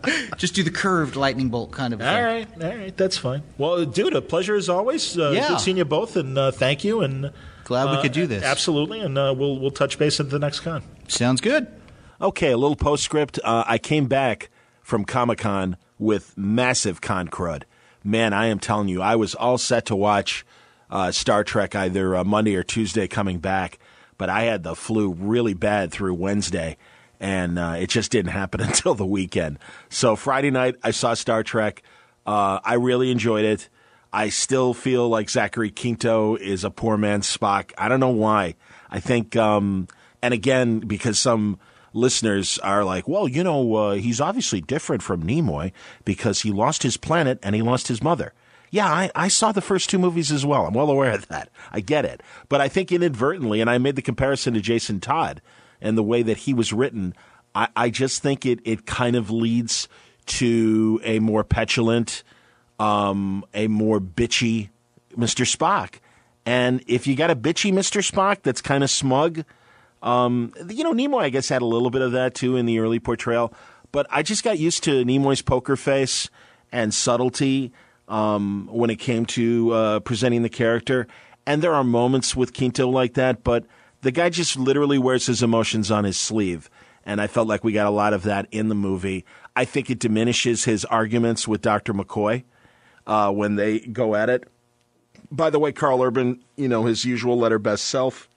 Speaker 2: *laughs* just do the curved lightning bolt kind of. a
Speaker 3: All
Speaker 2: thing.
Speaker 3: right, all right, that's fine. Well, dude, a pleasure as always. Uh,
Speaker 2: Yeah.
Speaker 3: good seeing you both, and uh, thank you. And
Speaker 2: Glad we
Speaker 3: uh,
Speaker 2: could do this.
Speaker 3: Absolutely, and uh, we'll we'll touch base at the next con.
Speaker 2: Sounds good.
Speaker 1: Okay, a little postscript. Uh, I came back from Comic Con with massive con crud. Man, I am telling you, I was all set to watch uh, Star Trek either uh, Monday or Tuesday coming back, but I had the flu really bad through Wednesday, and uh, it just didn't happen *laughs* until the weekend. So Friday night, I saw Star Trek. Uh, I really enjoyed it. I still feel like Zachary Quinto is a poor man's Spock. I don't know why. I think, um, and again, because some listeners are like, well, you know, uh, he's obviously different from Nimoy because he lost his planet and he lost his mother. Yeah, I, I saw the first two movies as well. I'm well aware of that. I get it. But I think inadvertently, and I made the comparison to Jason Todd and the way that he was written, I, I just think it, it kind of leads to a more petulant, um, a more bitchy Mr. Spock. And if you got a bitchy Mr. Spock that's kind of smug, um, you know, Nimoy, I guess, had a little bit of that too in the early portrayal. But I just got used to Nimoy's poker face and subtlety um, when it came to uh, presenting the character. And there are moments with Quinto like that, but the guy just literally wears his emotions on his sleeve. And I felt like we got a lot of that in the movie. I think it diminishes his arguments with Dr. McCoy uh, when they go at it. By the way, Karl Urban, you know, his usual letter best self.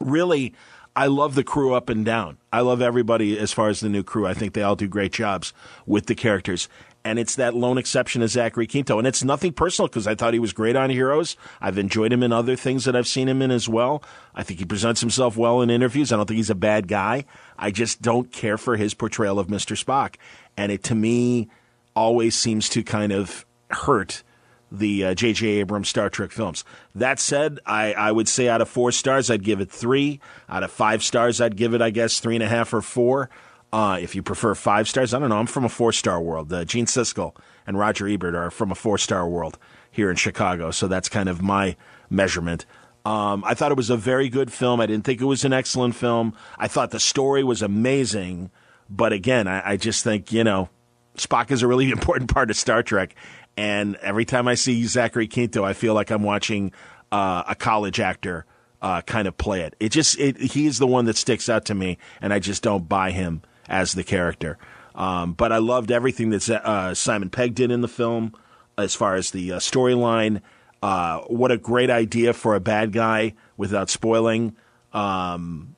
Speaker 1: Really, I love the crew up and down. I love everybody as far as the new crew. I think they all do great jobs with the characters. And it's that lone exception of Zachary Quinto. And it's nothing personal because I thought he was great on Heroes. I've enjoyed him in other things that I've seen him in as well. I think he presents himself well in interviews. I don't think he's a bad guy. I just don't care for his portrayal of Mr. Spock. And it, to me, always seems to kind of hurt the uh, J.J. Abrams Star Trek films. That said, I, I would say out of four stars, I'd give it three. Out of five stars, I'd give it, I guess, three and a half or four. Uh, if you prefer five stars, I don't know. I'm from a four star world. Uh, Gene Siskel and Roger Ebert are from a four star world here in Chicago, so that's kind of my measurement. Um, I thought it was a very good film. I didn't think it was an excellent film. I thought the story was amazing, but again, I, I just think you know Spock is a really *laughs* important part of Star Trek, and every time I see Zachary Quinto, I feel like I'm watching uh, a college actor uh, kind of play it. It just it, he's the one that sticks out to me, and I just don't buy him as the character. Um, but I loved everything that uh, Simon Pegg did in the film, as far as the uh, storyline. Uh, what a great idea for a bad guy without spoiling um,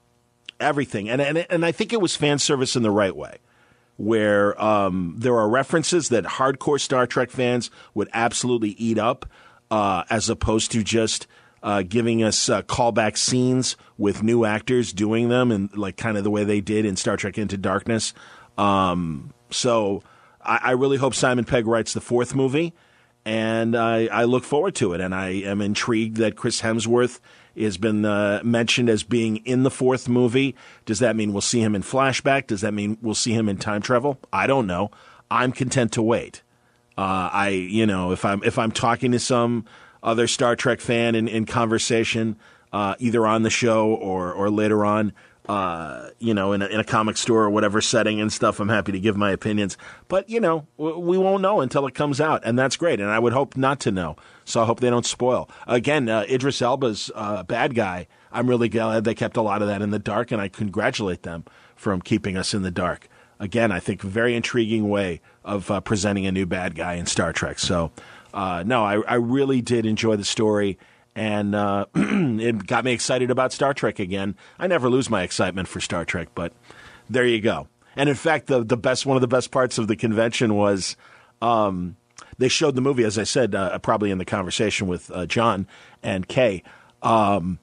Speaker 1: everything, and, and and I think it was fan service in the right way where um, there are references that hardcore Star Trek fans would absolutely eat up, uh, as opposed to just uh, giving us uh, callback scenes with new actors doing them, and like kind of the way they did in Star Trek Into Darkness. Um, so I, I really hope Simon Pegg writes the fourth movie, and I, I look forward to it. And I am intrigued that Chris Hemsworth has been uh, mentioned as being in the fourth movie. Does that mean we'll see him in flashback? Does that mean we'll see him in time travel? I don't know. I'm content to wait. Uh, I, you know, if I'm if I'm talking to some other Star Trek fan in, in conversation, uh, either on the show or or later on, uh, you know, in a, in a comic store or whatever setting and stuff, I'm happy to give my opinions. But you know, we won't know until it comes out, and that's great. And I would hope not to know. So I hope they don't spoil. Again, uh, Idris Elba's uh, bad guy. I'm really glad they kept a lot of that in the dark, and I congratulate them from keeping us in the dark. Again, I think very intriguing way of uh, presenting a new bad guy in Star Trek. So, uh, no, I, I really did enjoy the story, and uh, *clears throat* it got me excited about Star Trek again. I never lose my excitement for Star Trek, but there you go. And in fact, the the best one of the best parts of the convention was um, they showed the movie, as I said, uh, probably in the conversation with uh, John and Kay. Um,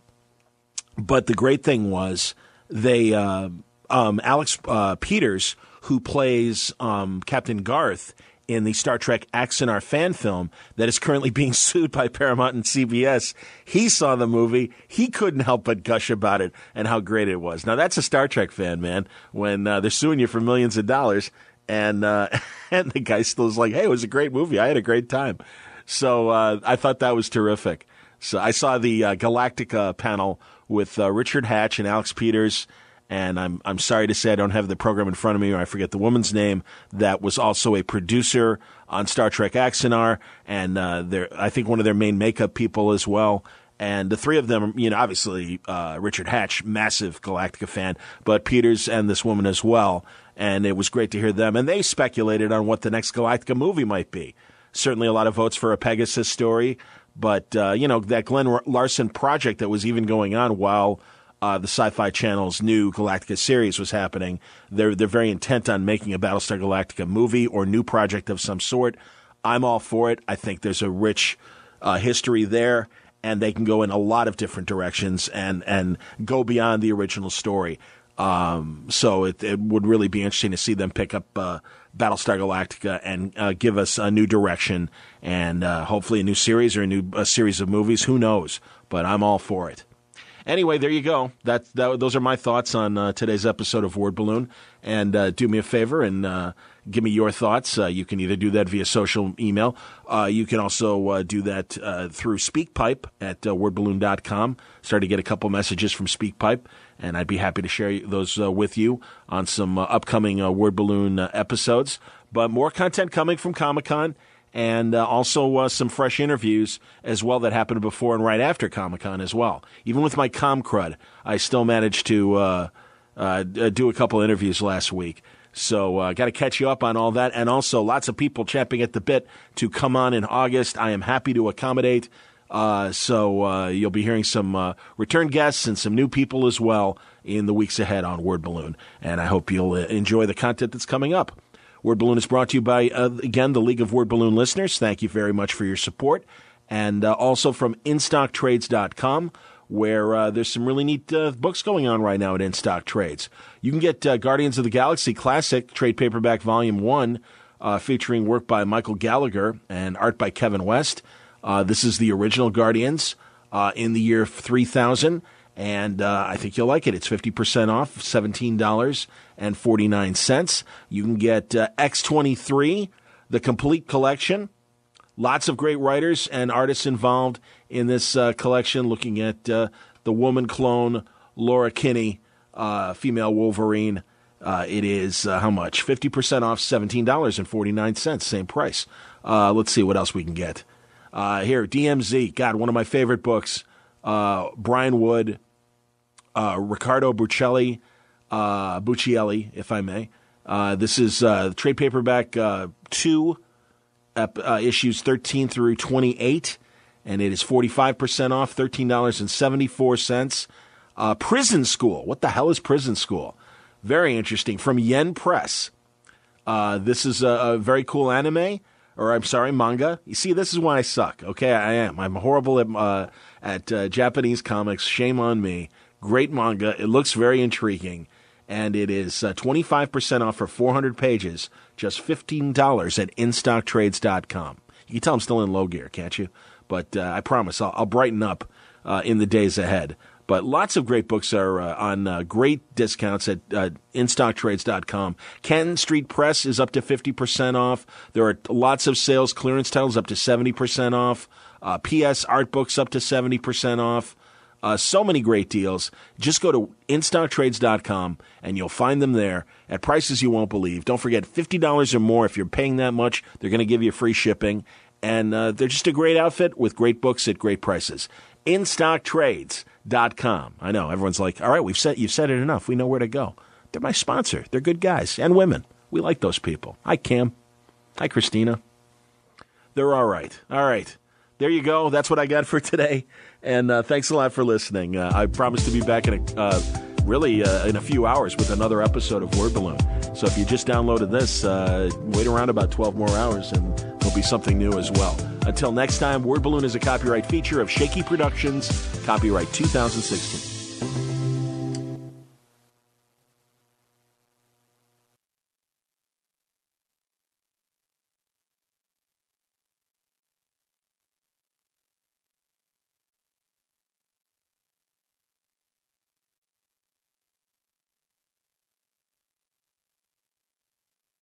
Speaker 1: but the great thing was they uh, um, Alec uh, Peters, who plays um, Captain Garth in the Star Trek Axanar fan film that is currently *laughs* being sued by Paramount and CBS. He saw the movie. He couldn't help but gush about it and how great it was. Now that's a Star Trek fan, man. When uh, they're suing you for millions of dollars, and uh, *laughs* and the guy still is like, "Hey, it was a great movie. I had a great time." So uh, I thought that was terrific. So I saw the uh, Galactica panel with uh, Richard Hatch and Alec Peters and I'm I'm sorry to say I don't have the program in front of me, or I forget the woman's name that was also a producer on Star Trek Axanar, and uh, I think one of their main makeup people as well. And the three of them, you know, obviously uh, Richard Hatch, massive Galactica fan, but Peters and this woman as well. And it was great to hear them. And they speculated on what the next Galactica movie might be. Certainly a lot of votes for a Pegasus story, but uh, you know that Glen Larson project that was even going on while uh, the Sci-Fi Channel's new Galactica series was happening. They're they're very intent on making a Battlestar Galactica movie or new project of some sort. I'm all for it. I think there's a rich uh, history there, and they can go in a lot of different directions and and go beyond the original story. Um, so it, it would really be interesting to see them pick up uh, Battlestar Galactica and uh, give us a new direction and uh, hopefully a new series or a new a series of movies. Who knows? But I'm all for it. Anyway, there you go. That, that those are my thoughts on uh, today's episode of Word Balloon. And uh, do me a favor and uh, give me your thoughts. Uh, you can either do that via social email. Uh, you can also uh, do that through SpeakPipe at wordballoon.com. Started to get a couple messages from SpeakPipe, and I'd be happy to share those with you on some upcoming Word Balloon episodes. But more content coming from Comic Con and uh, also uh, some fresh interviews as well that happened before and right after Comic Con as well. Even with my con crud, I still managed to uh, uh do a couple interviews last week. So uh, got to catch you up on all that, and also lots of people champing at the bit to come on in August. I am happy to accommodate. Uh, so you'll be hearing some return guests and some new people as well in the weeks ahead on Word Balloon, and I hope you'll enjoy the content that's coming up. Word Balloon is brought to you by, uh, again, the League of Word Balloon listeners. Thank you very much for your support. And uh, also from InStockTrades.com, where uh, there's some really neat uh, books going on right now at InStock Trades. You can get uh, Guardians of the Galaxy Classic Trade Paperback Volume 1, uh, featuring work by Michael Gallagher and art by Kevin West. this is the original Guardians in the year 3000 and uh, I think you'll like it. It's 50% off, $17.49. You can get uh, X23, the complete collection. Lots of great writers and artists involved in this uh, collection, looking at uh, the woman clone, Laura Kinney, uh, female Wolverine. Uh, it is how much? 50% off, $17.49, same price. let's see what else we can get. here, DMZ, God, one of my favorite books. Brian Wood, uh, Riccardo Buccelli, uh, Buccielli, if I may. Uh, this is uh, trade paperback uh, two, uh, issues 13 through 28, and it is 45% off, $13.74. Prison School. What the hell is Prison School? Very interesting. From Yen Press. this is a, a very cool anime or I'm sorry, manga. You see, this is why I suck. Okay, I am. I'm horrible at uh, at uh, Japanese comics. Shame on me. Great manga. It looks very intriguing. And it is uh, 25% off for 400 pages, just $15 at InStockTrades.com. You can tell I'm still in low gear, can't you? But uh, I promise I'll, I'll brighten up uh, in the days ahead. But lots of great books are uh, on uh, great discounts at uh, InStockTrades.com. Canton Street Press is up to 50% off. There are lots of sales clearance titles up to 70% off. Uh, PS Art Books up to 70% off. Uh, so many great deals. Just go to InStockTrades.com and you'll find them there at prices you won't believe. Don't forget, $50 or more, if you're paying that much, they're going to give you free shipping. And uh, they're just a great outfit with great books at great prices. InStockTrades.com. I know, everyone's like, all right, we've said, you've said it enough. We know where to go. They're my sponsor. They're good guys and women. We like those people. Hi, Cam. Hi, Christina. They're all right. All right. there you go. That's what I got for today. And uh, thanks a lot for listening. Uh, I promise to be back in a, uh, really uh, in a few hours with another episode of Word Balloon. So if you just downloaded this, uh, wait around about 12 more hours and there'll be something new as well. Until next time, Word Balloon is a copyright feature of Shaky Productions, copyright 2016.